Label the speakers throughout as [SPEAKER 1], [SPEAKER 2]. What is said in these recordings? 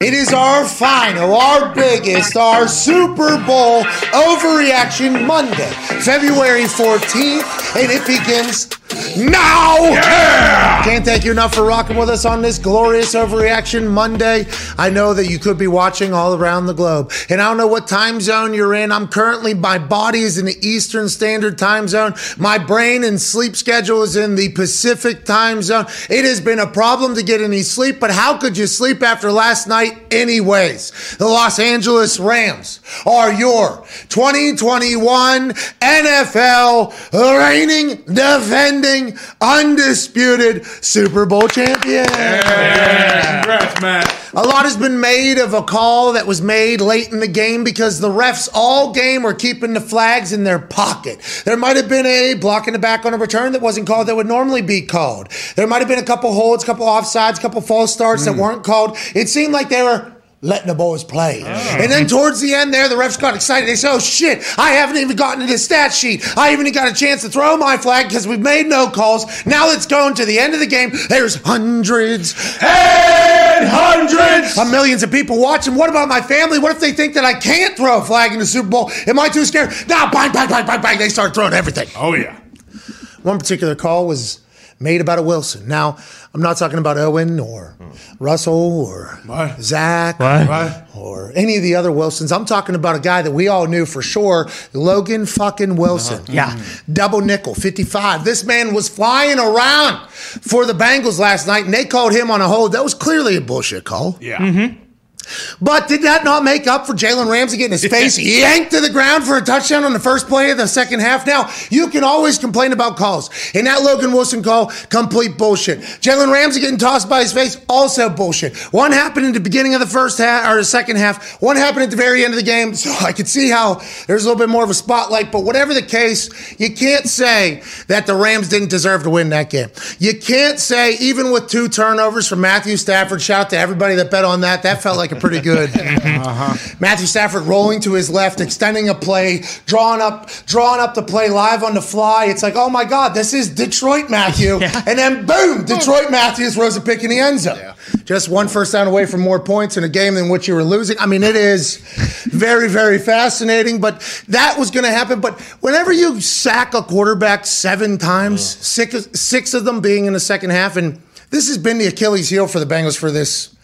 [SPEAKER 1] It is our final, our biggest, our Super Bowl overreaction Monday, February 14th, and it begins now. Yeah! Can't thank you enough for rocking with us on this glorious overreaction Monday. I know that you could be watching all around the globe, and I don't know what time zone you're in. I'm currently, my body is in the Eastern Standard Time Zone. My brain and sleep schedule is in the Pacific Time Zone. It has been a problem to get any sleep, but how could you sleep after last night? anyways. The Los Angeles Rams are your 2021 NFL reigning, defending, undisputed Super Bowl champion.
[SPEAKER 2] Yeah. Congrats, Matt.
[SPEAKER 1] A lot has been made of a call that was made late in the game because the refs all game were keeping the flags in their pocket. There might have been a block in the back on a return that wasn't called that would normally be called. There might have been a couple holds, a couple offsides, a couple false starts mm. that weren't called. It seemed like they were letting the boys play. Oh. And then towards the end there, the refs got excited. They said, oh shit, I haven't even gotten to the stat sheet. I haven't even got a chance to throw my flag because we've made no calls. Now let's go into the end of the game. There's hundreds and hundreds of millions of people watching. What about my family? What if they think that I can't throw a flag in the Super Bowl? Am I too scared? Now, bang, bang, bang, bang, bang. They start throwing everything.
[SPEAKER 2] Oh, yeah.
[SPEAKER 1] One particular call was made about a Wilson. Now, I'm not talking about Owen or Russell or? Zach or any of the other Wilsons. I'm talking about a guy that we all knew for sure, Logan fucking Wilson. Uh-huh. Yeah, mm-hmm. double nickel, 55. This man was flying around for the Bengals last night, and they called him on a hold. That was clearly a bullshit call.
[SPEAKER 2] Yeah. Mm-hmm.
[SPEAKER 1] But did that not make up for Jalen Ramsey getting his face yanked to the ground for a touchdown on the first play of the second half? Now, you can always complain about calls. And that Logan Wilson call, complete bullshit. Jalen Ramsey getting tossed by his face, also bullshit. One happened in the beginning of the first half or the second half. One happened at the very end of the game. So I could see how there's a little bit more of a spotlight. But whatever the case, you can't say that the Rams didn't deserve to win that game. You can't say, even with two turnovers from Matthew Stafford, shout out to everybody that bet on that. That felt like a pretty good. uh-huh. Matthew Stafford rolling to his left, extending a play, drawing up, drawing up the play live on the fly. It's like, oh my God, this is Detroit Matthew, yeah. and then boom, Detroit Matthews throws a pick in the end zone. Yeah. Just one first down away from more points in a game than which you were losing. I mean, it is very, very fascinating. But that was going to happen. But whenever you sack a quarterback seven times, six, six of them being in the second half, and this has been the Achilles heel for the Bengals for this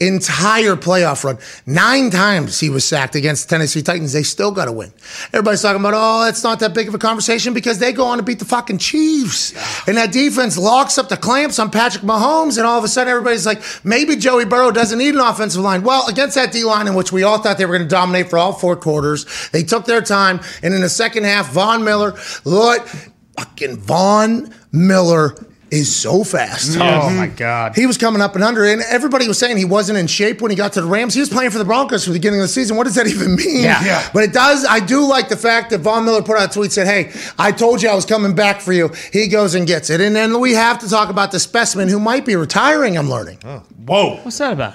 [SPEAKER 1] entire playoff run. Nine times he was sacked against the Tennessee Titans. They still got to win. Everybody's talking about, oh, that's not that big of a conversation because they go on to beat the fucking Chiefs. And that defense locks up the clamps on Patrick Mahomes. And all of a sudden, everybody's like, maybe Joey Burrow doesn't need an offensive line. Well, against that D line, in which we all thought they were going to dominate for all four quarters, they took their time. And in the second half, Von Miller, Lord, fucking Von Miller is so fast.
[SPEAKER 3] Oh my God.
[SPEAKER 1] He was coming up and under, and everybody was saying he wasn't in shape when he got to the Rams. He was playing for the Broncos for the beginning of the season. What does that even mean?
[SPEAKER 3] Yeah. yeah.
[SPEAKER 1] But it does, I do like the fact that Von Miller put out a tweet, said, Hey, I told you I was coming back for you. He goes and gets it. And then we have to talk about the specimen who might be retiring, I'm learning. Oh.
[SPEAKER 2] Whoa.
[SPEAKER 3] What's that about?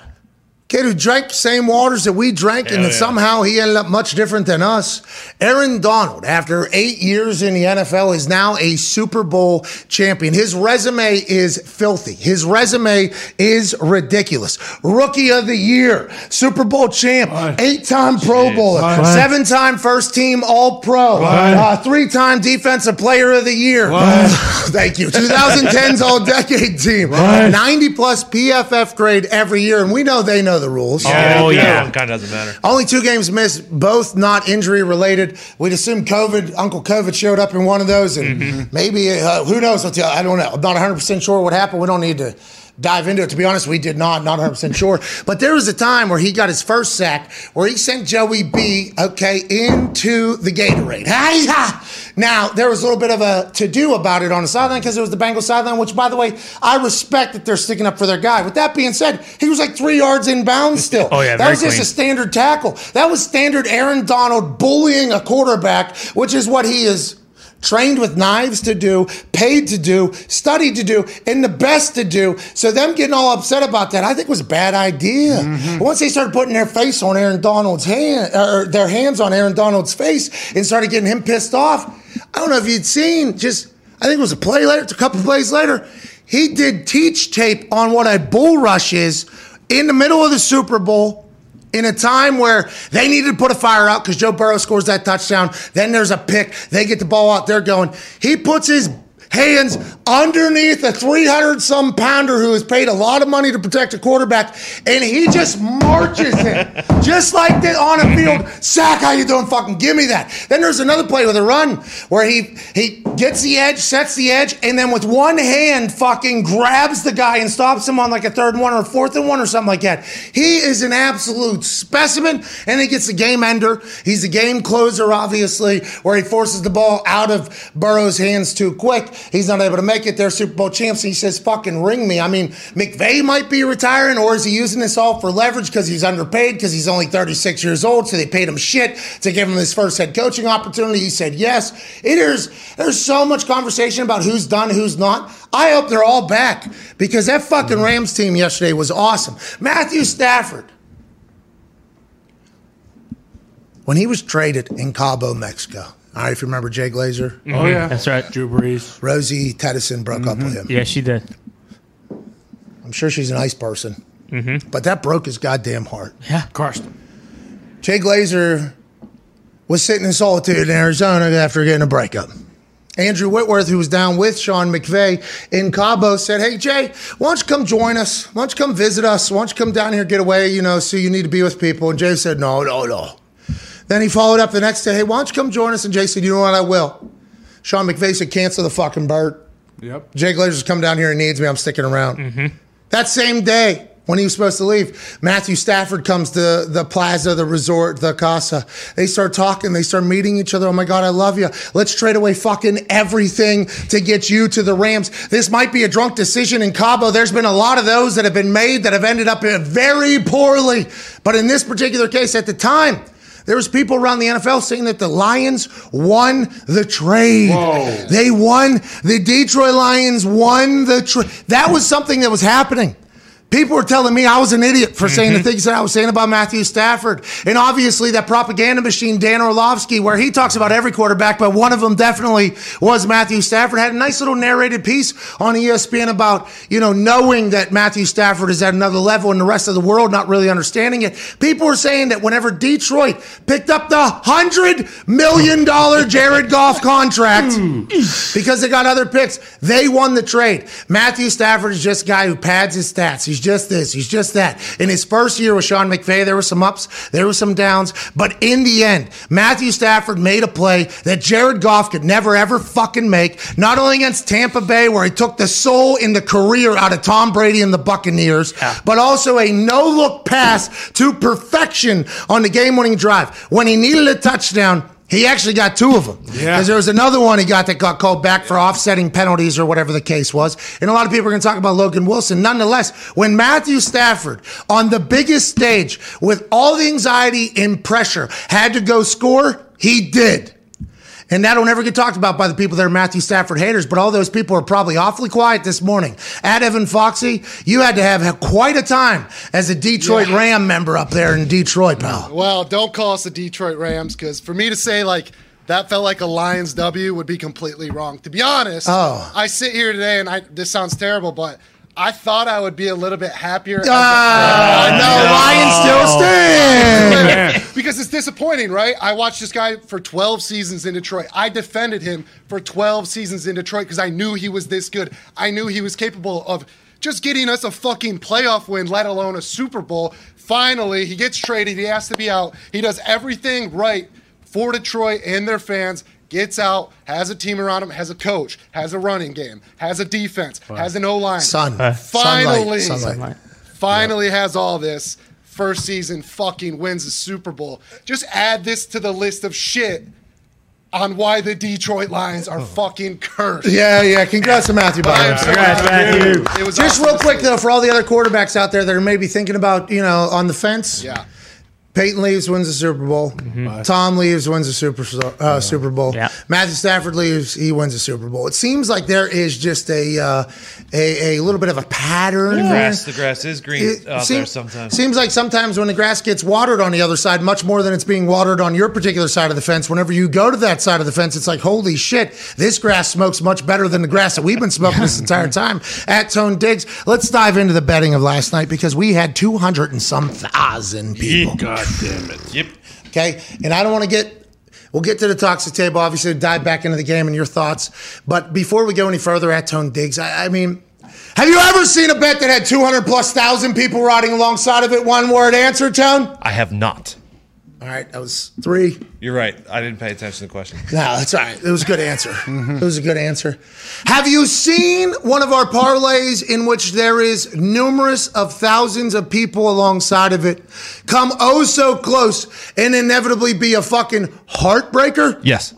[SPEAKER 1] Kid who drank the same waters that we drank, Hell and yeah. somehow he ended up much different than us. Aaron Donald, after eight years in the NFL, is now a Super Bowl champion. His resume is filthy. His resume is ridiculous. Rookie of the year, Super Bowl champ, eight-time Pro Bowler, seven-time first-team All-Pro, uh, three-time Defensive Player of the Year. Thank you. 2010's All-Decade Team, 90-plus PFF grade every year, and we know they know the rules.
[SPEAKER 3] Oh, yeah. Kind of doesn't matter.
[SPEAKER 1] Only two games missed, both not injury related. We'd assume COVID, Uncle COVID showed up in one of those, and mm-hmm. maybe, uh, who knows? I don't know. I'm not 100% sure what happened. We don't need to dive into it. To be honest, we did not, not 100% sure. But there was a time where he got his first sack where he sent Joey B, okay, into the Gatorade. Now, there was a little bit of a to do about it on the sideline because it was the Bengals sideline, which, by the way, I respect that they're sticking up for their guy. With that being said, he was like three yards in bounds still.
[SPEAKER 3] oh, yeah.
[SPEAKER 1] That was
[SPEAKER 3] clean.
[SPEAKER 1] just a standard tackle. That was standard Aaron Donald bullying a quarterback, which is what he is trained with knives to do, paid to do, studied to do, and the best to do. So them getting all upset about that, I think was a bad idea. Mm-hmm. Once they started putting their face on Aaron Donald's hand, or their hands on Aaron Donald's face, and started getting him pissed off. I don't know if you'd seen just. I think it was a play later, a couple plays later. He did teach tape on what a bull rush is in the middle of the Super Bowl, in a time where they needed to put a fire out because Joe Burrow scores that touchdown. Then there's a pick. They get the ball out. They're going. He puts his hands underneath a 300 some pounder who has paid a lot of money to protect a quarterback, and he just marches him just like that on a field. Sack, how you doing? Fucking give me that. Then there's another play with a run where he he gets the edge, sets the edge, and then with one hand fucking grabs the guy and stops him on like a third and one or a fourth and one or something like that. He is an absolute specimen, and he gets the game ender. He's a game closer, obviously, where he forces the ball out of Burrow's hands too quick. He's not able to make it. They're Super Bowl champs. And he says, fucking ring me. I mean, McVay might be retiring, or is he using this all for leverage because he's underpaid, because he's only 36 years old, so they paid him shit to give him his first head coaching opportunity? He said yes. It is, there's so much conversation about who's done, who's not. I hope they're all back because that fucking Rams team yesterday was awesome. Matthew Stafford. When he was traded in Cabo, Mexico, all right, if you remember Jay Glazer,
[SPEAKER 2] Oh yeah, mm-hmm.
[SPEAKER 4] That's right.
[SPEAKER 2] Drew Brees.
[SPEAKER 1] Rosie Tenison broke up mm-hmm. with him.
[SPEAKER 4] Yeah, she did.
[SPEAKER 1] I'm sure she's a nice person, mm-hmm. but that broke his goddamn heart.
[SPEAKER 2] Yeah, crushed.
[SPEAKER 1] Jay Glazer was sitting in solitude in Arizona after getting a breakup. Andrew Whitworth, who was down with Sean McVay in Cabo, said, Hey, Jay, why don't you come join us? Why don't you come visit us? Why don't you come down here, get away, you know, so you need to be with people? And Jay said, No, no, no. Then he followed up the next day, Hey, why don't you come join us? And Jay said, You know what? I will. Sean McVay said, Cancel the fucking bird.
[SPEAKER 2] Yep.
[SPEAKER 1] Jay Glazer's come down here and needs me. I'm sticking around. Mm-hmm. That same day, when he was supposed to leave, Matthew Stafford comes to the plaza, the resort, the casa. They start talking. They start meeting each other. Oh my God, I love you. Let's trade away fucking everything to get you to the Rams. This might be a drunk decision in Cabo. There's been a lot of those that have been made that have ended up very poorly. But in this particular case, at the time, there was people around the NFL saying that the Lions won the trade.
[SPEAKER 2] Whoa.
[SPEAKER 1] They won. The Detroit Lions won the trade. That was something that was happening. People were telling me I was an idiot for saying the mm-hmm. things that I was saying about Matthew Stafford. And obviously, that propaganda machine, Dan Orlovsky, where he talks about every quarterback, but one of them definitely was Matthew Stafford, had a nice little narrated piece on ESPN about, you know, knowing that Matthew Stafford is at another level and the rest of the world not really understanding it. People were saying that whenever Detroit picked up the $100 million Jared Goff contract, hmm. because they got other picks. They won the trade. Matthew Stafford is just a guy who pads his stats. He's just this. He's just that. In his first year with Sean McVay, there were some ups, there were some downs, but in the end, Matthew Stafford made a play that Jared Goff could never ever fucking make. Not only against Tampa Bay, where he took the soul in the career out of Tom Brady and the Buccaneers, but also a no-look pass to perfection on the game-winning drive when he needed a touchdown. He actually got two of them.
[SPEAKER 2] Yeah.
[SPEAKER 1] Because there was another one he got that got called back for offsetting penalties or whatever the case was. And a lot of people are going to talk about Logan Wilson. Nonetheless, when Matthew Stafford on the biggest stage with all the anxiety and pressure had to go score, he did. And that'll never get talked about by the people that are Matthew Stafford haters, but all those people are probably awfully quiet this morning. At Evan Foxy, you had to have quite a time as a Detroit
[SPEAKER 5] Yeah.
[SPEAKER 1] Ram member up there in Detroit, pal.
[SPEAKER 5] Well, don't call us the Detroit Rams because for me to say like that felt like a Lions W would be completely wrong. To be honest,
[SPEAKER 1] Oh.
[SPEAKER 5] I sit here today and I this sounds terrible, but I thought I would be a little bit happier. as a-
[SPEAKER 1] Ah, no, Lions still stand.
[SPEAKER 5] because it's disappointing, right? I watched this guy for 12 seasons in Detroit. I defended him for 12 seasons in Detroit because I knew he was this good. I knew he was capable of just getting us a fucking playoff win, let alone a Super Bowl. Finally, he gets traded. He has to be out. He does everything right for Detroit and their fans. Gets out, has a team around him, has a coach, has a running game, has a defense, has an O line.
[SPEAKER 1] Sun.
[SPEAKER 5] Finally,
[SPEAKER 1] Sunlight. Sunlight.
[SPEAKER 5] finally has all this. First season, fucking wins the Super Bowl. Just add this to the list of shit on why the Detroit Lions are oh. fucking cursed.
[SPEAKER 1] Yeah, yeah. Congrats to Matthew
[SPEAKER 5] I
[SPEAKER 1] Byers.
[SPEAKER 4] Congrats. Matthew.
[SPEAKER 5] It was
[SPEAKER 1] Just
[SPEAKER 5] awesome
[SPEAKER 1] real quick though, for all the other quarterbacks out there that are maybe thinking about, you know, on the fence.
[SPEAKER 5] Yeah.
[SPEAKER 1] Peyton leaves, wins the Super Bowl. Tom leaves, wins the Super uh, Super Bowl.
[SPEAKER 4] Yeah.
[SPEAKER 1] Matthew Stafford leaves, he wins the Super Bowl. It seems like there is just a uh, a, a little bit of a pattern. there.
[SPEAKER 3] Grass, the grass is green
[SPEAKER 1] It
[SPEAKER 3] out
[SPEAKER 1] seem-
[SPEAKER 3] there sometimes.
[SPEAKER 1] Seems like sometimes when the grass gets watered on the other side, much more than it's being watered on your particular side of the fence. Whenever you go to that side of the fence, it's like, holy shit, this grass smokes much better than the grass that we've been smoking this entire time at Tone Diggs. Let's dive into the betting of last night because we had 200 and some thousand people.
[SPEAKER 2] God damn it.
[SPEAKER 3] Yep.
[SPEAKER 1] Okay. And I don't want to get. We'll get to the toxic table, obviously, dive back into the game and your thoughts. But before we go any further at Tone Diggs, I, I mean, have you ever seen a bet that had 200 plus thousand people riding alongside of it? One word answer, Tone?
[SPEAKER 3] I have not.
[SPEAKER 1] All right, that was three.
[SPEAKER 3] You're right. I didn't pay attention to the question.
[SPEAKER 1] No, that's all right. It was a good answer. It was a good answer. Have you seen one of our parlays in which there is numerous of thousands of people alongside of it come oh so close and inevitably be a fucking heartbreaker?
[SPEAKER 3] Yes.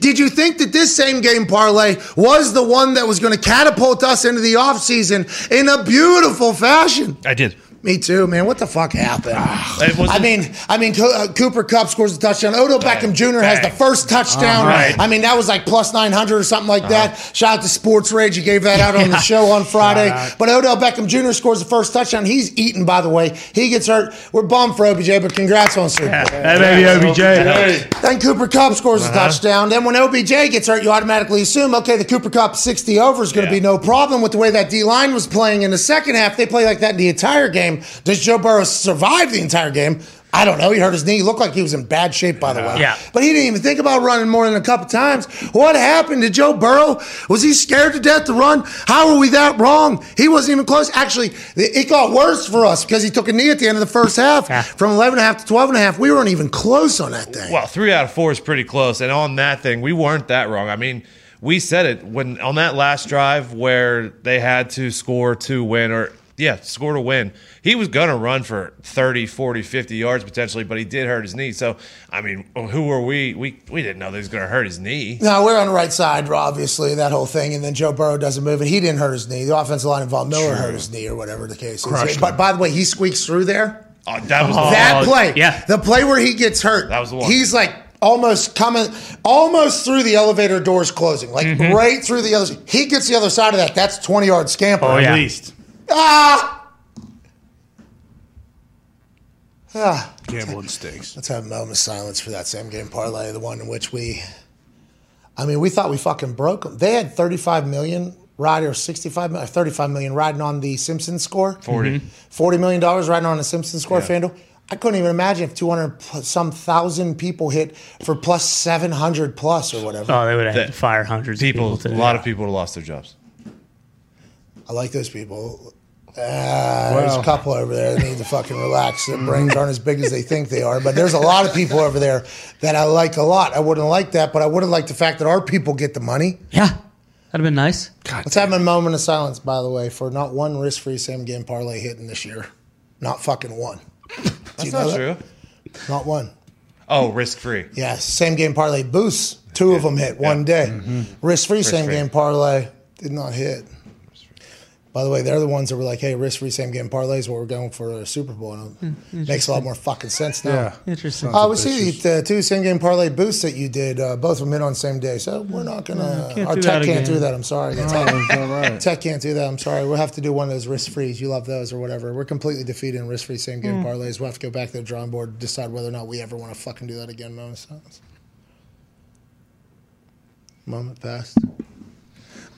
[SPEAKER 1] Did you think that this same game parlay was the one that was going to catapult us into the offseason in a beautiful fashion?
[SPEAKER 3] I did.
[SPEAKER 1] Me too, man. What the fuck happened? I mean, I mean, Co- uh, Cooper Kupp scores a touchdown. Odell Beckham Jr. has the first touchdown.
[SPEAKER 3] Right.
[SPEAKER 1] I mean, that was like plus nine hundred or something like that. Shout out to Sports Rage. He gave that out on the show on Friday. But Odell Beckham Jr. scores the first touchdown. He's eaten, by the way. He gets hurt. We're bummed for OBJ, but congrats on Super Bowl.
[SPEAKER 4] That baby OBJ.
[SPEAKER 1] Then Cooper Kupp scores
[SPEAKER 3] Uh-huh.
[SPEAKER 1] a touchdown. Then when OBJ gets hurt, you automatically assume, okay, the Cooper Kupp 60 over is going to
[SPEAKER 3] Yeah.
[SPEAKER 1] be no problem with the way that D line was playing in the second half. They play like that in the entire game. Does Joe Burrow survive the entire game? I don't know. He hurt his knee. He looked like he was in bad shape, by the way.
[SPEAKER 4] Yeah.
[SPEAKER 1] But he didn't even think about running more than a couple times. What happened to Joe Burrow? Was he scared to death to run? How are we that wrong? He wasn't even close. Actually, it got worse for us because he took a knee at the end of the first half.
[SPEAKER 4] Yeah.
[SPEAKER 1] From 11 and a half to 12 and a half. We weren't even close on that thing.
[SPEAKER 3] Well, three out of four is pretty close. And on that thing, we weren't that wrong. I mean, we said it when on that last drive where they had to score to win or yeah, score to win. He was going to run for 30, 40, 50 yards potentially, but he did hurt his knee. So, I mean, who were we? We we didn't know that he was going to hurt his knee.
[SPEAKER 1] No, we're on the right side, obviously, that whole thing. And then Joe Burrow doesn't move and He didn't hurt his knee. The offensive line involved Miller hurt his knee or whatever the case is. But by the way, he squeaks through there.
[SPEAKER 3] Oh, that was
[SPEAKER 4] Oh.
[SPEAKER 1] that play,
[SPEAKER 4] yeah.
[SPEAKER 1] the play where he gets hurt,
[SPEAKER 3] That was the one.
[SPEAKER 1] He's like almost coming, almost through the elevator doors closing, like mm-hmm. right through the other. He gets the other side of that. That's twenty yard scamper.
[SPEAKER 4] Oh, yeah.
[SPEAKER 2] At least.
[SPEAKER 1] Ah. Ah.
[SPEAKER 2] Gambling stinks.
[SPEAKER 1] Let's have a moment of silence for that same game parlay, the one in which we, I mean, we thought we fucking broke them. They had 35 million riding or 65 million, 35 million riding on the Simpsons score.
[SPEAKER 3] 40.
[SPEAKER 1] 40 million dollars riding on the Simpsons score, FanDuel. I couldn't even imagine if 200 plus some thousand people hit for plus 700 plus or whatever.
[SPEAKER 4] Oh, they would have had
[SPEAKER 3] That-
[SPEAKER 4] to fire hundreds
[SPEAKER 3] People,
[SPEAKER 4] of people.
[SPEAKER 3] a
[SPEAKER 4] today.
[SPEAKER 3] lot of people would have lost their jobs.
[SPEAKER 1] I like those people. Uh, there's a couple over there that need to fucking relax. Their brains aren't as big as they think they are. But there's a lot of people over there that I like a lot. I wouldn't like that, but I would have liked the fact that our people get the money.
[SPEAKER 4] Yeah, that'd have been nice.
[SPEAKER 1] Let's have a moment of silence, by the way, for not one risk free same game parlay hitting this year. Not fucking one.
[SPEAKER 3] That's
[SPEAKER 1] know
[SPEAKER 3] not
[SPEAKER 1] that?
[SPEAKER 3] true.
[SPEAKER 1] Not one.
[SPEAKER 3] Oh, risk free.
[SPEAKER 1] Yes, same game parlay boosts. Two of them hit one day. Risk free same game parlay did not hit. By the way, they're the ones that were like, "Hey, risk free same game parlays. What we're going for a Super Bowl." And it makes a lot more fucking sense now.
[SPEAKER 2] Yeah.
[SPEAKER 4] Interesting.
[SPEAKER 1] Uh, we see the two same game parlay boosts that you did. Uh, both of them hit on the same day, so we're not gonna.
[SPEAKER 4] can't
[SPEAKER 1] our
[SPEAKER 4] do
[SPEAKER 1] tech
[SPEAKER 4] that
[SPEAKER 1] can't
[SPEAKER 4] again.
[SPEAKER 1] do that. I'm sorry. Tech,
[SPEAKER 2] that's
[SPEAKER 1] tech can't do that. I'm sorry. We'll have to do one of those risk frees. You love those or whatever. We're completely defeated in risk free same game parlays. We'll have to go back to the drawing board, decide whether or not we ever want to fucking do that again. Moment of. Moment passed.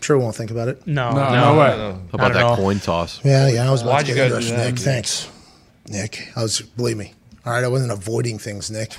[SPEAKER 1] I'm sure won't think about it.
[SPEAKER 4] no,
[SPEAKER 2] No,
[SPEAKER 4] no,
[SPEAKER 2] no way.
[SPEAKER 3] No,
[SPEAKER 6] How about that
[SPEAKER 4] all.
[SPEAKER 6] coin toss?
[SPEAKER 1] Yeah, yeah. I was about
[SPEAKER 3] Why'd
[SPEAKER 1] to
[SPEAKER 3] you
[SPEAKER 1] get
[SPEAKER 3] guys
[SPEAKER 1] into
[SPEAKER 3] that?
[SPEAKER 1] Nick. Thanks, Nick. I was believe me. All right, I wasn't avoiding things, Nick.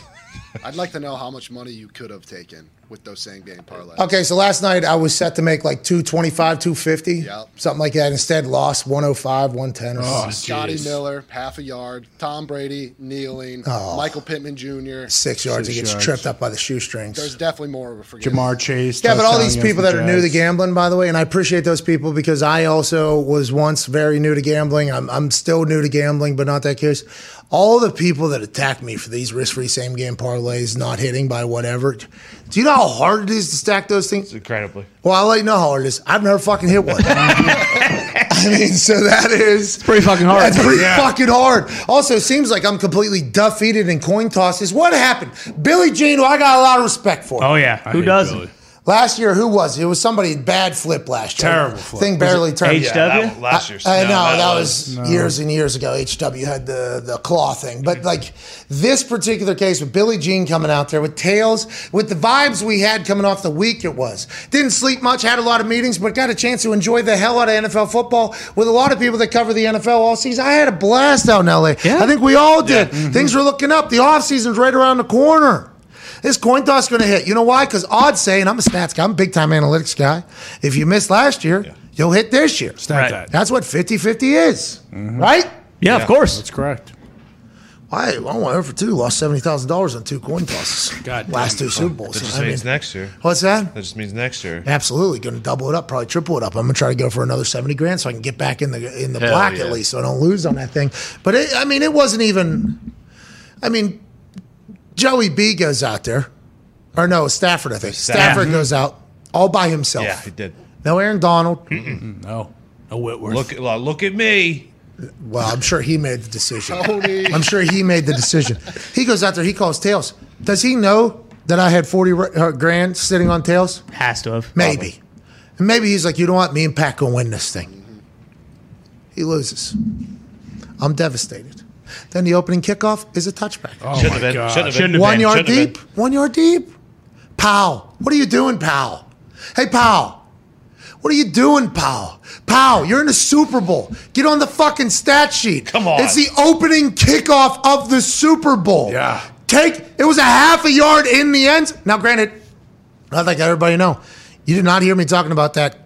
[SPEAKER 5] I'd like to know how much money you could have taken with those same game parlays.
[SPEAKER 1] Okay, so last night I was set to make like 225, 250,
[SPEAKER 5] Yep.
[SPEAKER 1] something like that. Instead, lost 105, 110 or
[SPEAKER 2] Oh,
[SPEAKER 1] something.
[SPEAKER 5] Scotty
[SPEAKER 2] Jeez.
[SPEAKER 5] Miller, half a yard. Tom Brady, kneeling. Oh, Michael Pittman Jr.
[SPEAKER 1] Six yards. he gets
[SPEAKER 2] yards.
[SPEAKER 1] tripped up by the shoestrings.
[SPEAKER 5] There's definitely more of a forgetting.
[SPEAKER 2] Ja'Marr Chase.
[SPEAKER 1] Yeah, but all these
[SPEAKER 2] against
[SPEAKER 1] people
[SPEAKER 2] the
[SPEAKER 1] that are new to gambling, by the way, and I appreciate those people because I also was once very new to gambling. I'm, I'm still new to gambling, but not that case. All the people that attack me for these risk-free same-game parlays not hitting by whatever. Do you know how hard it is to stack those things?
[SPEAKER 3] Incredibly.
[SPEAKER 1] Well, I'll let you know how hard it is. I've never fucking hit one. I mean, so that is
[SPEAKER 4] pretty fucking hard.
[SPEAKER 1] That's pretty fucking hard. Also, seems like I'm completely defeated in coin tosses. What happened? Billie Jean, who I got a lot of respect for.
[SPEAKER 4] Oh yeah, who doesn't?
[SPEAKER 2] Billy.
[SPEAKER 1] Last year, who was it? It was somebody bad flip last year.
[SPEAKER 2] Terrible flip.
[SPEAKER 1] Thing barely turned.
[SPEAKER 4] H-
[SPEAKER 3] Yeah,
[SPEAKER 4] HW?
[SPEAKER 3] that- last year's.
[SPEAKER 1] I
[SPEAKER 3] no,
[SPEAKER 1] know that, was, years and years ago. HW had the the claw thing, but like this particular case with Billie Jean coming out there with tails, with the vibes we had coming off the week, it was didn't sleep much, had a lot of meetings, but got a chance to enjoy the hell out of NFL football with a lot of people that cover the NFL all season. I had a blast out in LA.
[SPEAKER 4] Yeah.
[SPEAKER 1] I think we all did. Mm-hmm. Things were looking up. The off season's right around the corner. This coin toss is going to hit. You know why? Because odds say, and I'm a stats guy, I'm a big time analytics guy. If you missed last year, you'll hit this year.
[SPEAKER 2] Stat
[SPEAKER 4] Right.
[SPEAKER 2] that.
[SPEAKER 1] That's what 50 50 is, mm-hmm. right?
[SPEAKER 4] Yeah, of course.
[SPEAKER 2] That's correct.
[SPEAKER 1] I, I went over two, lost $70,000 on two coin tosses.
[SPEAKER 2] God
[SPEAKER 1] Last two
[SPEAKER 2] you're
[SPEAKER 1] Super
[SPEAKER 3] That
[SPEAKER 1] Bowls.
[SPEAKER 3] just
[SPEAKER 1] I
[SPEAKER 3] means
[SPEAKER 1] mean,
[SPEAKER 3] next year.
[SPEAKER 1] what's that?
[SPEAKER 3] That just means next year.
[SPEAKER 1] Absolutely, going to double it up, probably triple it up. I'm going to try to go for another seventy grand so I can get back in the in the
[SPEAKER 3] Hell
[SPEAKER 1] black
[SPEAKER 3] yeah.
[SPEAKER 1] at least, so I don't lose on that thing. But it, I mean, it wasn't even. I mean, Joey B goes out there, or no, Stafford. I think Stafford goes out all by himself.
[SPEAKER 3] Yeah, he did.
[SPEAKER 1] No Aaron Donald.
[SPEAKER 2] No. No Whitworth.
[SPEAKER 3] Look, well, look at me.
[SPEAKER 1] Well, I'm sure he made the decision.
[SPEAKER 5] Tony.
[SPEAKER 1] I'm sure he made the decision. He goes out there, he calls tails. Does he know that I had 40 uh, grand sitting on tails?
[SPEAKER 4] Has to have.
[SPEAKER 1] Maybe. And maybe he's like, you know what? Me and Pat gonna win this thing. He loses. I'm devastated. Then the opening kickoff is a touchback.
[SPEAKER 2] oh
[SPEAKER 3] Shouldn't
[SPEAKER 2] my
[SPEAKER 3] have been.
[SPEAKER 2] God.
[SPEAKER 3] Shouldn't have been.
[SPEAKER 1] One yard
[SPEAKER 3] Shouldn't
[SPEAKER 1] deep. One yard deep. Pal, what are you doing, pal? Hey, pal. What are you doing, pal? Pal, you're in the Super Bowl. Get on the fucking stat sheet.
[SPEAKER 3] Come on.
[SPEAKER 1] It's the opening kickoff of the Super Bowl.
[SPEAKER 2] Yeah.
[SPEAKER 1] Take it was a half a yard in the end. Now, granted, I think everybody know you did not hear me talking about that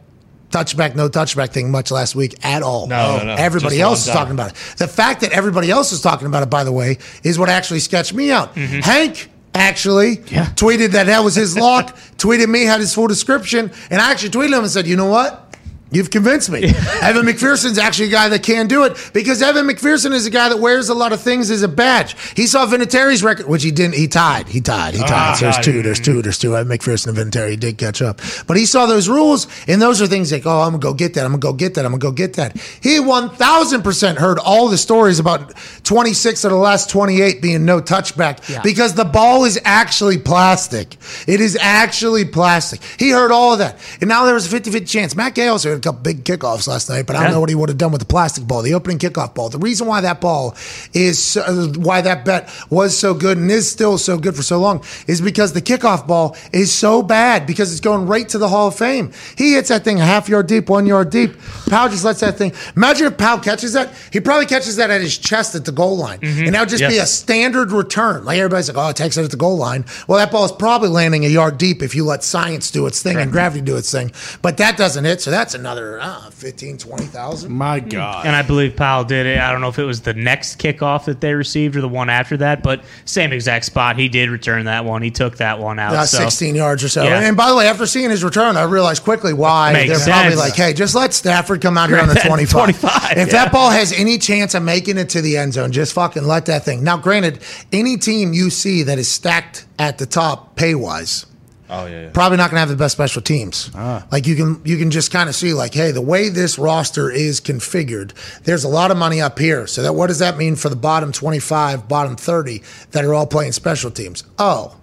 [SPEAKER 1] touchback, no touchback thing much last week at all.
[SPEAKER 3] No, no, no.
[SPEAKER 1] Everybody
[SPEAKER 3] Just
[SPEAKER 1] else is talking about it. The fact that everybody else is talking about it, by the way, is what actually sketched me out. Hank actually
[SPEAKER 4] Yeah.
[SPEAKER 1] tweeted that that was his lock, tweeted me, had his full description, and I actually tweeted him and said, you know what? You've convinced me. Evan McPherson's actually a guy that can do it because Evan McPherson is a guy that wears a lot of things as a badge. He saw Vinatieri's record, which he didn't. He tied. He tied. He tied. Ah, so there's two. There's two. There's two. Evan McPherson and Vinatieri did catch up, but he saw those rules, and those are things like, oh, I'm gonna go get that. I'm gonna go get that. I'm gonna go get that. He 1,000 percent heard all the stories about 26 of the last 28 being no touchback
[SPEAKER 4] Yeah.
[SPEAKER 1] because the ball is actually plastic. It is actually plastic. He heard all of that. And now there was a 50 50 chance. Matt had a couple big kickoffs last night, but I don't
[SPEAKER 4] Yeah.
[SPEAKER 1] know what he would have done with the plastic ball, the opening kickoff ball. The reason why that ball is, uh, why that bet was so good and is still so good for so long is because the kickoff ball is so bad because it's going right to the Hall of Fame. He hits that thing a half yard deep, one yard deep. Powell just lets that thing. Imagine if Powell catches that. He probably catches that at his chest at the goal line. And that would just be a standard return. Like everybody's like, oh, it takes it at the goal line. Well, that ball is probably landing a yard deep if you let science do its thing and gravity do its thing. But that doesn't hit, so that's another uh, 15, 20,000.
[SPEAKER 2] My God.
[SPEAKER 4] And I believe Powell did it. I don't know if it was the next kickoff that they received or the one after that, but same exact spot. He did return that one. He took that one out.
[SPEAKER 1] Uh,
[SPEAKER 4] so.
[SPEAKER 1] 16 yards or so.
[SPEAKER 4] Yeah.
[SPEAKER 1] And by the way, after seeing his return, I realized quickly why
[SPEAKER 4] Makes
[SPEAKER 1] they're probably like, hey, just let Stafford come out here on the 25.
[SPEAKER 4] 25,
[SPEAKER 1] if
[SPEAKER 4] yeah.
[SPEAKER 1] that ball has any chance of making it to the end zone, just fucking let that thing. Now, granted, any team you see that is stacked at the top pay wise,
[SPEAKER 3] Oh yeah. yeah.
[SPEAKER 1] probably not going to have the best special teams.
[SPEAKER 4] Ah.
[SPEAKER 1] Like you can you can just kind of see like, hey, the way this roster is configured, there's a lot of money up here. So that what does that mean for the bottom 25, bottom 30 that are all playing special teams? Oh,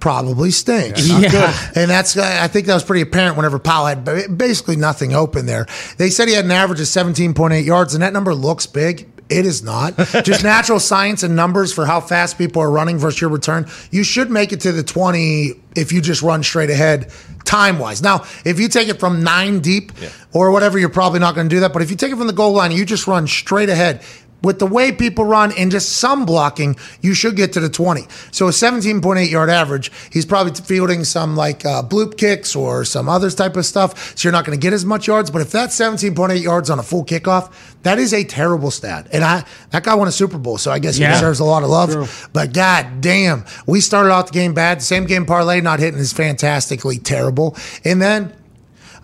[SPEAKER 1] probably stinks.
[SPEAKER 4] Yeah.
[SPEAKER 1] And that's I think that was pretty apparent whenever Powell had basically nothing open there. They said he had an average of 17.8 yards, and that number looks big. It is not. Just natural science and numbers for how fast people are running versus your return. You should make it to the 20 if you just run straight ahead time wise. Now, if you take it from nine deep or whatever, you're probably not going to do that. But if you take it from the goal line you just run straight ahead, with the way people run and just some blocking, you should get to the 20. So a 17.8 yard average, he's probably fielding some like uh, bloop kicks or some other type of stuff. So you're not going to get as much yards. But if that's 17.8 yards on a full kickoff, that is a terrible stat. And I that guy won a Super Bowl, so I guess he
[SPEAKER 4] Yeah.
[SPEAKER 1] deserves a lot of love. But god damn, we started off the game bad. Same game parlay not hitting is fantastically terrible. And then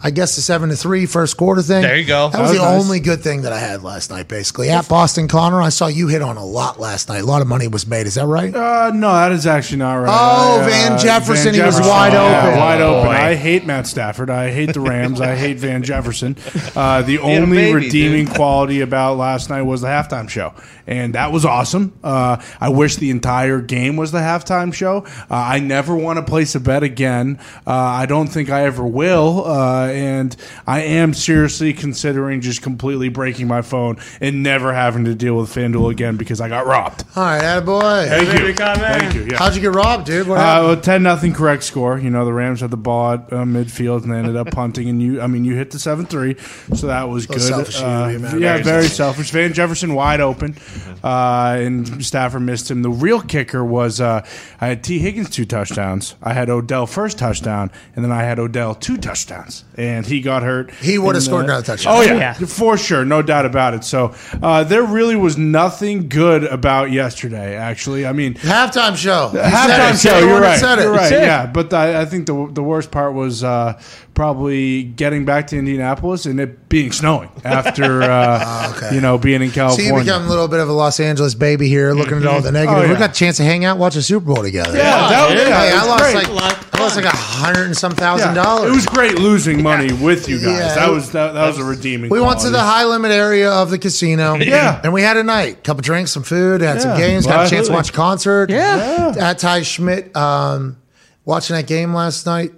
[SPEAKER 1] I guess the seven to three first quarter thing.
[SPEAKER 3] There you go.
[SPEAKER 1] That was,
[SPEAKER 6] That was
[SPEAKER 1] the
[SPEAKER 6] nice.
[SPEAKER 1] only good thing that I had last night, basically. At Boston Connor, I saw you hit on a lot last night. A lot of money was made. Is that right?
[SPEAKER 6] Uh, no, that is actually not right.
[SPEAKER 1] Oh,
[SPEAKER 6] I,
[SPEAKER 1] Van Jefferson, he was wide
[SPEAKER 6] yeah,
[SPEAKER 1] open.
[SPEAKER 6] wide
[SPEAKER 3] Oh,
[SPEAKER 6] open.
[SPEAKER 3] boy.
[SPEAKER 6] I hate Matt Stafford. I hate the Rams. I hate Van Jefferson. Uh, the
[SPEAKER 3] had
[SPEAKER 6] only
[SPEAKER 3] baby,
[SPEAKER 6] redeeming quality about last night was the halftime show, and that was awesome. Uh, I wish the entire game was the halftime show. Uh, I never want to place a bet again. Uh, I don't think I ever will, uh, and I am seriously considering just completely breaking my phone and never having to deal with FanDuel again because I got robbed.
[SPEAKER 1] All right, attaboy.
[SPEAKER 6] Thank you. Thank you. Yeah.
[SPEAKER 1] How'd you get robbed, dude? What
[SPEAKER 6] Uh, well, ten nothing correct score. You know the Rams had the ball at uh, midfield and they ended up punting. And you, I mean, you hit the seven three, so that was good.
[SPEAKER 1] selfish of you,
[SPEAKER 6] Uh,
[SPEAKER 1] man.
[SPEAKER 6] yeah,
[SPEAKER 1] Very
[SPEAKER 6] very selfish. Van Jefferson wide open, uh, and Stafford missed him. The real kicker was uh, I had Tee Higgins two touchdowns. I had Odell first touchdown, and then I had Odell two touchdowns, and he got hurt.
[SPEAKER 1] He would've scored
[SPEAKER 6] the-
[SPEAKER 1] another touchdown.
[SPEAKER 6] Oh yeah,
[SPEAKER 4] Yeah.
[SPEAKER 6] for sure, no doubt about it. So uh, there really was nothing good about yesterday. Actually, I mean.
[SPEAKER 1] halftime show.
[SPEAKER 6] Halftime show.
[SPEAKER 1] You're
[SPEAKER 6] You're
[SPEAKER 1] the one that
[SPEAKER 6] right.
[SPEAKER 1] Said it.
[SPEAKER 6] You're right. Yeah, but I, I think the the worst part was uh, probably getting back to Indianapolis and it being snowing after uh,
[SPEAKER 1] okay.
[SPEAKER 6] you know being in
[SPEAKER 1] So you
[SPEAKER 6] California.
[SPEAKER 1] become a little bit of a Los Angeles baby here, looking at all the negative.
[SPEAKER 6] Oh, yeah.
[SPEAKER 1] We got a chance to hang out, watch a Super Bowl together.
[SPEAKER 6] yeah, that,
[SPEAKER 4] dude.
[SPEAKER 6] yeah,
[SPEAKER 1] Hey, I lost
[SPEAKER 6] great.
[SPEAKER 1] like I lost like a hundred and some thousand
[SPEAKER 6] Yeah,
[SPEAKER 1] dollars.
[SPEAKER 6] It was great losing money with you guys.
[SPEAKER 1] Yeah,
[SPEAKER 6] that was that, that was a redeeming.
[SPEAKER 1] we went to the high limit area of the casino.
[SPEAKER 6] Yeah.
[SPEAKER 1] And we had a night. Couple drinks, some food, had some
[SPEAKER 6] Yeah.
[SPEAKER 1] games, got a chance to watch a concert.
[SPEAKER 4] Yeah.
[SPEAKER 1] At Ty Schmit, um, watching that game last night.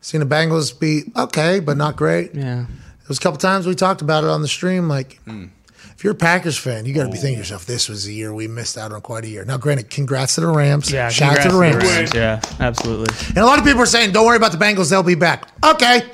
[SPEAKER 1] Seen the Bengals beat okay, but not great.
[SPEAKER 4] Yeah.
[SPEAKER 1] There was a couple times we talked about it on the stream. Like, hmm. if you're a Packers fan, you got to be thinking to oh. yourself, this was the year we missed out on quite a year. Now, granted, congrats to the Rams.
[SPEAKER 4] Yeah.
[SPEAKER 1] Shout out to the
[SPEAKER 4] congrats
[SPEAKER 1] Rams.
[SPEAKER 4] Yeah, absolutely.
[SPEAKER 1] And a lot of people are saying, don't worry about the Bengals, they'll be back. Okay.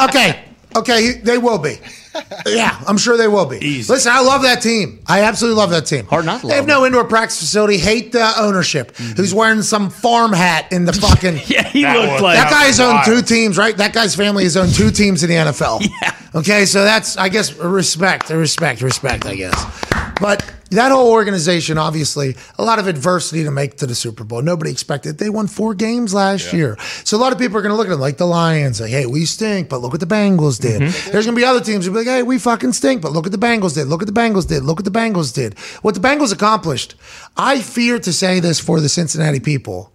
[SPEAKER 1] Okay. Okay, they will be. Yeah, I'm sure they will be.
[SPEAKER 6] Easy.
[SPEAKER 1] Listen, I love that team. I absolutely love that team.
[SPEAKER 4] Hard not to
[SPEAKER 1] They have
[SPEAKER 4] love
[SPEAKER 1] no indoor practice facility. Hate the ownership. Mm-hmm. Who's wearing some farm hat in the fucking.
[SPEAKER 4] Yeah, he
[SPEAKER 3] That
[SPEAKER 4] looked
[SPEAKER 3] was-
[SPEAKER 4] like
[SPEAKER 1] That guy has owned two teams, right? That guy's family has owned two teams in the NFL. Yeah. Okay, so that's, I guess, respect, respect, respect, I guess. But that whole organization, obviously, a lot of adversity to make to the Super Bowl. Nobody expected. They won four games last year. So a lot of people are going to look at them like the Lions, like, hey, we stink, but look what the Bengals did. Mm-hmm. There's going to be other teams who be like, hey, we fucking stink, but look what the Bengals did. Look what the Bengals did. Look what the Bengals did. What the Bengals accomplished. I fear to say this for the Cincinnati people.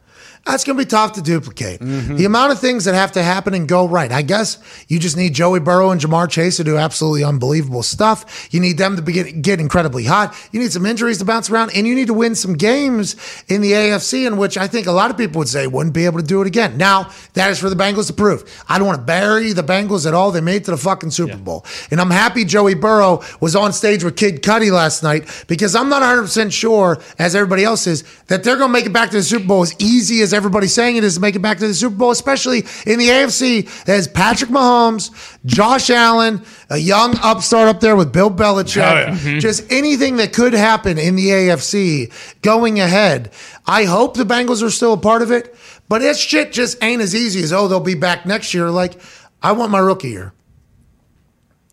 [SPEAKER 1] That's going to be tough to duplicate. The mm-hmm. amount of things that have to happen and go right. I guess you just need Joey Burrow and Ja'Marr Chase to do absolutely unbelievable stuff. You need them to be get, incredibly hot. You need some injuries to bounce around, and you need to win some games in the AFC, in which I think a lot of people would say wouldn't be able to do it again. Now, that is for the Bengals to prove. I don't want to bury the Bengals at all. They made it to the fucking Super Bowl. And I'm happy Joey Burrow was on stage with Kid Cudi last night because I'm not 100% sure, as everybody else is, that they're going to make it back to the Super Bowl as easy as everybody's saying it is to make it back to the Super Bowl, especially in the AFC. There's Patrick Mahomes, Josh Allen, a young upstart up there with Bill Belichick.
[SPEAKER 3] Oh, yeah. Mm-hmm.
[SPEAKER 1] Just anything that could happen in the AFC going ahead. I hope the Bengals are still a part of it, but that shit just ain't as easy as, oh, they'll be back next year. Like, I want my rookie year.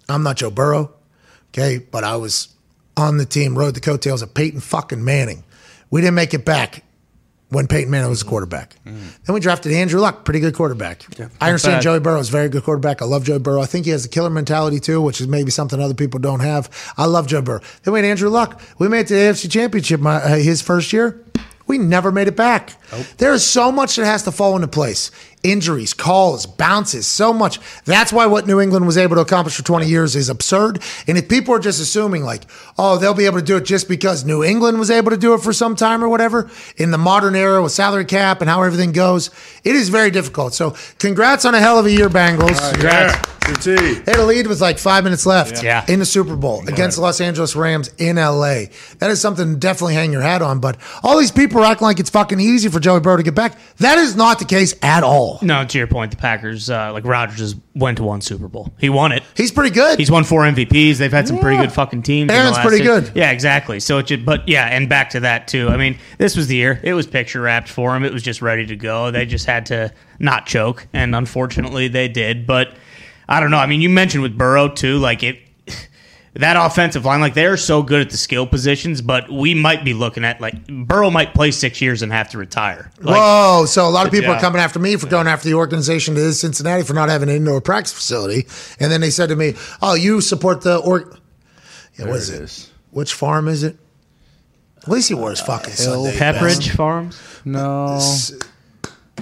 [SPEAKER 1] I'm not Joe Burrow, okay, but I was on the team, rode the coattails of Peyton fucking Manning. We didn't make it back when Peyton Manning was a quarterback. Then we drafted Andrew Luck, pretty good quarterback. I understand
[SPEAKER 4] bad.
[SPEAKER 1] Joey Burrow is a very good quarterback. I love Joey Burrow. I think he has a killer mentality too, which is maybe something other people don't have. I love Joey Burrow. Then we had Andrew Luck. We made it to the AFC Championship my, uh, his first year. We never made it back. There is so much that has to fall into place. Injuries, calls, bounces, so much. That's why what New England was able to accomplish for 20 years is absurd. And if people are just assuming, like, oh, they'll be able to do it just because New England was able to do it for some time or whatever, in the modern era with salary cap and how everything goes, it is very difficult. So, congrats on a hell of a year, Bengals.
[SPEAKER 6] Yeah, good tea.
[SPEAKER 1] They had a lead with like five minutes left
[SPEAKER 4] Yeah.
[SPEAKER 1] in the Super Bowl against the Los Angeles Rams in LA. That is something to definitely hang your hat on. But all these people are acting like it's fucking easy for Joey Burrow to get back. That is not the case at all.
[SPEAKER 4] No, to your point, the Packers, uh, like Rodgers, just went to one Super Bowl. He won it.
[SPEAKER 1] He's pretty good.
[SPEAKER 4] He's won four MVPs. They've had some pretty good fucking teams. in the
[SPEAKER 1] Aaron's
[SPEAKER 4] last
[SPEAKER 1] pretty good.
[SPEAKER 4] Yeah, exactly. So it just, but yeah, and back to that too. I mean, this was the year. It was picture wrapped for him. It was just ready to go. They just had to not choke, and unfortunately, they did. But I don't know. I mean, you mentioned with Burrow too, like it. That offensive line, like they're so good at the skill positions, but we might be looking at like Burrow might play six years and have to retire. Like,
[SPEAKER 1] Whoa! So a lot of people
[SPEAKER 4] Yeah.
[SPEAKER 1] are coming after me for going after the organization to Cincinnati for not having an indoor practice facility, and then they said to me, "Oh, you support the org." Yeah, what is it? Which farm is it? At least he wore his uh, fucking Sunday
[SPEAKER 4] Pepperidge Farms.
[SPEAKER 6] No,
[SPEAKER 1] best.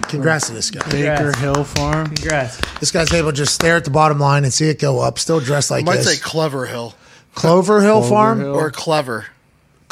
[SPEAKER 1] Congrats to this guy.
[SPEAKER 6] Baker Hill Farm.
[SPEAKER 4] Congrats.
[SPEAKER 1] This guy's able to just stare at the bottom line and see it go up. Still dressed like I
[SPEAKER 5] might
[SPEAKER 1] this.
[SPEAKER 5] say Clever Hill
[SPEAKER 1] Clover Hill Farm,
[SPEAKER 6] Hill.
[SPEAKER 5] or Clever.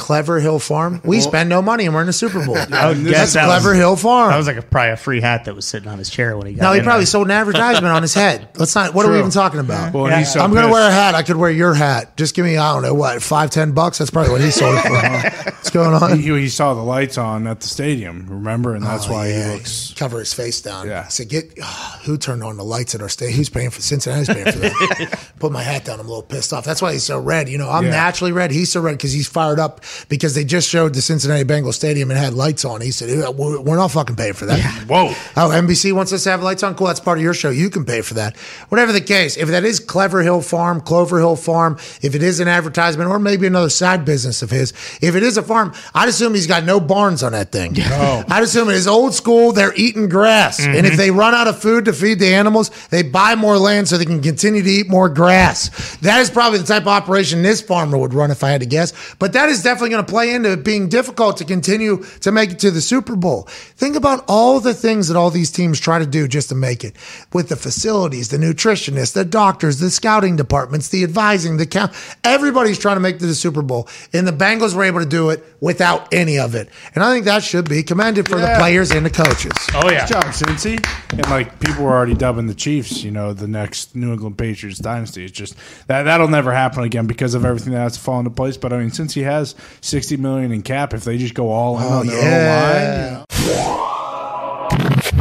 [SPEAKER 1] Clever Hill Farm. We spend no money and we're in the Super Bowl.
[SPEAKER 4] I
[SPEAKER 1] That's
[SPEAKER 4] guess that
[SPEAKER 1] Clever
[SPEAKER 4] was,
[SPEAKER 1] Hill Farm.
[SPEAKER 4] That was like a, probably a free hat that was sitting on his chair when he got. In.
[SPEAKER 1] No, he
[SPEAKER 4] in
[SPEAKER 1] probably
[SPEAKER 4] there.
[SPEAKER 1] sold an advertisement on his head. Let's not. What are we even talking about?
[SPEAKER 6] Well, and he's so
[SPEAKER 1] I'm going to wear a hat. I could wear your hat. Just give me, I don't know, what, five, ten bucks? That's probably what he sold it for. What's going on?
[SPEAKER 6] He, he saw the lights on at the stadium, remember, and that's
[SPEAKER 1] Oh,
[SPEAKER 6] why
[SPEAKER 1] yeah.
[SPEAKER 6] he looks.
[SPEAKER 1] Cover his face down.
[SPEAKER 6] Yeah.
[SPEAKER 1] I said, get, ah, who turned on the lights at our state? Who's paying for Cincinnati's paying for that? Put my hat down. I'm a little pissed off. That's why he's so red. You know, I'm
[SPEAKER 6] Yeah.
[SPEAKER 1] naturally red. He's so red because he's fired up because they just showed the Cincinnati Bengals stadium and had lights on. He said, we're we're not fucking paying for that.
[SPEAKER 6] Whoa!
[SPEAKER 1] Oh, NBC wants us to have lights on. Cool, that's part of your show. You can pay for that. Whatever the case, if that is Clever Hill Farm, Clover Hill Farm, if it is an advertisement or maybe another side business of his, if it is a farm, I'd assume he's got no barns on that thing.
[SPEAKER 6] No.
[SPEAKER 1] I'd assume it is old school. They're eating grass, and if mm-hmm. they run out of food to feed the animals, they buy more land so they can continue to eat more grass. That is probably the type of operation this farmer would run, if I had to guess. But that is definitely going to play into it being difficult to continue to make it to the Super Bowl. Think about all the things that all these teams try to do just to make it with the facilities, the nutritionists, the doctors, the scouting departments, the advising, the count. Everybody's trying to make it to the Super Bowl, and the Bengals were able to do it without any of it. And I think that should be commended for the players and the coaches.
[SPEAKER 4] Oh yeah.
[SPEAKER 6] Good job, Cincy. And like people were already dubbing the Chiefs, you know, the next New England Patriots dynasty. It's just that that'll never happen again because of everything that has to fall into place. But I mean, since he has sixty million in cap, if they just go all in oh, on their
[SPEAKER 1] yeah.
[SPEAKER 6] own line, you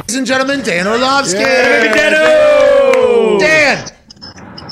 [SPEAKER 1] Ladies and gentlemen, Dan Orlovsky.
[SPEAKER 6] Yeah.
[SPEAKER 1] Dan.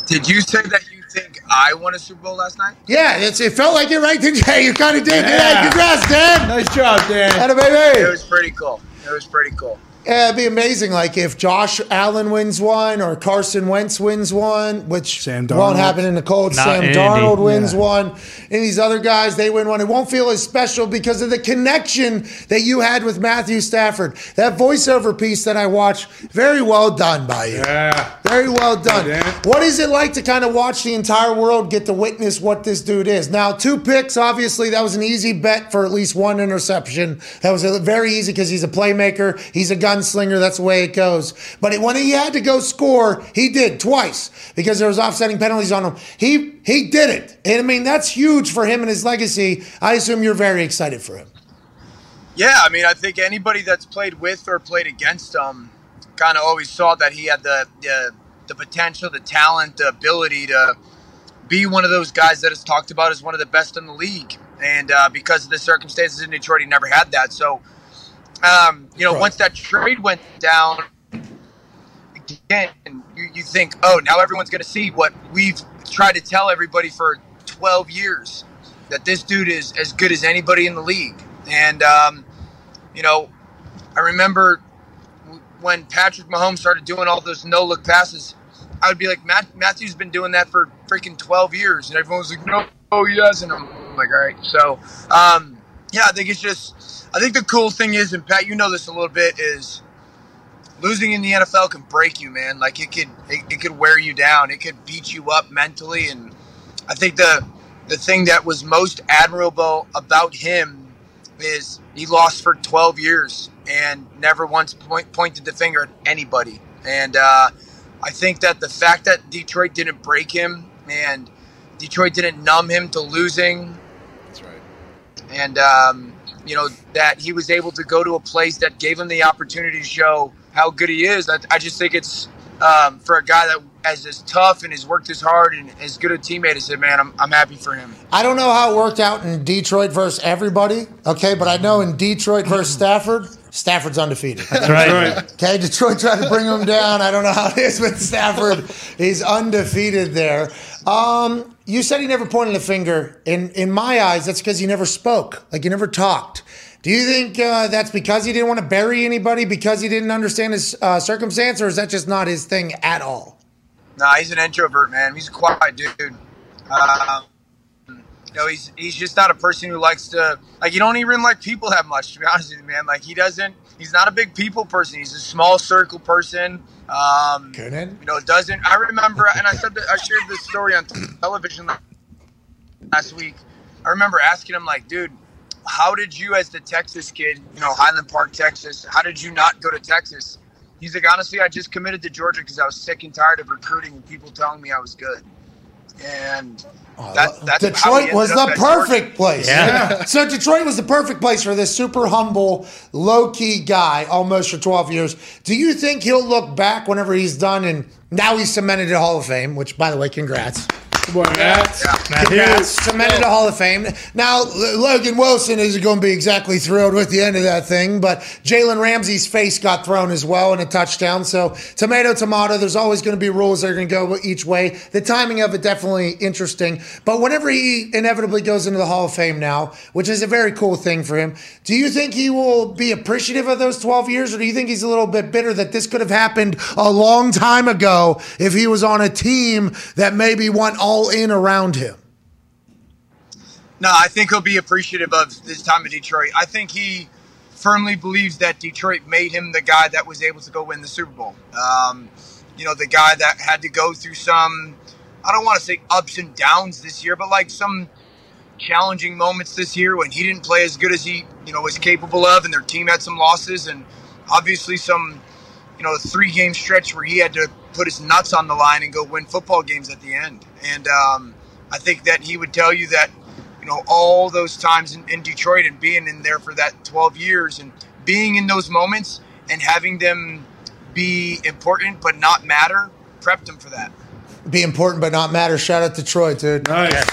[SPEAKER 7] Did you say that you think I won a Super Bowl last night?
[SPEAKER 1] Yeah, it's, it felt like it, right? Did you? Hey, you kind of did. Yeah.
[SPEAKER 6] Yeah.
[SPEAKER 1] congrats, Dan.
[SPEAKER 6] nice job, Dan.
[SPEAKER 1] Atta
[SPEAKER 7] It
[SPEAKER 1] baby.
[SPEAKER 7] It was pretty cool. It was pretty cool.
[SPEAKER 1] Yeah, it'd be amazing. Like if Josh Allen wins one or Carson Wentz wins one, which
[SPEAKER 6] Sam
[SPEAKER 1] won't happen in the cold.
[SPEAKER 4] Not
[SPEAKER 1] Sam
[SPEAKER 4] in
[SPEAKER 1] Darnold wins
[SPEAKER 6] Yeah.
[SPEAKER 1] one, and these other guys they win one. It won't feel as special because of the connection that you had with Matthew Stafford. That voiceover piece that I watched, very well done by you.
[SPEAKER 6] Yeah.
[SPEAKER 1] Very well done.
[SPEAKER 6] Dan.
[SPEAKER 1] What is it like to kind of watch the entire world get to witness what this dude is? Now, two picks, obviously, that was an easy bet for at least one interception. That was a, very easy because he's a playmaker, he's a gunslinger. That's the way it goes. But it, when he had to go score, he did twice because there was offsetting penalties on him. He he did it, and I mean that's huge for him and his legacy. I assume you're very excited for him.
[SPEAKER 7] Yeah, I mean, I think anybody that's played with or played against him kind of always saw that he had the, the the potential, the talent, the ability to be one of those guys that is talked about as one of the best in the league. And uh, because of the circumstances in Detroit, he never had that. So, um, you know,
[SPEAKER 1] Right.
[SPEAKER 7] once that trade went down, again, you, you think, oh, now everyone's going to see what we've tried to tell everybody for 12 years that this dude is as good as anybody in the league. And, um, you know, I remember when Patrick Mahomes started doing all those no look passes, I would be like, Matt, Matthew's been doing that for freaking 12 years. And everyone was like, no, oh, he hasn't. I'm like, all right. So, um, yeah, I think it's just, I think the cool thing is, and Pat, you know this a little bit, is losing in the NFL can break you, man. Like it could, it, it could wear you down. It could beat you up mentally. And I think the, the thing that was most admirable about him is he lost for 12 years and never once point, pointed the finger at anybody. And uh, I think that the fact that Detroit didn't break him and Detroit didn't numb him to losing. And um, you know that he was able to go to a place that gave him the opportunity to show how good he is. I, I just think it's um, for a guy that as as tough and has worked as hard and as good a teammate as him, man. I'm, I'm happy for him.
[SPEAKER 1] I don't know how it worked out in Detroit versus everybody, okay, but I know in Detroit versus Stafford, Stafford's undefeated.
[SPEAKER 4] Right.
[SPEAKER 1] Okay, Detroit tried to bring him down. I don't know how it is with Stafford. He's undefeated there. Um, you said he never pointed a finger. In in my eyes, that's because he never spoke. Like he never talked. Do you think uh, that's because he didn't want to bury anybody because he didn't understand his uh, circumstance, or is that just not his thing at all?
[SPEAKER 7] Nah, he's an introvert, man. He's a quiet dude. Um, you know, he's he's just not a person who likes to like. You don't even like people that much, to be honest with you, man. Like he doesn't. He's not a big people person. He's a small circle person. Um,
[SPEAKER 1] Goonan?
[SPEAKER 7] you know, doesn't. I remember, and I said that I shared this story on television last week. I remember asking him, like, dude, how did you, as the Texas kid, you know, Highland Park, Texas, how did you not go to Texas? He's like, honestly, I just committed to Georgia because I was sick and tired of recruiting and people telling me I was good. And Oh, that, that's
[SPEAKER 1] Detroit was the
[SPEAKER 7] at Georgia.
[SPEAKER 1] perfect place.
[SPEAKER 4] Yeah.
[SPEAKER 1] So Detroit was the perfect place for this super humble, low key guy almost for 12 years. Do you think he'll look back whenever he's done and now he's cemented to Hall of Fame, which by the way, congrats.
[SPEAKER 6] Boy, that's,
[SPEAKER 1] Congrats. Cemented to Hall of Fame. Now, Logan Wilson isn't going to be exactly thrilled with the end of that thing, but Jalen Ramsey's face got thrown as well in a touchdown. So, tomato, tomato, there's always going to be rules that are going to go each way. The timing of it definitely interesting. But whenever he inevitably goes into the Hall of Fame now, which is a very cool thing for him, do you think he will be appreciative of those 12 years, or do you think he's a little bit bitter that this could have happened a long time ago if he was on a team that maybe won all in around him?
[SPEAKER 7] No, I think he'll be appreciative of this time in Detroit. I think he firmly believes that Detroit made him the guy that was able to go win the Super Bowl. Um, you know, the guy that had to go through some, I don't want to say ups and downs this year, but like some challenging moments this year when he didn't play as good as he, you know, was capable of, and their team had some losses, and obviously some, you know, three game stretch where he had to put his nuts on the line and go win football games at the end. And um, I think that he would tell you that, you know, all those times in, in Detroit and being in there for that 12 years and being in those moments and having them be important but not matter prepped him for that.
[SPEAKER 1] Be important but not matter. Shout out to Troy, dude.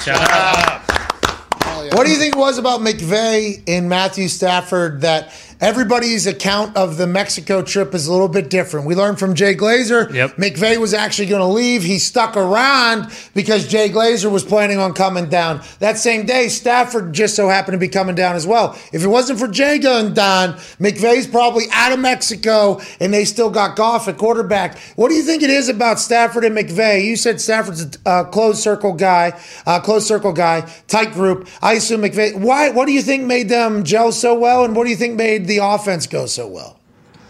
[SPEAKER 6] nice.
[SPEAKER 1] What do you think it was about McVay and Matthew Stafford that everybody's account of the Mexico trip is a little bit different? We learned from Jay Glazer.
[SPEAKER 4] Yep.
[SPEAKER 1] McVay was actually going to leave. He stuck around because Jay Glazer was planning on coming down. That same day, Stafford just so happened to be coming down as well. If it wasn't for Jay going down, McVay's probably out of Mexico and they still got Goff at quarterback. What do you think it is about Stafford and McVay? You said Stafford's a uh, closed circle guy, uh, closed circle guy, tight group. I assume McVay. Why? What do you think made them gel so well, and what do you think made the offense go so well?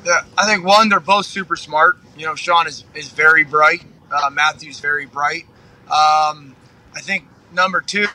[SPEAKER 7] Yeah, I think one, they're both super smart. You know, Sean is, is very bright. Uh, Matthew's very bright. Um, I think number two,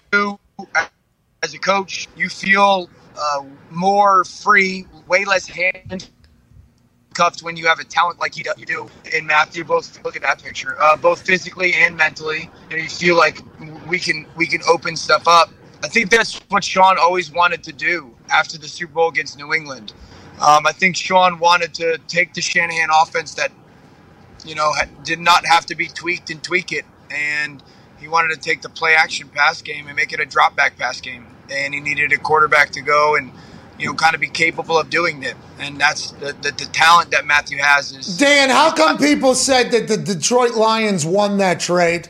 [SPEAKER 7] as a coach, you feel uh, more free, way less handcuffed when you have a talent like you do, in Matthew. Both look at that picture, uh, both physically and mentally. You feel like we can we can open stuff up. I think that's what Sean always wanted to do after the Super Bowl against New England. Um, I think Sean wanted to take the Shanahan offense that, you know, ha- did not have to be tweaked and tweak it. And he wanted to take the play action pass game and make it a drop back pass game. And he needed a quarterback to go and, you know, kind of be capable of doing it. And that's the, the, the talent that Matthew has is.
[SPEAKER 1] Dan, how come people said that the Detroit Lions won that trade?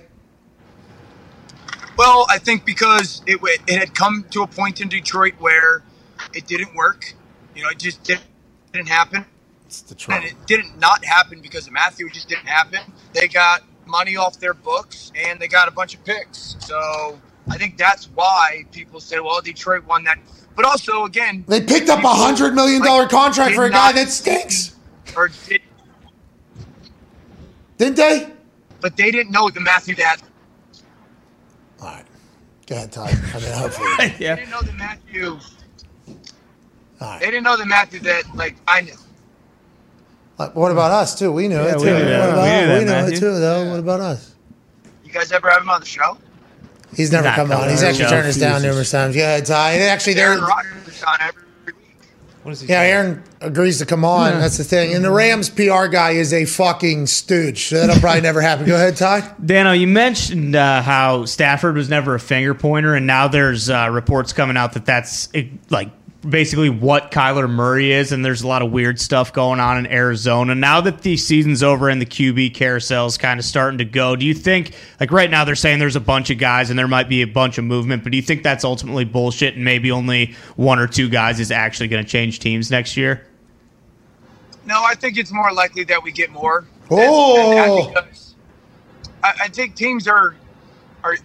[SPEAKER 7] Well, I think because it, it had come to a point in Detroit where it didn't work. You know, it just didn't, didn't happen.
[SPEAKER 1] It's
[SPEAKER 7] and it didn't not happen because of Matthew. It just didn't happen. They got money off their books and they got a bunch of picks. So I think that's why people say, "Well, Detroit won that." But also, again,
[SPEAKER 1] They picked up a hundred million dollar
[SPEAKER 7] like,
[SPEAKER 1] contract for a guy that stinks,
[SPEAKER 7] or did,
[SPEAKER 1] didn't they?
[SPEAKER 7] but they didn't know the Matthew that
[SPEAKER 1] All right, go ahead, Todd. I mean, hopefully. yeah.
[SPEAKER 7] they didn't know the Matthew.
[SPEAKER 1] All right.
[SPEAKER 7] They didn't know the Matthew that like I knew.
[SPEAKER 1] Like, what about us too? We knew it too.
[SPEAKER 4] we knew
[SPEAKER 1] What
[SPEAKER 4] that.
[SPEAKER 1] about
[SPEAKER 4] We knew
[SPEAKER 1] us? We know it too, though. What about us?
[SPEAKER 7] You guys ever have him on the show?
[SPEAKER 1] He's never
[SPEAKER 4] Not
[SPEAKER 1] come on. He's actually turned us down numerous times. Yeah, Ty. And Actually, they're
[SPEAKER 7] Aaron Rodgers is on every week.
[SPEAKER 3] What is he?
[SPEAKER 1] yeah. Aaron agrees to come on. That's the thing. And the Rams PR guy is a fucking stooge. So that'll probably never happen. Go ahead, Ty.
[SPEAKER 4] Dano, you mentioned uh, how Stafford was never a finger pointer, and now there's uh, reports coming out that that's like basically what Kyler Murray is, and there's a lot of weird stuff going on in Arizona. Now that the season's over and the QB carousel is kind of starting to go, do you think, like right now, they're saying there's a bunch of guys and there might be a bunch of movement, but do you think that's ultimately bullshit and maybe only one or two guys is actually going to change teams next year?
[SPEAKER 7] No, I think it's more likely that we get more.
[SPEAKER 1] Oh.
[SPEAKER 7] because I, I think teams are are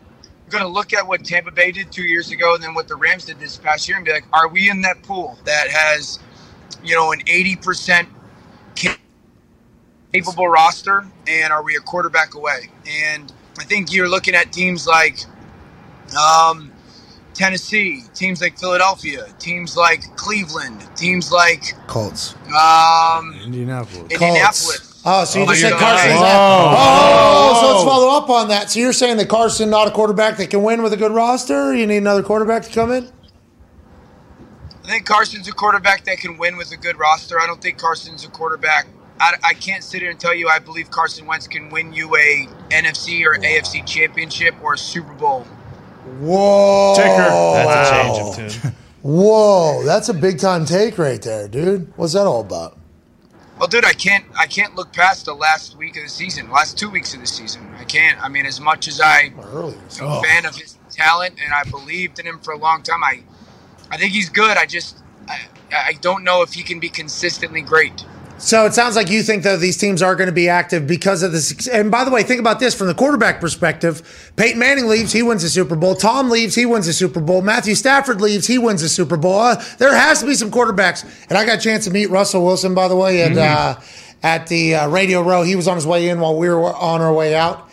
[SPEAKER 7] going to look at what Tampa Bay did two years ago and then what the Rams did this past year and be like, are we in that pool that has, you know, an 80% capable roster and are we a quarterback away? And I think you're looking at teams like um, Tennessee, teams like Philadelphia, teams like Cleveland, teams like
[SPEAKER 1] Colts.
[SPEAKER 7] um,
[SPEAKER 6] Indianapolis.
[SPEAKER 7] Indianapolis.
[SPEAKER 1] Oh, so you
[SPEAKER 7] Oh
[SPEAKER 1] just said
[SPEAKER 7] God.
[SPEAKER 1] Carson's
[SPEAKER 7] Whoa.
[SPEAKER 1] out. Oh. oh, so let's follow up on that. So you're saying that Carson not a quarterback that can win with a good roster? You need another quarterback to come in?
[SPEAKER 7] I think Carson's a quarterback that can win with a good roster. I don't think Carson's a quarterback. I, I can't sit here and tell you I believe Carson Wentz can win you a NFC or AFC championship or a Super Bowl.
[SPEAKER 1] Whoa.
[SPEAKER 3] That's a change of tune.
[SPEAKER 1] Whoa, that's a big time take right there, dude. What's that all about?
[SPEAKER 7] Well, dude, I can't I can't look past the last week of the season, last two weeks of the season. I can't. I mean, as much as I
[SPEAKER 1] Earlier.
[SPEAKER 7] am a fan of his talent and I believed in him for a long time, I I think he's good. I just I, I don't know if he can be consistently great.
[SPEAKER 1] So it sounds like you think that these teams are going to be active because of this. And by the way, think about this from the quarterback perspective. Peyton Manning leaves, he wins the Super Bowl. Tom leaves, he wins the Super Bowl. Matthew Stafford leaves, he wins the Super Bowl. Uh, there has to be some quarterbacks. And I got a chance to meet Russell Wilson, by the way, and uh, at the uh, Radio Row. He was on his way in while we were on our way out.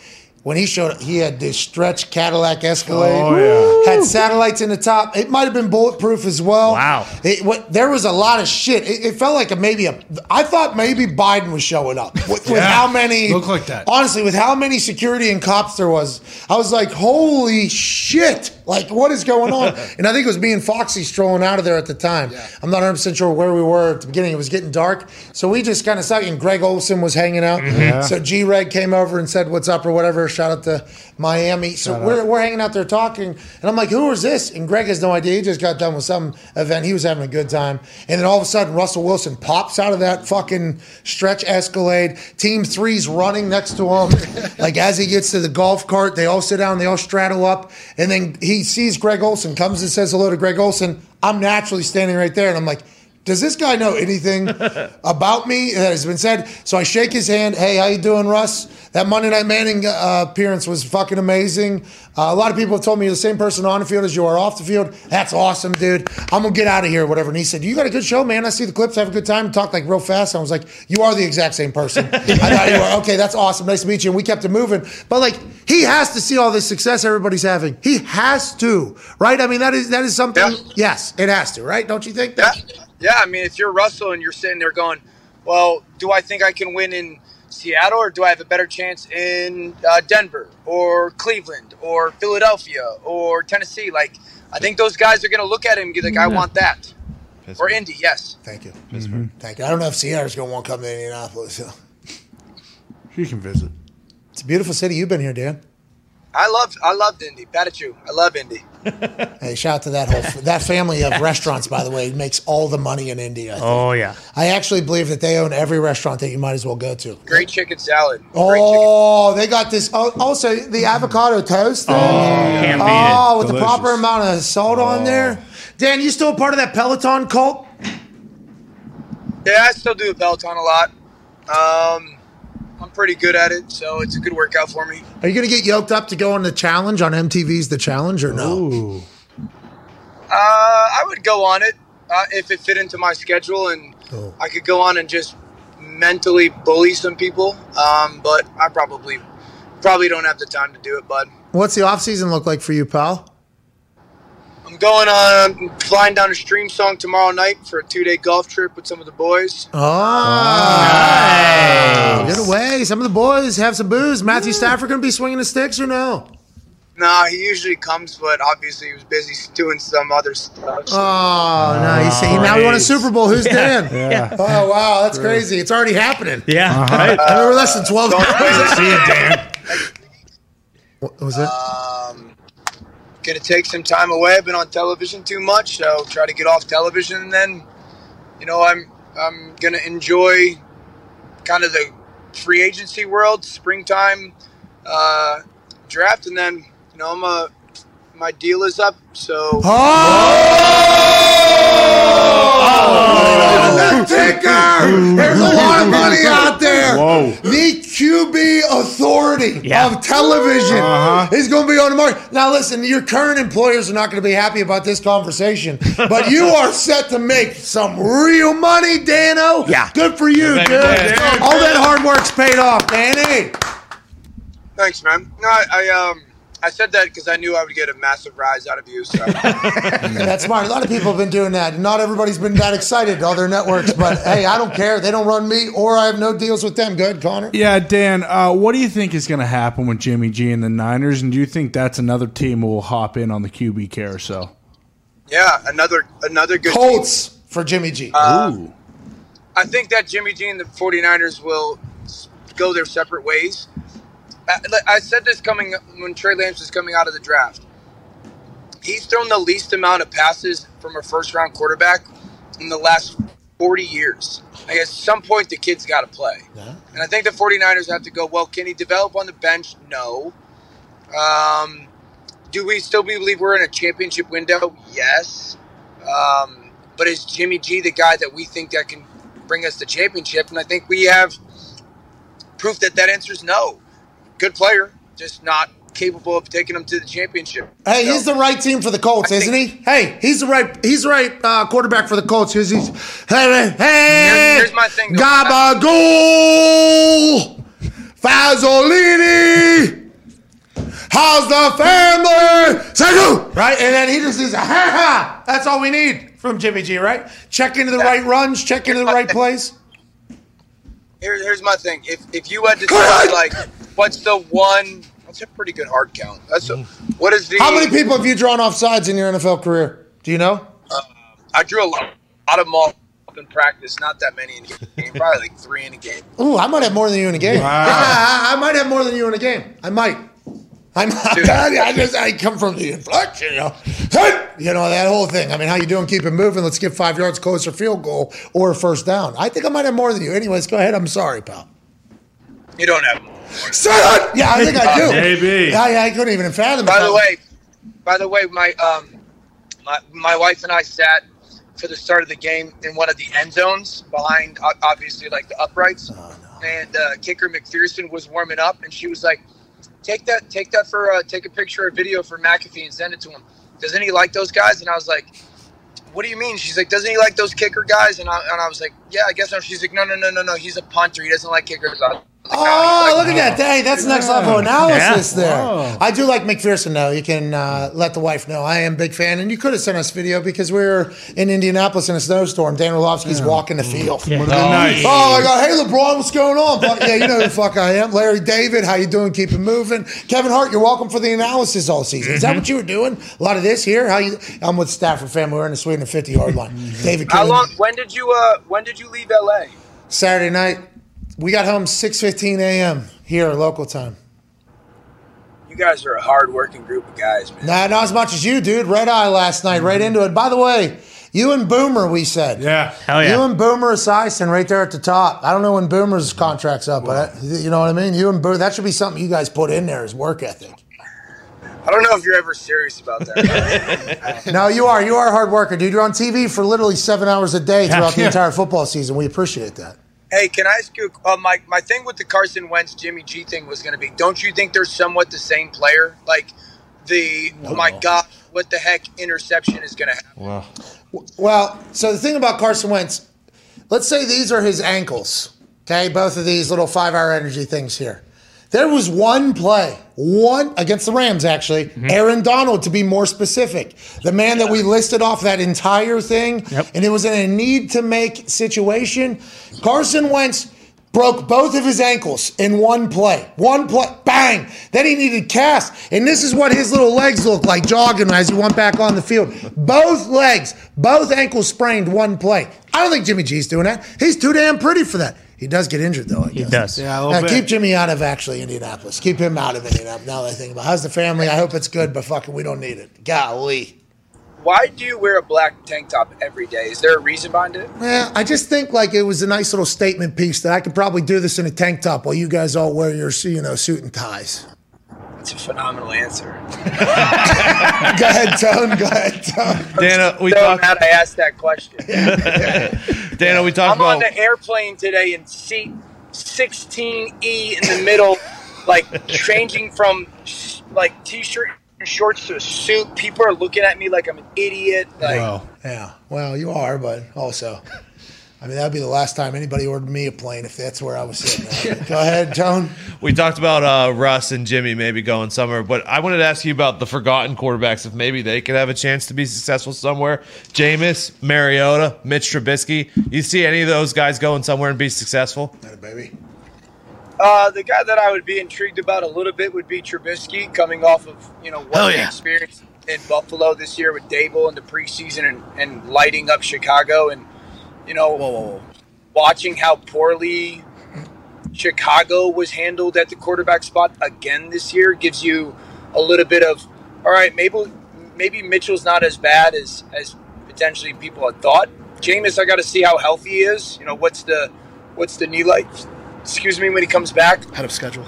[SPEAKER 1] When he showed up, he had this stretch Cadillac Escalade.
[SPEAKER 6] Oh,
[SPEAKER 1] Had satellites in the top. It might have been bulletproof as well.
[SPEAKER 4] Wow.
[SPEAKER 1] It, what, there was a lot of shit. It, it felt like a maybe a. I thought maybe Biden was showing up with, with how many.
[SPEAKER 6] looked like that.
[SPEAKER 1] Honestly, with how many security and cops there was, I was like, "Holy shit! Like, what is going on?" and I think it was me and Foxy strolling out of there at the time. I'm not 100 percent sure where we were at the beginning. It was getting dark, so we just kind of stuck. And Greg Olsen was hanging out.
[SPEAKER 6] Mm-hmm.
[SPEAKER 1] So G Reg came over and said, "What's up?" or whatever. Shout out to Miami. So we're, we're hanging out there talking, and I'm like, "Who is this?" And Greg has no idea. He just got done with some event. He was having a good time, and then all of a sudden, Russell Wilson pops out of that fucking stretch Escalade. Team three's running next to him. like as he gets to the golf cart, they all sit down, they all straddle up, and then he sees Greg Olsen, comes and says hello to Greg Olsen. I'm naturally standing right there, and I'm like. Does this guy know anything about me that has been said? So I shake his hand. Hey, how you doing, Russ? That Monday Night Manning uh, appearance was fucking amazing. Uh, a lot of people have told me you're the same person on the field as you are off the field. That's awesome, dude. I'm gonna get out of here, whatever. And he said, "You got a good show, man. I see the clips. Have a good time. Talk like real fast." I was like, "You are the exact same person." I thought you were okay. That's awesome. Nice to meet you. And we kept it moving. But like, he has to see all this success everybody's having. He has to, right? I mean, that is that is something.
[SPEAKER 7] Yeah.
[SPEAKER 1] Yes, it has to, right? Don't you think? That,
[SPEAKER 7] yeah. I mean, if you're Russell and you're sitting there going, "Well, do I think I can win in Seattle, or do I have a better chance in uh, Denver, or Cleveland, or Philadelphia, or Tennessee?" Like, I think those guys are going to look at him and be like, "I want that," or Indy. Yes.
[SPEAKER 1] Thank you. Thank you. I don't know if Ciara's going to want to come to Indianapolis. So.
[SPEAKER 6] You can visit.
[SPEAKER 1] It's a beautiful city. You've been here, Dan.
[SPEAKER 7] I love I loved Indy. Bad at you. I love Indy.
[SPEAKER 1] Hey, shout out to that whole that family of restaurants. By the way, makes all the money in India.
[SPEAKER 4] Oh yeah.
[SPEAKER 1] I actually believe that they own every restaurant that you might as well go to.
[SPEAKER 7] Great chicken salad. Great chicken.
[SPEAKER 1] Oh, they got this. Oh, also, the avocado toast. Thing.
[SPEAKER 4] Can't
[SPEAKER 1] Oh, with the proper amount of salt on there. Dan, you still a part of that Peloton cult?
[SPEAKER 7] Yeah, I still do the Peloton a lot. Um, I'm pretty good at it, so it's a good workout for me.
[SPEAKER 1] Are you going to get yoked up to go on the challenge on MTV's The Challenge or no?
[SPEAKER 6] Ooh.
[SPEAKER 7] Uh, I would go on it uh, if it fit into my schedule, and
[SPEAKER 1] Cool.
[SPEAKER 7] I could go on and just mentally bully some people. Um, but I probably probably don't have the time to do it, bud.
[SPEAKER 1] What's the off season look like for you, pal?
[SPEAKER 7] I'm going on flying down to Streamsong tomorrow night for a two day golf trip with some of the boys.
[SPEAKER 1] Oh, get away! Some of the boys have some booze. Matthew Stafford going to be swinging the sticks or no?
[SPEAKER 7] Nah, he usually comes, but obviously he was busy doing some other stuff.
[SPEAKER 1] Oh, no! He's saying now we won a Super Bowl. Who's Dan?
[SPEAKER 6] Yeah.
[SPEAKER 1] Oh wow, that's crazy! It's already happening.
[SPEAKER 4] Yeah.
[SPEAKER 6] Uh-huh.
[SPEAKER 1] I mean, we're less than twelve
[SPEAKER 7] Don't
[SPEAKER 1] hours.
[SPEAKER 7] see it,
[SPEAKER 1] Dan. What was it?
[SPEAKER 7] Um, gonna take some time away. I've been on television too much, so try to get off television, and then, you know, I'm I'm gonna enjoy kind of the free agency world, springtime uh, draft, and then you know I'm a my deal is up, so
[SPEAKER 1] Oh! The ticker! There's a lot of money out there.
[SPEAKER 6] Whoa.
[SPEAKER 1] The QB authority majority
[SPEAKER 4] Yeah.
[SPEAKER 1] of television
[SPEAKER 6] Uh-huh.
[SPEAKER 1] is going to be on the market. Now, listen, your current employers are not going to be happy about this conversation, but you are set to make some real money, Dano.
[SPEAKER 4] Yeah.
[SPEAKER 1] Good for you,
[SPEAKER 3] Thank
[SPEAKER 1] dude.
[SPEAKER 3] you,
[SPEAKER 1] All that hard work's paid off, Danny.
[SPEAKER 7] Thanks, man. No, I, I um I said that because I knew I would get a massive rise out of you. So
[SPEAKER 1] That's smart. A lot of people have been doing that. Not everybody's been that excited, all their networks, but hey, I don't care. They don't run me, or I have no deals with them. Good, Connor.
[SPEAKER 6] Yeah, Dan, uh, what do you think is going to happen with Jimmy G and the Niners? And do you think that's another team who will hop in on the QB carousel?
[SPEAKER 7] yeah, another another good.
[SPEAKER 1] Colts for Jimmy G.
[SPEAKER 6] Ooh.
[SPEAKER 7] I think that Jimmy G and the 49ers will go their separate ways. I, I said this coming when Trey Lance was coming out of the draft. He's thrown the least amount of passes from a first round quarterback in the last 40 years. Like at some point, the kid's got to play. And I think the 49ers have to go, well, can he develop on the bench? No. Um, do we still believe we're in a championship window? Yes. Um, but is Jimmy G the guy that we think that can bring us the championship? And I think we have proof that that answer is no. Good player, just not capable of taking them to the championship.
[SPEAKER 1] Hey,
[SPEAKER 7] So-
[SPEAKER 1] he's the right team for the Colts,
[SPEAKER 7] I
[SPEAKER 1] isn't
[SPEAKER 7] think-
[SPEAKER 1] he? Hey, he's the right he's the right uh, quarterback for the Colts because he's hey hey
[SPEAKER 7] Here's- here's my thing.
[SPEAKER 1] Gabagool Fazzolini. How's the family? Say go! Right, and then he just says, ha ha. That's all we need from Jimmy G, right? Check into the right runs, check into the right plays.
[SPEAKER 7] Here, here's my thing. If if you had to say like, what's the one? That's a pretty good hard count. That's a, mm. what is the?
[SPEAKER 1] How many people have you drawn off sides in your NFL career? Do you know?
[SPEAKER 7] Uh, I drew a lot, lot of them off in practice. Not that many in a game. Probably like three in a game.
[SPEAKER 1] Ooh, I might have more than you in a game.
[SPEAKER 6] Wow.
[SPEAKER 1] Yeah, I, I might have more than you in a game. I might. I'm
[SPEAKER 7] Dude.
[SPEAKER 1] I just I come from the inflection, you know. You know, that whole thing. I mean, how you doing? Keep it moving. Let's get five yards closer field goal or a first down. I think I might have more than you. Anyways, go ahead. I'm sorry, pal.
[SPEAKER 7] You don't have. Them.
[SPEAKER 1] Son! Yeah, I think I do.
[SPEAKER 6] Maybe.
[SPEAKER 1] Yeah, yeah, I couldn't even fathom
[SPEAKER 7] By
[SPEAKER 1] it.
[SPEAKER 7] the way, by the way, my um, my, my wife and I sat for the start of the game in one of the end zones behind, obviously, like the uprights. Oh, no. And uh, kicker McPherson was warming up, and she was like, "Take that, take that for, uh, take a picture or video for McAfee and send it to him. Doesn't he like those guys?" And I was like. What do you mean? She's like, doesn't he like those kicker guys? And I, and I was like, yeah, I guess so. She's like, no, no, no, no, no. He's a punter. He doesn't like kickers. I was like,
[SPEAKER 1] Oh, look at that. Hey, that's next level analysis
[SPEAKER 4] Yeah.
[SPEAKER 1] there.
[SPEAKER 6] Whoa.
[SPEAKER 1] I do like McPherson, though. You can uh, let the wife know. I am a big fan. And you could have sent us video because we were in Indianapolis in a snowstorm. Dan Orlovsky's walking the field.
[SPEAKER 6] Would've been nice.
[SPEAKER 1] Oh my God! Hey LeBron, what's going on? Fuck, yeah, you know who the fuck I am. Larry David, how you doing? Keep it moving. Kevin Hart, you're welcome for the analysis all season. Is that what you were doing? A lot of this here. How you? I'm with Stafford family. We're in the Sweden 50 yard line. David,
[SPEAKER 7] How long? When did you? Uh, when did you leave LA?
[SPEAKER 1] Saturday night. We got home 6:15 a.m. here local time.
[SPEAKER 7] You guys are a hard-working group of guys, man.
[SPEAKER 1] Nah, not as much as you, dude. Red eye last night, right mm-hmm. into it. By the way, you and Boomer, we said.
[SPEAKER 6] Yeah.
[SPEAKER 4] Hell yeah.
[SPEAKER 1] You and Boomer Esiason right there at the top. I don't know when Boomer's contract's up, but I, you know what I mean. You and Boomer, that should be something you guys put in there as work ethic.
[SPEAKER 7] I don't know if you're ever serious about that.
[SPEAKER 1] No, you are. You are a hard worker, dude. You're on TV for literally seven hours a day throughout the entire football season. We appreciate that.
[SPEAKER 7] Hey, can I ask you? Uh, my my thing with the Carson Wentz Jimmy G thing was going to be. Don't you think they're somewhat the same player? Like the oh my god, what the heck interception is going to happen?
[SPEAKER 3] Well,
[SPEAKER 1] Well, so the thing about Carson Wentz, let's say these are his ankles. Okay, both of these little five-hour energy things here. There was one play, one against the Rams, actually. Mm-hmm. Aaron Donald, to be more specific, the man that we listed off that entire thing,
[SPEAKER 4] Yep.
[SPEAKER 1] and it was in a need-to-make situation. Carson Wentz broke both of his ankles in one play. One play, bang. Then he needed cast. And this is what his little legs look like jogging as he went back on the field. Both legs, both ankles sprained one play. I don't think Jimmy G's doing that. He's too damn pretty for that. He does get injured though, I
[SPEAKER 4] He does.
[SPEAKER 6] Yeah, a bit.
[SPEAKER 1] keep Jimmy out of actually Indianapolis. Keep him out of Indianapolis. Now that I think about it. how's the family? I hope it's good, but fucking we don't need it. Golly.
[SPEAKER 7] Why do you wear a black tank top every day? Is there a reason behind it?
[SPEAKER 1] Yeah, I just think like it was a nice little statement piece that I could probably do this in a tank top while you guys all wear your you know suit and ties.
[SPEAKER 7] It's a phenomenal answer.
[SPEAKER 1] Go ahead, Tone. Go ahead, Tone.
[SPEAKER 3] Dana, we
[SPEAKER 7] so
[SPEAKER 3] talked.
[SPEAKER 7] mad I asked that question.
[SPEAKER 3] Dana, we talked about.
[SPEAKER 7] I'm on
[SPEAKER 3] about.
[SPEAKER 7] the airplane today in seat 16E in the middle like changing from like t-shirt and shorts to a suit. People are looking at me like I'm an idiot. Like,
[SPEAKER 1] Well, yeah. Well, you are, but also, I mean, that would be the last time anybody ordered me a plane if that's where I was sitting. Go ahead, Tone.
[SPEAKER 3] We talked about uh, Russ and Jimmy maybe going somewhere, but I wanted to ask you about the forgotten quarterbacks if maybe they could have a chance to be successful somewhere. Jameis, Mariota, Mitch Trubisky. You see any of those guys going somewhere and be successful?
[SPEAKER 1] That a baby.
[SPEAKER 7] Uh, the guy that I would be intrigued about a little bit would be Trubisky, coming off of you know what
[SPEAKER 3] Hell yeah.
[SPEAKER 7] experienced in Buffalo this year with Daboll in the preseason and, and lighting up Chicago, and you know watching how poorly Chicago was handled at the quarterback spot again this year gives you a little bit of all right, maybe maybe Mitchell's not as bad as as potentially people had thought. Jameis, I got to see how healthy he is. You know what's the what's the knee like? Excuse me when he comes back.
[SPEAKER 8] Out of schedule.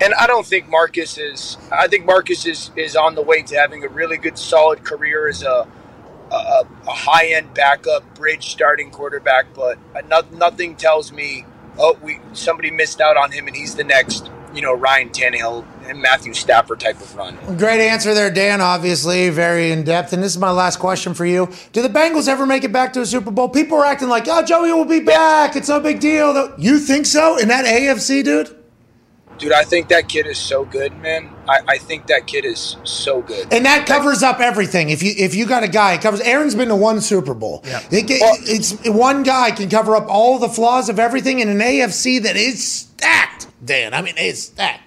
[SPEAKER 7] And I don't think Marcus is. I think Marcus is is on the way to having a really good, solid career as a a, a high end backup, bridge starting quarterback. But no, nothing tells me, oh, we somebody missed out on him, and he's the next, you know, Ryan Tannehill and Matthew Stafford type of run.
[SPEAKER 1] Great answer there, Dan. Obviously, very in depth. And this is my last question for you: Do the Bengals ever make it back to a Super Bowl? People are acting like, "Oh, Joey will be back. It's no big deal." You think so? In that AFC, dude?
[SPEAKER 7] Dude, I think that kid is so good, man. I, I think that kid is so good.
[SPEAKER 1] And that covers up everything. If you if you got a guy, it covers. Aaron's been to one Super Bowl.
[SPEAKER 8] Yeah.
[SPEAKER 1] It, ca- it's one guy can cover up all the flaws of everything in an AFC that is stacked. Dan, I mean, it's stacked.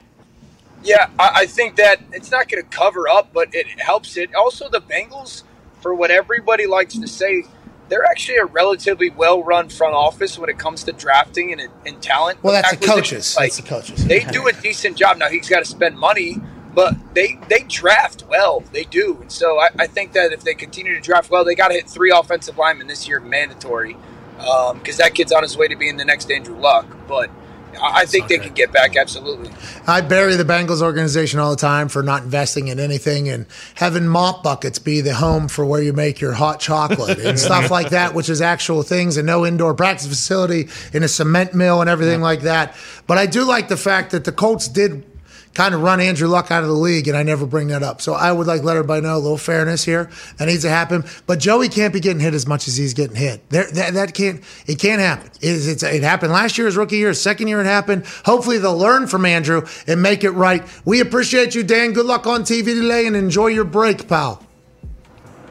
[SPEAKER 7] Yeah, I, I think that it's not going to cover up, but it helps it. Also, the Bengals, for what everybody likes to say, they're actually a relatively well-run front office when it comes to drafting and, and talent.
[SPEAKER 1] Well, that's the coaches.
[SPEAKER 7] Like,
[SPEAKER 1] That's the coaches.
[SPEAKER 7] They do a decent job. Now he's got to spend money, but they they draft well. They do, and so I, I think that if they continue to draft well, they got to hit three offensive linemen this year, mandatory, um, because that kid's on his way to being the next Andrew Luck. But I, think they can get back absolutely.
[SPEAKER 1] I bury the Bengals organization all the time for not investing in anything and having mop buckets be the home for where you make your hot chocolate and stuff like that, which is actual things and no indoor practice facility in a cement mill and everything like that. But I do like the fact that the Colts did kind of run Andrew Luck out of the league, and I never bring that up. So I would like let everybody know a little fairness here. That needs to happen. But Joey can't be getting hit as much as he's getting hit. There, that, that can't. It can't happen. It, is- it's, it happened last year, his rookie year, his second year, it happened. Hopefully they'll learn from Andrew and make it right. We appreciate you, Dan. Good luck on TV today, and enjoy your break, pal.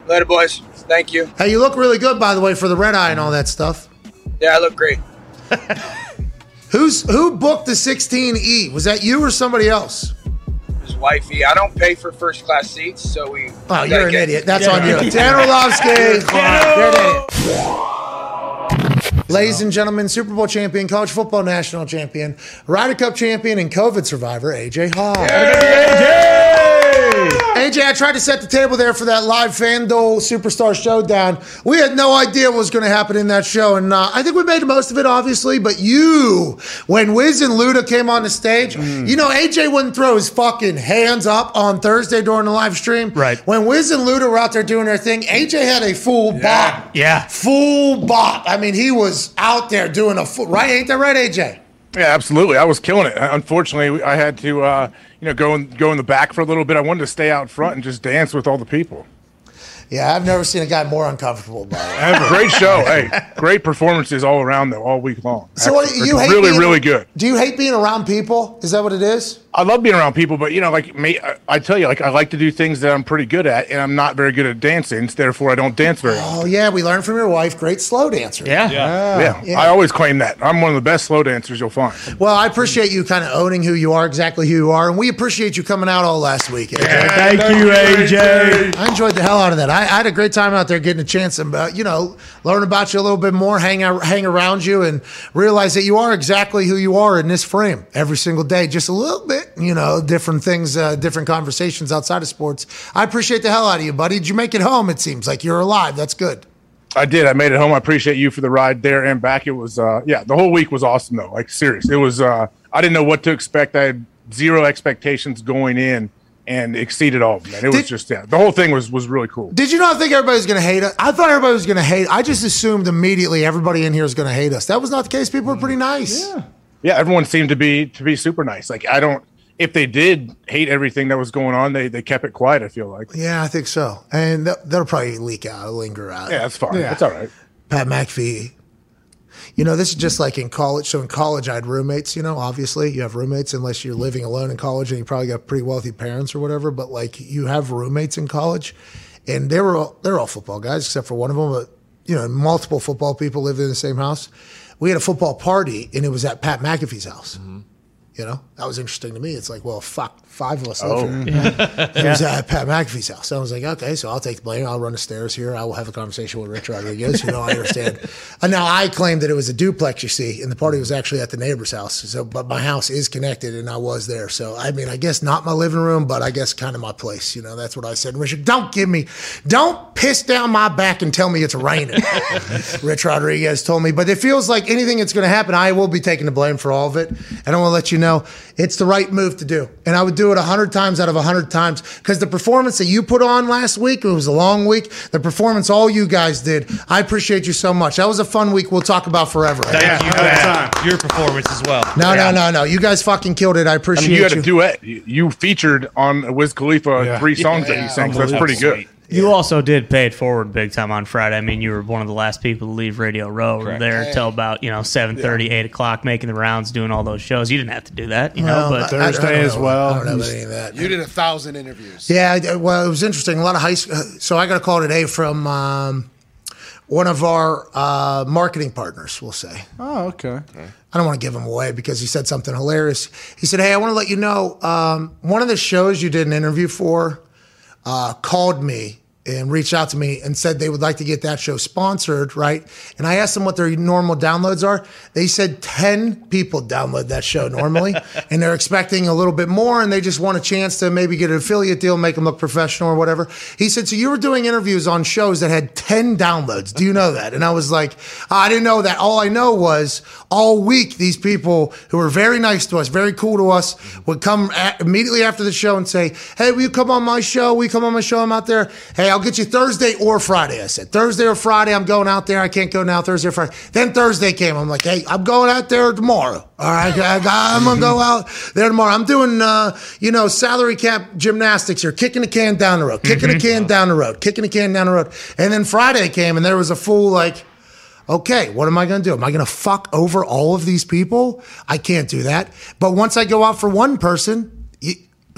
[SPEAKER 7] Later, boys. Thank you.
[SPEAKER 1] Hey, you look really good, by the way, for the red eye and all that stuff.
[SPEAKER 7] Yeah, I look great.
[SPEAKER 1] Who's who booked the 16E? Was that you or somebody else?
[SPEAKER 7] His wifey. I don't pay for first class seats, so we.
[SPEAKER 1] Oh,
[SPEAKER 7] we
[SPEAKER 1] you're an
[SPEAKER 7] get-
[SPEAKER 1] idiot. That's on you. Dan Orlovsky. You're an idiot. Ladies and gentlemen, Super Bowl champion, college football national champion, Ryder Cup champion, and COVID survivor, AJ Hawk. AJ, I tried to set the table there for that live FanDuel Superstar Showdown. We had no idea what was going to happen in that show, and uh, I think we made the most of it, obviously. But you, when Wiz and Luda came on the stage, you know, AJ wouldn't throw his fucking hands up on Thursday during the live stream.
[SPEAKER 4] Right.
[SPEAKER 1] When Wiz and Luda were out there doing their thing, AJ had a full bop.
[SPEAKER 4] Yeah.
[SPEAKER 1] Full bop. I mean, he was out there doing a full, right? Ain't that right, AJ?
[SPEAKER 9] Yeah, absolutely. I was killing it. Unfortunately, I had to, uh, you know, go in, go in the back for a little bit. I wanted to stay out front and just dance with all the people.
[SPEAKER 1] Yeah, I've never seen a guy more uncomfortable by it.
[SPEAKER 9] Great show. hey, great performances all around though, all week long.
[SPEAKER 1] So what, you hate
[SPEAKER 9] really,
[SPEAKER 1] being-
[SPEAKER 9] really good.
[SPEAKER 1] Do you hate being around people? Is that what it is?
[SPEAKER 9] I love being around people, but you know, like me, I, I tell you, like I like to do things that I'm pretty good at, and I'm not very good at dancing. Therefore, I don't dance very often.
[SPEAKER 1] Oh yeah, we learned from your wife. Great slow dancer.
[SPEAKER 4] Yeah.
[SPEAKER 9] yeah,
[SPEAKER 1] yeah.
[SPEAKER 9] I always claim that I'm one of the best slow dancers you'll find.
[SPEAKER 1] Well, I appreciate you kind of owning who you are, exactly who you are, and we appreciate you coming out all last week. AJ.
[SPEAKER 4] Thank you, AJ.
[SPEAKER 1] I enjoyed the hell out of that. I, I had a great time out there getting a chance to, uh, you know, learn about you a little bit more, hang out, hang around you, and realize that you are exactly who you are in this frame every single day. Just a little bit, you know, different things, uh, different conversations outside of sports. I appreciate the hell out of you, buddy. Did you make it home? It seems like you're alive. That's good.
[SPEAKER 9] I did. I made it home. I appreciate you for the ride there and back. It was, uh, yeah, the whole week was awesome though. Like serious. It was. Uh, I didn't know what to expect. I had zero expectations going in and exceeded all of them. And it was just yeah. The whole thing was was really cool.
[SPEAKER 1] Did you not think everybody was going to hate us? I thought everybody was going to hate. I just assumed immediately everybody in here is going to hate us. That was not the case. People were pretty nice.
[SPEAKER 9] Yeah, yeah, everyone seemed to be to be super nice. Like I don't. If they did hate everything that was going on, they they kept it quiet. I feel like.
[SPEAKER 1] Yeah, I think so. And that, that'll probably leak out, linger out.
[SPEAKER 9] Yeah, that's fine.
[SPEAKER 6] Yeah.
[SPEAKER 9] That's all right.
[SPEAKER 1] Pat McAfee. You know, this is just like in college. So in college, I had roommates. You know, obviously you have roommates unless you're living alone in college and you probably got pretty wealthy parents or whatever. But like you have roommates in college, and they were all, they're all football guys except for one of them. But you know, multiple football people lived in the same house. We had a football party, and it was at Pat McAfee's house. Mm-hmm. You know, that was interesting to me. It's like, well, fuck, five of us oh. live here. It was at uh, Pat McAfee's house. So I was like, okay, so I'll take the blame. I'll run the stairs here. I will have a conversation with Rich Rodriguez. You know, I understand. and now I claim that it was a duplex, you see, and the party was actually at the neighbor's house. So, but my house is connected, and I was there. So, I mean, I guess not my living room, but I guess kind of my place. You know, that's what I said. Richard, don't give me, don't piss down my back and tell me it's raining. Rich Rodriguez told me, but it feels like anything that's going to happen, I will be taking the blame for all of it. And I want to let you know it's the right move to do. And I would do it a hundred times out of a hundred times because the performance that you put on last week, it was a long week. The performance all you guys did, I appreciate you so much. That was a fun week. We'll talk about forever.
[SPEAKER 3] Thank you,
[SPEAKER 6] Yeah.
[SPEAKER 3] Pat. Your performance as well.
[SPEAKER 1] No, no, no, no. You guys fucking killed it. I
[SPEAKER 9] I
[SPEAKER 1] appreciate
[SPEAKER 9] mean, you had
[SPEAKER 1] you.
[SPEAKER 9] a duet. You, you featured on Wiz Khalifa
[SPEAKER 6] Yeah.
[SPEAKER 9] three songs that you sang, so that's pretty good.
[SPEAKER 4] You also did pay it forward big time on Friday. I mean, you were one of the last people to leave Radio Row. Were there till about you know 7.30, 8 o'clock, making the rounds, doing all those shows. You didn't have to do that, you know.
[SPEAKER 1] Well,
[SPEAKER 4] but
[SPEAKER 1] I- I- I
[SPEAKER 6] Thursday as
[SPEAKER 1] know.
[SPEAKER 6] well.
[SPEAKER 1] I don't know about any of that.
[SPEAKER 5] You did a thousand interviews.
[SPEAKER 1] Yeah, well, it was interesting. A lot of high school. So I got a call today from um, one of our uh, marketing partners. We'll say.
[SPEAKER 6] Oh, okay.
[SPEAKER 1] I don't want to give him away because he said something hilarious. He said, "Hey, I want to let you know um, one of the shows you did an interview for uh, called me." And reached out to me and said they would like to get that show sponsored, right? And I asked them what their normal downloads are. They said 10 people download that show normally, and they're expecting a little bit more, and they just want a chance to maybe get an affiliate deal, make them look professional or whatever. He said, So you were doing interviews on shows that had 10 downloads. Do you know that? And I was like, I didn't know that. All I know was all week, these people who were very nice to us, very cool to us, would come a immediately after the show and say, Hey, will you come on my show? Will you come on my show? I'm out there. Hey, I'll get you Thursday or Friday. I said, Thursday or Friday, I'm going out there. I can't go now, Thursday or Friday. Then Thursday came. I'm like, Hey, I'm going out there tomorrow. All right. I, am going to go out there tomorrow. I'm doing, uh, you know, salary cap gymnastics here, kicking the can down the road, kicking the can down the road, kicking the can down the road. And then Friday came and there was a full, like, okay, what am I going to do? Am I going to fuck over all of these people? I can't do that. But once I go out for one person,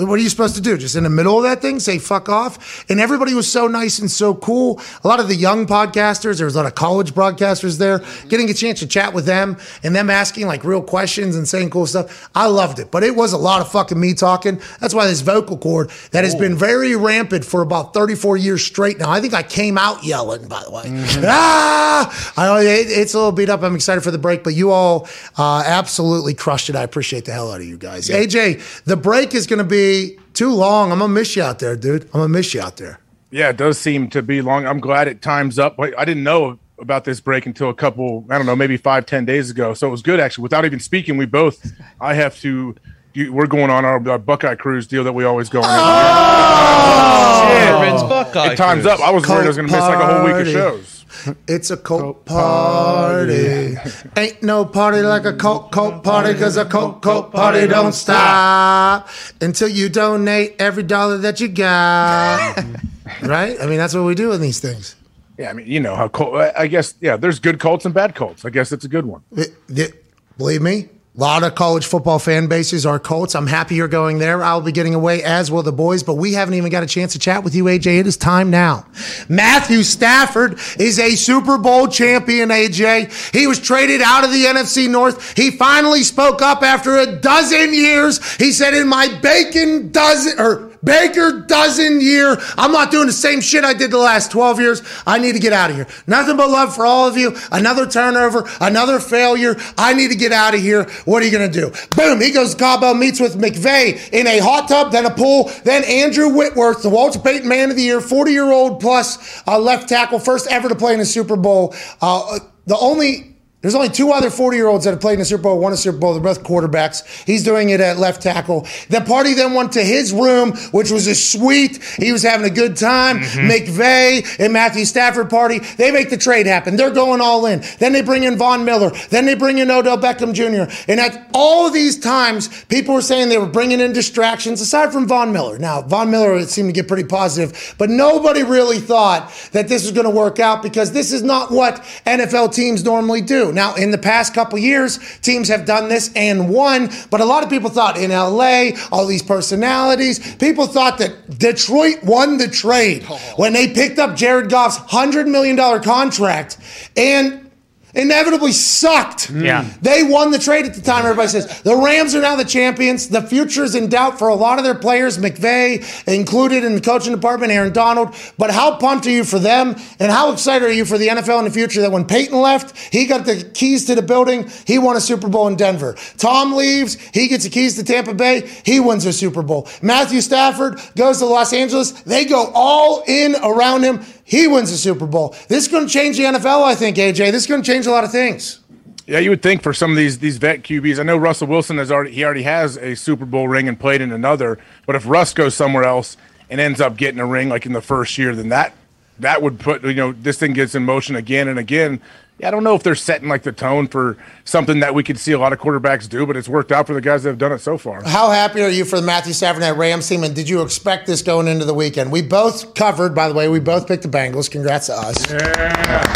[SPEAKER 1] what are you supposed to do? Just in the middle of that thing, say fuck off? And everybody was so nice and so cool. A lot of the young podcasters, there was a lot of college broadcasters there, getting a chance to chat with them and them asking like real questions and saying cool stuff. I loved it, but it was a lot of fucking me talking. That's why this vocal cord that has been very rampant for about 34 years straight now. I think I came out yelling, by the way. Ah! I it, it's a little beat up. I'm excited for the break, but you all uh, absolutely crushed it. I appreciate the hell out of you guys. AJ, the break is going to be too long. I'm going to miss you out there, dude. I'm going to miss you out there.
[SPEAKER 9] Yeah, it does seem to be long. I'm glad it times up. Wait, I didn't know about this break until a couple, I don't know, maybe five, ten days ago. So it was good actually. Without even speaking, we both, I have to. You, we're going on our, our Buckeye cruise deal that we always go on. Oh!
[SPEAKER 3] Sherman's Buckeye
[SPEAKER 9] It times
[SPEAKER 3] Cruise.
[SPEAKER 9] up. I was worried I was going to miss like a whole week of shows.
[SPEAKER 1] It's a cult party. Ain't no party like a cult cult party because a cult cult party don't stop until you donate every dollar that you got. right? I mean, that's what we do in these things.
[SPEAKER 9] Yeah, I mean, you know how cult. I I guess yeah. There's good cults and bad cults. I guess it's a good one.
[SPEAKER 1] It- it- believe me, a lot of college football fan bases are Colts. I'm happy you're going there. I'll be getting away, as will the boys, but we haven't even got a chance to chat with you, AJ. It is time now. Matthew Stafford is a Super Bowl champion, AJ. He was traded out of the NFC North. He finally spoke up after a dozen years. He said, In my bacon dozen, or Baker dozen year. I'm not doing the same shit I did the last 12 years. I need to get out of here. Nothing but love for all of you. Another turnover, another failure. I need to get out of here. What are you going to do? Boom. He goes, Cabo meets with McVay in a hot tub, then a pool, then Andrew Whitworth, the Walter Payton Man of the Year, 40 year old plus uh, left tackle, first ever to play in a Super Bowl. Uh, the only There's only two other 40 year olds that have played in the Super Bowl, won a Super Bowl. They're both quarterbacks. He's doing it at left tackle. The party then went to his room, which was a suite. He was having a good time. Mm-hmm. McVay and Matthew Stafford party. They make the trade happen. They're going all in. Then they bring in Von Miller. Then they bring in Odell Beckham Jr. And at all of these times, people were saying they were bringing in distractions, aside from Von Miller. Now, Von Miller seemed to get pretty positive, but nobody really thought that this was going to work out because this is not what NFL teams normally do. Now, in the past couple years, teams have done this and won, but a lot of people thought in LA, all these personalities, people thought that Detroit won the trade oh. when they picked up Jared Goff's $100 million contract and inevitably sucked. Mm.
[SPEAKER 4] Yeah.
[SPEAKER 1] They won the trade at the time. Everybody says the Rams are now the champions. The future is in doubt for a lot of their players, McVay included in the coaching department, Aaron Donald. But how pumped are you for them? And how excited are you for the NFL in the future that when Peyton left, he got the keys to the building, he won a Super Bowl in Denver. Tom leaves, he gets the keys to Tampa Bay, he wins a Super Bowl. Matthew Stafford goes to Los Angeles, they go all in around him. He wins the Super Bowl. This is going to change the NFL, I think, AJ. This is going to change a lot of things.
[SPEAKER 9] Yeah, you would think for some of these these vet QBs. I know Russell Wilson has already he already has a Super Bowl ring and played in another. But if Russ goes somewhere else and ends up getting a ring like in the first year, then that that would put you know this thing gets in motion again and again. Yeah, I don't know if they're setting like the tone for something that we could see a lot of quarterbacks do, but it's worked out for the guys that have done it so far.
[SPEAKER 1] How happy are you for the Matthew Stafford at Rams team? And did you expect this going into the weekend? We both covered, by the way, we both picked the Bengals. Congrats to us. Yeah.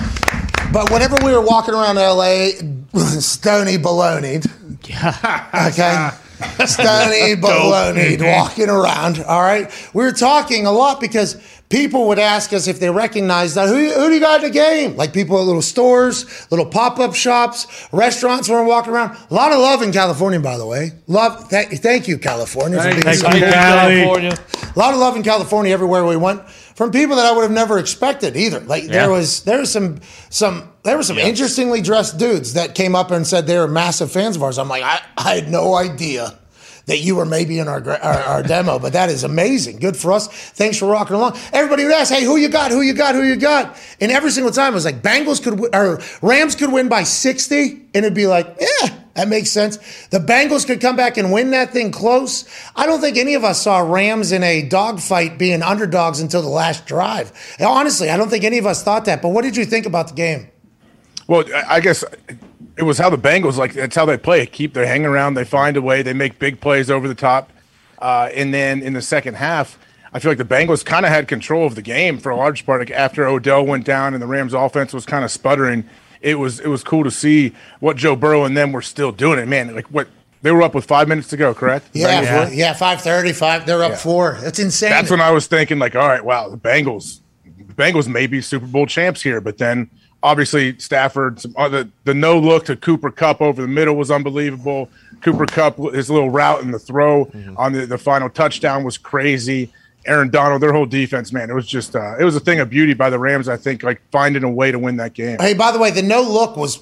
[SPEAKER 1] But whenever we were walking around LA, stony baloneyed. Okay. Stony baloneyed walking around. All right. We were talking a lot because people would ask us if they recognized that. Who, who do you got in the game? Like people at little stores, little pop up shops, restaurants when we're walking around. A lot of love in California, by the way. Love. Th- thank you, California. for being
[SPEAKER 2] Thank you,
[SPEAKER 3] California.
[SPEAKER 1] A lot of love in California everywhere we went from people that I would have never expected either. Like there was there was some some there were some interestingly dressed dudes that came up and said they were massive fans of ours. I'm like I, I had no idea that you were maybe in our, our our demo, but that is amazing. Good for us. Thanks for rocking along. Everybody would ask, "Hey, who you got? Who you got? Who you got?" And every single time it was like Bengals could win, or Rams could win by 60, and it'd be like, "Yeah, that makes sense." The Bengals could come back and win that thing close. I don't think any of us saw Rams in a dogfight being underdogs until the last drive. Honestly, I don't think any of us thought that. But what did you think about the game?
[SPEAKER 9] Well, I I guess it was how the Bengals like that's how they play. Keep they hang around, they find a way, they make big plays over the top, uh, and then in the second half, I feel like the Bengals kind of had control of the game for a large part. Like after Odell went down and the Rams' offense was kind of sputtering, it was it was cool to see what Joe Burrow and them were still doing. It man, like what they were up with five minutes to go, correct?
[SPEAKER 1] Yeah,
[SPEAKER 9] were?
[SPEAKER 1] yeah, five thirty, five. They're up four. That's insane.
[SPEAKER 9] That's when I was thinking, like, all right, wow, the Bengals, the Bengals may be Super Bowl champs here. But then, obviously, Stafford, some other, the no look to Cooper Kupp over the middle was unbelievable. Cooper Kupp, his little route and the throw on the, the final touchdown was crazy. Aaron Donald, their whole defense, man, it was just, uh, it was a thing of beauty by the Rams. I think, like finding a way to win that game.
[SPEAKER 1] Hey, by the way, the no look was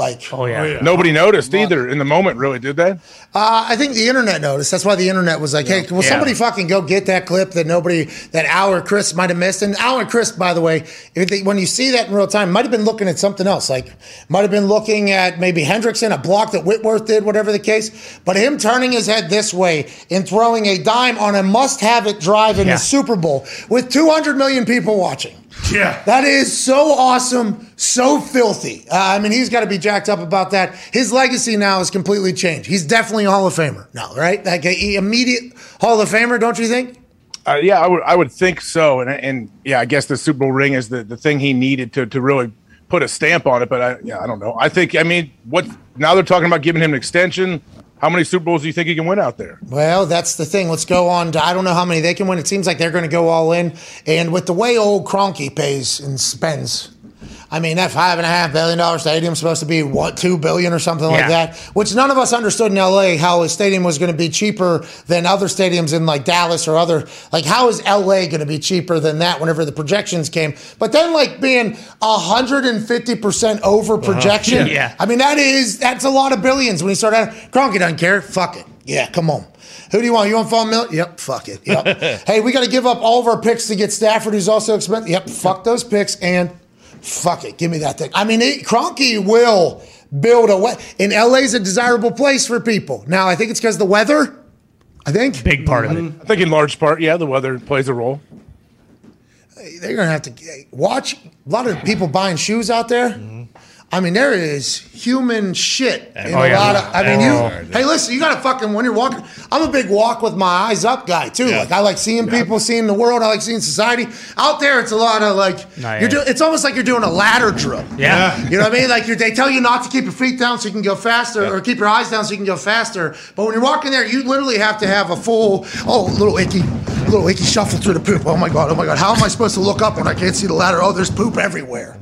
[SPEAKER 1] like.
[SPEAKER 4] Oh yeah.
[SPEAKER 9] Nobody noticed either in the moment, really, did they?
[SPEAKER 1] Uh, I think the internet noticed. That's why the internet was like, "Hey, will
[SPEAKER 4] Yeah.
[SPEAKER 1] somebody fucking go get that clip that nobody, that Al Chris might have missed?" And Al Chris, by the way, if they, when you see that in real time, might have been looking at something else. Like, might have been looking at maybe Hendrickson, a block that Whitworth did, whatever the case. But him turning his head this way and throwing a dime on a must-have-it drive in
[SPEAKER 4] Yeah.
[SPEAKER 1] the Super Bowl with 200 million people watching.
[SPEAKER 2] Yeah.
[SPEAKER 1] That is so awesome, so filthy. Uh, I mean, he's got to be jacked up about that. His legacy now is completely changed. He's definitely a Hall of Famer now, right? Like a immediate Hall of Famer, don't you think?
[SPEAKER 9] Uh, yeah, I would I would think so, and and yeah, I guess the Super Bowl ring is the, the thing he needed to to really put a stamp on it. But I yeah, I don't know. I think I mean what now they're talking about giving him an extension. How many Super Bowls do you think he can win out there?
[SPEAKER 1] Well, that's the thing. Let's go on. To, I don't know how many they can win. It seems like they're going to go all in. And with the way old Kroenke pays and spends, I mean, that five and a half billion dollar stadium supposed to be what two billion or something like that, which none of us understood in LA how a stadium was going to be cheaper than other stadiums in like Dallas or other. Like, how is LA going to be cheaper than that? Whenever the projections came, but then like being hundred and fifty percent over uh-huh. projection.
[SPEAKER 4] Yeah.
[SPEAKER 1] I mean, that is that's a lot of billions when you start out. Kroenke doesn't care. Fuck it. Yeah, come on. Who do you want? You want Von Miller? Yep, fuck it. Yep. hey, we got to give up all of our picks to get Stafford, who's also expensive. Yep, fuck those picks and Fuck it, give me that thing. I mean, it, Kroenke will build a way. And LA's a desirable place for people. Now, I think it's because the weather. I think
[SPEAKER 4] Big part of it. Mm-hmm.
[SPEAKER 9] I think in large part, yeah, the weather plays a role.
[SPEAKER 1] they're gonna have to watch a lot of people buying shoes out there. Mm-hmm. I mean, there is human shit in
[SPEAKER 4] Oh,
[SPEAKER 1] a
[SPEAKER 4] yeah.
[SPEAKER 1] lot of. I mean, you. Hey, listen, you gotta fucking when you're walking. I'm a big walk with my eyes up guy too.
[SPEAKER 3] Yeah.
[SPEAKER 1] Like I like seeing people, seeing the world. I like seeing society. Out there, it's a lot of like
[SPEAKER 4] Nah,
[SPEAKER 1] you're doing. It's almost like you're doing a ladder drill.
[SPEAKER 4] Yeah.
[SPEAKER 1] You know what I mean? Like you're, they tell you not to keep your feet down so you can go faster, or keep your eyes down so you can go faster. But when you're walking there, you literally have to have a full, oh, little icky, little icky shuffle through the poop. Oh my god, oh my god, how am I supposed to look up when I can't see the ladder? Oh, there's poop everywhere.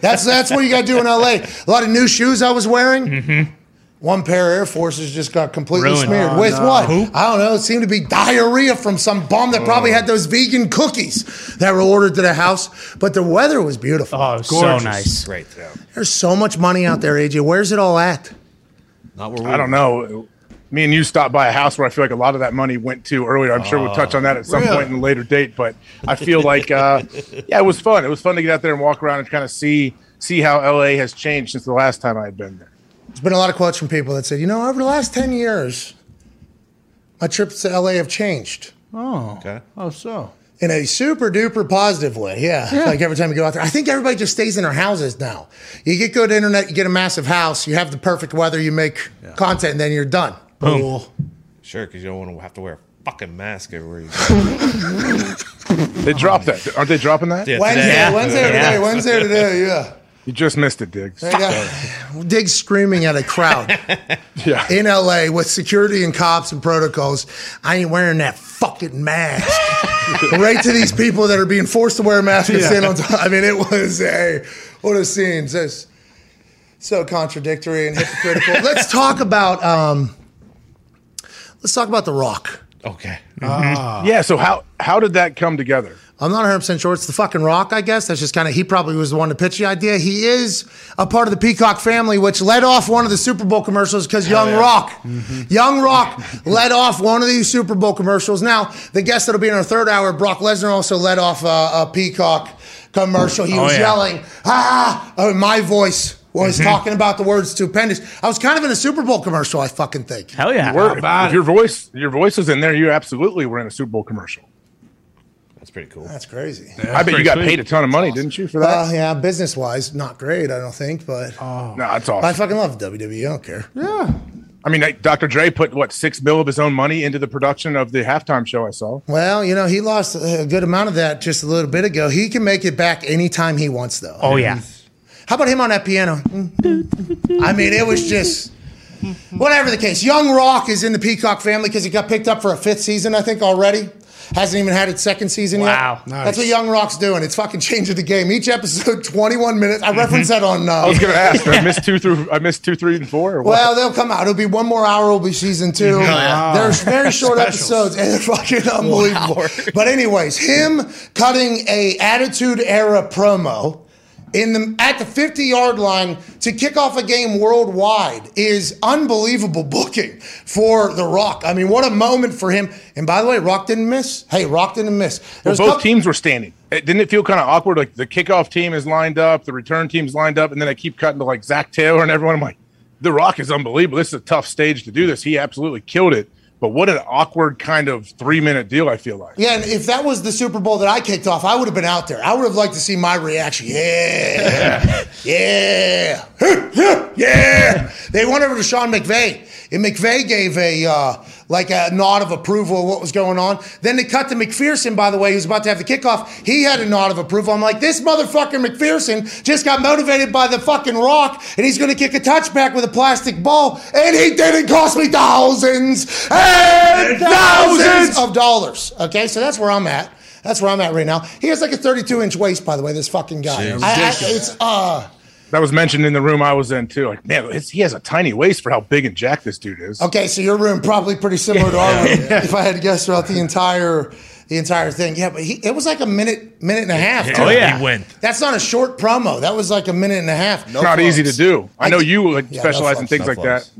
[SPEAKER 1] That's that's what you got to do in LA. A lot of new shoes I was wearing. Mm-hmm. One pair of Air Forces just got completely
[SPEAKER 4] Ruined.
[SPEAKER 1] smeared.
[SPEAKER 6] Oh,
[SPEAKER 1] With
[SPEAKER 6] no.
[SPEAKER 1] what? I don't know. It seemed to be diarrhea from some bum that probably oh. had those vegan cookies that were ordered to the house. But the weather was beautiful.
[SPEAKER 4] Oh, it was so nice.
[SPEAKER 3] Great. Yeah.
[SPEAKER 1] There's so much money out there, AJ. Where's it all at?
[SPEAKER 3] Not where we
[SPEAKER 9] I don't know. Me and you stopped by a house where I feel like a lot of that money went to earlier. I'm sure we'll touch on that at some
[SPEAKER 6] Really?
[SPEAKER 9] point in a later date. But I feel like, uh, yeah, it was fun. It was fun to get out there and walk around and kind of see see how LA has changed since the last time I had been there.
[SPEAKER 1] There's been a lot of quotes from people that said, you know, over the last 10 years, my trips to LA have changed
[SPEAKER 6] Oh,
[SPEAKER 3] Okay.
[SPEAKER 6] oh, so
[SPEAKER 1] in a super duper positive way. Yeah. Like every time you go out there, I think everybody just stays in their houses now. You get good internet, you get a massive house, you have the perfect weather, you make content, and then you're done.
[SPEAKER 6] Boom.
[SPEAKER 3] Sure, because you don't want to have to wear a fucking mask everywhere you go.
[SPEAKER 9] They dropped that. Aren't they dropping that?
[SPEAKER 3] Yeah,
[SPEAKER 1] Wednesday,
[SPEAKER 3] today.
[SPEAKER 1] Wednesday
[SPEAKER 4] Yeah.
[SPEAKER 1] today, Wednesday today, yeah.
[SPEAKER 9] You just missed it, Diggs.
[SPEAKER 1] Yeah. Diggs screaming at a crowd
[SPEAKER 9] Yeah.
[SPEAKER 1] in LA with security and cops and protocols. I ain't wearing that fucking mask. right to these people that are being forced to wear a mask and stand on top. I mean, it was a what a scene. Just so contradictory and hypocritical. let's talk about um, let's talk about The Rock.
[SPEAKER 3] Okay. Ah.
[SPEAKER 9] Yeah. So how how did that come together?
[SPEAKER 1] I'm not 100% sure. It's the fucking Rock, I guess. That's just kind of, he probably was the one to pitch the idea. He is a part of the Peacock family, which led off one of the Super Bowl commercials because Young Rock, mm-hmm. Young Rock led off one of these Super Bowl commercials. Now, the guest that'll be in our third hour, Brock Lesnar, also led off a, a Peacock commercial. He
[SPEAKER 4] Oh,
[SPEAKER 1] was
[SPEAKER 4] yeah.
[SPEAKER 1] yelling, ah, oh, my voice was talking about the word stupendous. I was kind of in a Super Bowl commercial, I fucking think.
[SPEAKER 4] Hell yeah.
[SPEAKER 9] Word.
[SPEAKER 6] bad.
[SPEAKER 9] If your voice your voice was in there, you absolutely were in a Super Bowl commercial.
[SPEAKER 3] That's pretty cool.
[SPEAKER 1] That's crazy.
[SPEAKER 9] I bet you got
[SPEAKER 6] sweet.
[SPEAKER 9] paid a ton of money, didn't you, for that?
[SPEAKER 1] Uh, yeah, business wise, not great, I don't think, but
[SPEAKER 9] no, that's
[SPEAKER 1] I fucking love WWE. I don't care. Yeah.
[SPEAKER 9] I mean, Dr. Dre put what six mil of his own money into the production of the halftime show. I saw.
[SPEAKER 1] Well, you know, he lost a good amount of that just a little bit ago. He can make it back anytime he wants, though.
[SPEAKER 4] Oh yeah.
[SPEAKER 1] How about him on that piano? I mean, it was just whatever the case. Young Rock is in the Peacock family because he got picked up for a fifth season, I think, already. Hasn't even had its second season
[SPEAKER 4] Wow.
[SPEAKER 1] yet.
[SPEAKER 6] Nice.
[SPEAKER 1] That's what Young Rock's doing. It's fucking changing the game. Each episode, 21 minutes. I referenced that on. Uh,
[SPEAKER 9] I was going to ask. I missed two through. I missed two, three, and four. Or what?
[SPEAKER 1] Well, they'll come out. It'll be one more hour. It'll be season two. There's very short episodes, and they're fucking unbelievable. But anyways, him cutting a Attitude Era promo in the at the 50 yard line to kick off a game worldwide is unbelievable booking for The Rock. I mean, what a moment for him. And by the way, Rock didn't miss. Hey, Rock didn't miss.
[SPEAKER 9] Well, both
[SPEAKER 1] couple-
[SPEAKER 9] teams were standing. It, didn't it feel kind of awkward? Like the kickoff team is lined up, the return team's lined up, and then I keep cutting to like Zac Taylor and everyone. I'm like, The Rock is unbelievable. This is a tough stage to do this. He absolutely killed it. But what an awkward kind of three minute deal. I feel like.
[SPEAKER 1] Yeah, and if that was the Super Bowl that I kicked off, I would have been out there. I would have liked to see my reaction. Yeah, yeah, yeah. They went over to Sean McVay, and McVay gave a uh, like a nod of approval of what was going on. Then they cut to McPherson, by the way, who's about to have the kickoff. He had a nod of approval. I'm like, this motherfucker McPherson just got motivated by the fucking rock, and he's going to kick a touchback with a plastic ball, and he didn't cost me thousands and thousands of dollars. Okay, so that's where I'm at. That's where I'm at right now. He has like a 32 inch waist, by the way. This fucking guy. I- I- it's uh.
[SPEAKER 9] That was mentioned in the room I was in too. Like, man, it's, he has a tiny waist for how big and jacked this dude is.
[SPEAKER 1] Okay, so your room probably pretty similar to our room, if I had to guess throughout the entire the entire thing. Yeah, but he, it was like a minute, minute and a half.
[SPEAKER 3] Oh, yeah. He went.
[SPEAKER 1] That's not a short promo. That was like a minute and a half.
[SPEAKER 9] It's not easy to do. I
[SPEAKER 1] I
[SPEAKER 9] know you like,
[SPEAKER 1] Yeah, no
[SPEAKER 9] specialize in things
[SPEAKER 3] no
[SPEAKER 9] like
[SPEAKER 3] flows.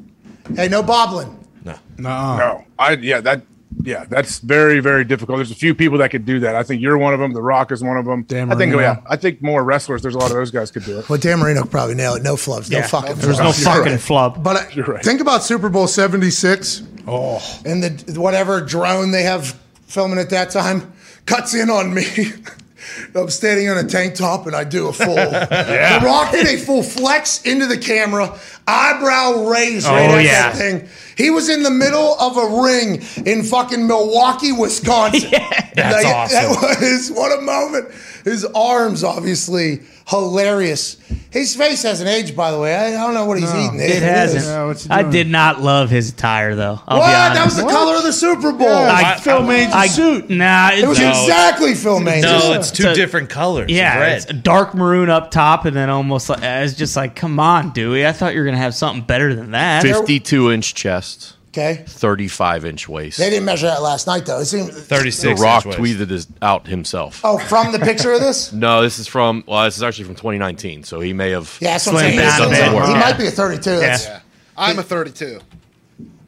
[SPEAKER 9] that.
[SPEAKER 1] Hey, no bobbling.
[SPEAKER 3] No.
[SPEAKER 6] No.
[SPEAKER 9] No, I yeah that yeah, that's very, very difficult. There's a few people that could do that. I think you're one of them. The Rock is one of them.
[SPEAKER 6] Dan
[SPEAKER 9] I think,
[SPEAKER 6] Marino.
[SPEAKER 9] yeah, I think more wrestlers. There's a lot of those guys could do it.
[SPEAKER 1] Well, Dan Marino could probably nail it. No flubs. No
[SPEAKER 4] Yeah,
[SPEAKER 1] fucking
[SPEAKER 4] There's no fucking
[SPEAKER 1] right.
[SPEAKER 4] flub.
[SPEAKER 1] But
[SPEAKER 9] You're right.
[SPEAKER 1] think about Super Bowl 76. Oh. And the whatever drone they have filming at that time cuts in on me. I'm standing on a tank top and I do a full. The Rock did a full flex into the camera, eyebrow raised oh, right
[SPEAKER 4] Oh,
[SPEAKER 1] at
[SPEAKER 4] yeah.
[SPEAKER 1] that thing. He was in the middle of a ring in fucking Milwaukee, Wisconsin.
[SPEAKER 3] That's
[SPEAKER 1] Like,
[SPEAKER 3] awesome.
[SPEAKER 1] That was what a moment. His arms, obviously, hilarious. His face hasn't aged, by the way. I, I don't know what he's eating.
[SPEAKER 4] It hasn't.
[SPEAKER 6] Yeah, what's he
[SPEAKER 4] I
[SPEAKER 6] doing?
[SPEAKER 4] did not love his attire though. I'll
[SPEAKER 1] What?
[SPEAKER 4] be honest.
[SPEAKER 1] That was the color of the Super Bowl.
[SPEAKER 6] Yeah,
[SPEAKER 4] I-
[SPEAKER 6] Phil Maine's
[SPEAKER 4] I-
[SPEAKER 6] suit.
[SPEAKER 4] Nah, it,
[SPEAKER 1] it was
[SPEAKER 3] No.
[SPEAKER 1] exactly Phil Maines.
[SPEAKER 3] No, it's two
[SPEAKER 4] So-
[SPEAKER 3] different colors. of
[SPEAKER 4] yeah,
[SPEAKER 3] red.
[SPEAKER 4] it's a dark maroon up top, and then almost like it's just like, come on, Dewey. I thought you were gonna have something better than that.
[SPEAKER 8] 52 inch chest,
[SPEAKER 1] Okay.
[SPEAKER 8] 35 inch waist.
[SPEAKER 1] They didn't measure that last night, though. It seemed.
[SPEAKER 8] The
[SPEAKER 3] 36
[SPEAKER 8] Rock
[SPEAKER 3] inch waist.
[SPEAKER 8] tweeted this out himself.
[SPEAKER 1] Oh, from the picture of this?
[SPEAKER 8] No, this is from, well, this is actually from 2019, so he may have.
[SPEAKER 1] Yeah, that's what I'm
[SPEAKER 4] Slim
[SPEAKER 1] saying.
[SPEAKER 4] down
[SPEAKER 8] a bit.
[SPEAKER 1] He
[SPEAKER 4] Yeah.
[SPEAKER 1] might be a 32. That's,
[SPEAKER 4] Yeah.
[SPEAKER 5] I'm a 32.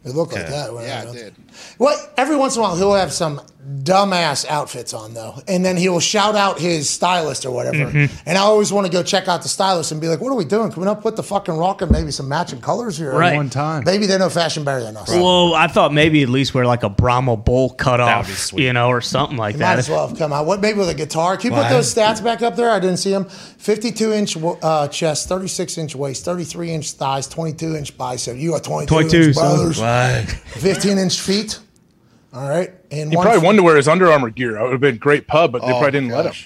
[SPEAKER 1] It looked like that.
[SPEAKER 5] Yeah, it did.
[SPEAKER 1] Well, every once in a while he'll have some dumbass outfits on though, and then he will shout out his stylist or whatever.
[SPEAKER 4] Mm-hmm.
[SPEAKER 1] And I always want to go check out the stylist and be like, "What are we doing? Can we not put the fucking rock and maybe some matching colors here?
[SPEAKER 4] Right.
[SPEAKER 6] One time.
[SPEAKER 1] Maybe they know fashion better than us.
[SPEAKER 4] Well, I thought maybe at least wear like a Brahma bull cut
[SPEAKER 3] That would
[SPEAKER 4] off, you know, or something like
[SPEAKER 1] Might
[SPEAKER 4] that.
[SPEAKER 1] as well have come out. What maybe with a guitar? Can you put those stats back up there? I didn't see them. Fifty-two inch uh, chest, thirty-six inch waist, thirty-three inch thighs, twenty-two inch bicep. You are twenty-two,
[SPEAKER 4] 22,
[SPEAKER 1] inch brothers.
[SPEAKER 3] Why?
[SPEAKER 1] Fifteen inch feet. All right, and
[SPEAKER 9] He probably
[SPEAKER 1] foot-
[SPEAKER 9] wanted to wear his Under Armour gear. It would have been great pub, but they
[SPEAKER 5] Oh,
[SPEAKER 9] probably didn't let him.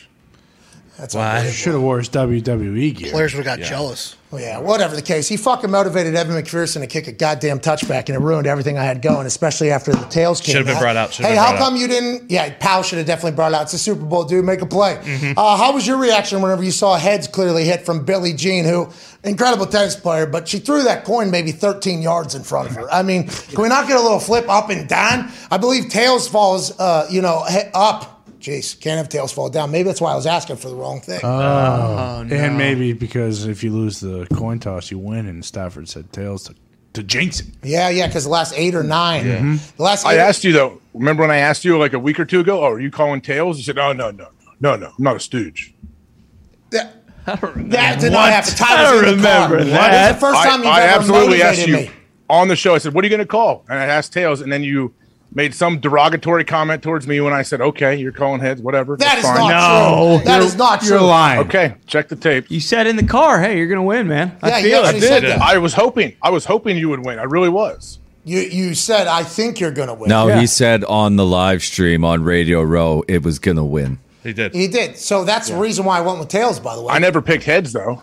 [SPEAKER 1] That's
[SPEAKER 3] Why?
[SPEAKER 1] unbelievable.
[SPEAKER 6] Should have wore his WWE gear.
[SPEAKER 5] Players would have got jealous.
[SPEAKER 1] Well, yeah, whatever the case, he fucking motivated Evan McPherson to kick a goddamn touchback, and it ruined everything I had going, especially after the tails came.
[SPEAKER 3] Should've been brought out, should've
[SPEAKER 1] Hey, how
[SPEAKER 3] brought out.
[SPEAKER 1] come you didn't? Yeah, Powell should have definitely brought out. It's a Super Bowl, dude. Make a play.
[SPEAKER 3] Mm-hmm.
[SPEAKER 1] Uh, how was your reaction whenever you saw heads clearly hit from Billie Jean, who incredible tennis player, but she threw that coin maybe 13 yards in front of her. I mean, can we not get a little flip up and down? I believe tails falls, uh, you know, up. Jeez, can't have tails fall down. Maybe that's why I was asking for the wrong thing.
[SPEAKER 6] Oh. oh, no! And maybe because if you lose the coin toss, you win, and Stafford said tails to, to jinx it.
[SPEAKER 1] yeah, yeah, because the last eight or 9 mm-hmm. the last.
[SPEAKER 9] I
[SPEAKER 1] eight-
[SPEAKER 9] asked you though. Remember when I asked you like a week or two ago? Oh, are you calling tails? You said, "Oh no, no, no, no, I'm not a stooge."
[SPEAKER 1] That, that did not
[SPEAKER 4] What?
[SPEAKER 1] happen. Ty
[SPEAKER 4] I
[SPEAKER 1] was
[SPEAKER 4] don't
[SPEAKER 1] in the car.
[SPEAKER 4] remember that.
[SPEAKER 1] It's the first time you've
[SPEAKER 9] I
[SPEAKER 1] ever
[SPEAKER 9] absolutely asked you
[SPEAKER 1] me.
[SPEAKER 9] on the show. I said, "What are you going to call?" And I asked tails, and then you made some derogatory comment towards me when I said, "Okay, you're calling heads, whatever."
[SPEAKER 1] That
[SPEAKER 9] that's
[SPEAKER 1] is
[SPEAKER 9] fine.
[SPEAKER 1] not
[SPEAKER 4] No.
[SPEAKER 1] true. That is not true.
[SPEAKER 6] You're lying.
[SPEAKER 9] Okay, check the tape.
[SPEAKER 4] You said in the car, "Hey, you're gonna win, man." I
[SPEAKER 1] Yeah, you
[SPEAKER 4] feel it.
[SPEAKER 1] actually said
[SPEAKER 3] did.
[SPEAKER 1] that.
[SPEAKER 9] I was hoping. I was hoping you would win. I really was.
[SPEAKER 1] You you said I think you're going to win.
[SPEAKER 10] No,
[SPEAKER 4] Yeah.
[SPEAKER 10] he said on the live stream on Radio Row it was going to win.
[SPEAKER 3] He did.
[SPEAKER 1] He did. So that's the reason why I went with tails. By the way,
[SPEAKER 9] I never picked heads though.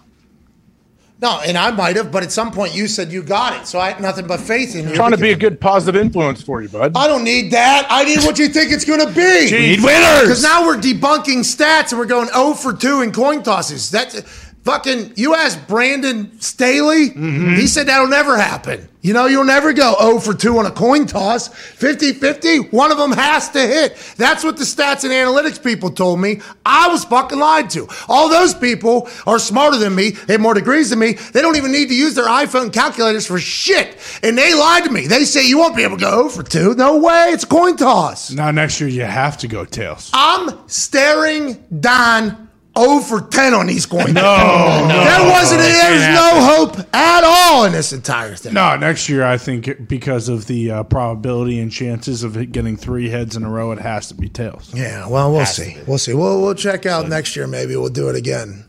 [SPEAKER 1] No, and I might have, but at some point you said you got it. So I had nothing but faith in you.
[SPEAKER 9] trying to be a good positive influence for you, bud.
[SPEAKER 1] I don't need that. I need what you think it's going to be.
[SPEAKER 4] need winners.
[SPEAKER 1] Because now we're debunking stats and we're going 0 for 2 in coin tosses. That's fucking. You asked Brandon Staley. Mm-hmm. He said that'll never happen. You know, you'll never go 0 for 2 on a coin toss. 50 50, one of them has to hit. That's what the stats and analytics people told me. I was fucking lied to. All those people are smarter than me. They have more degrees than me. They don't even need to use their iPhone calculators for shit. And they lied to me. They say you won't be able to go 0 for 2. No way. It's a coin toss.
[SPEAKER 6] Now next year you have to go tails.
[SPEAKER 1] I'm staring down 0 for 10 on these coins. No, there wasn't. There's no hope at all in this entire thing.
[SPEAKER 6] No, next year I think because of the uh, probability and chances of it getting three heads in a row, it has to be tails.
[SPEAKER 1] Yeah, well, we'll see. We'll see. We'll we'll check out next year. Maybe we'll do it again.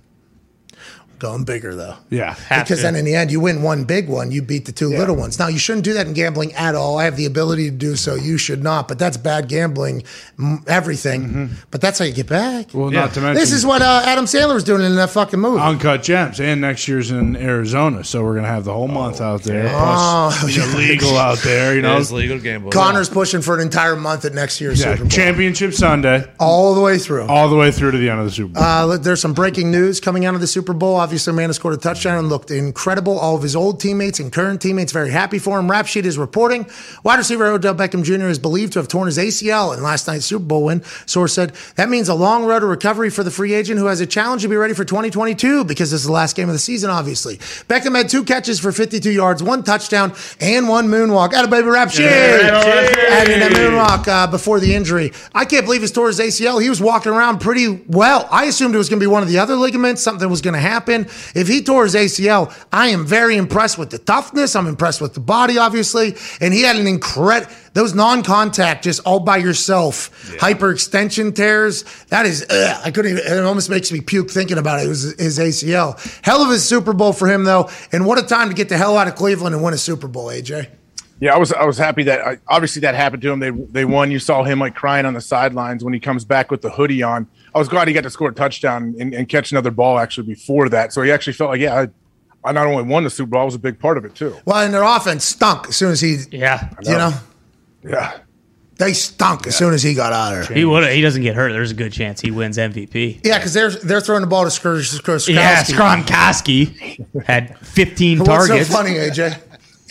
[SPEAKER 1] Going bigger though.
[SPEAKER 6] Yeah.
[SPEAKER 1] Because then in the end, you win one big one, you beat the two little ones. Now, you shouldn't do that in gambling at all. I have the ability to do so. You should not. But that's bad gambling, m- everything. But that's how you get back.
[SPEAKER 6] Well, not to mention
[SPEAKER 1] This is what uh, Adam Sandler was doing in that fucking movie.
[SPEAKER 6] uncut gems, and next year's in Arizona, so we're gonna have the whole month out there.
[SPEAKER 1] Oh,
[SPEAKER 6] Plus, illegal out there, you know.
[SPEAKER 3] it's legal gambling. gamble.
[SPEAKER 1] Connor's pushing for an entire month at next year's
[SPEAKER 6] Yeah,
[SPEAKER 1] Super Bowl.
[SPEAKER 6] championship Sunday,
[SPEAKER 1] all the way through.
[SPEAKER 6] all the way through to the end of the Super Bowl.
[SPEAKER 1] Uh, there's some breaking news coming out of the Super Bowl. Obviously, obviously, man, scored a touchdown and looked incredible. All of his old teammates and current teammates very happy for him. Rap Sheet is reporting wide receiver Odell Beckham Jr. is believed to have torn his ACL in last night's Super Bowl win. Source said that means a long road to recovery for the free agent who has a challenge to be ready for 2022 because this is the last game of the season, obviously. Beckham had two catches for 52 yards, one touchdown, and one moonwalk. Out of baby Rap Sheet. Having a moonwalk uh, before the injury. I can't believe he tore his ACL. He was walking around pretty well. I assumed it was going to be one of the other ligaments, something was going to happen. If he tore his ACL, I am very impressed with the toughness. I'm impressed with the body, obviously. And he had an incredible, those non contact, just all by yourself, hyperextension tears. That is, ugh, I couldn't even, it almost makes me puke thinking about it. It was his ACL. Hell of a Super Bowl for him, though. And what a time to get the hell out of Cleveland and win a Super Bowl, AJ.
[SPEAKER 9] Yeah, I was I was happy that I, obviously that happened to him. They they won. You saw him like crying on the sidelines when he comes back with the hoodie on. I was glad he got to score a touchdown and, and catch another ball actually before that. So he actually felt like yeah, I, I not only won the Super Bowl, I was a big part of it too.
[SPEAKER 1] Well, and their offense stunk as soon as he,
[SPEAKER 4] Yeah.
[SPEAKER 1] you know,
[SPEAKER 9] Yeah,
[SPEAKER 1] they stunk as soon as he got out of there.
[SPEAKER 4] He would. He doesn't get hurt. There's a good chance he wins MVP.
[SPEAKER 1] Yeah, because they're they're throwing the ball to Skr- Skr-
[SPEAKER 4] Yeah,
[SPEAKER 1] Skowski.
[SPEAKER 4] Gronkowski had 15
[SPEAKER 1] What's
[SPEAKER 4] targets.
[SPEAKER 1] so funny, AJ?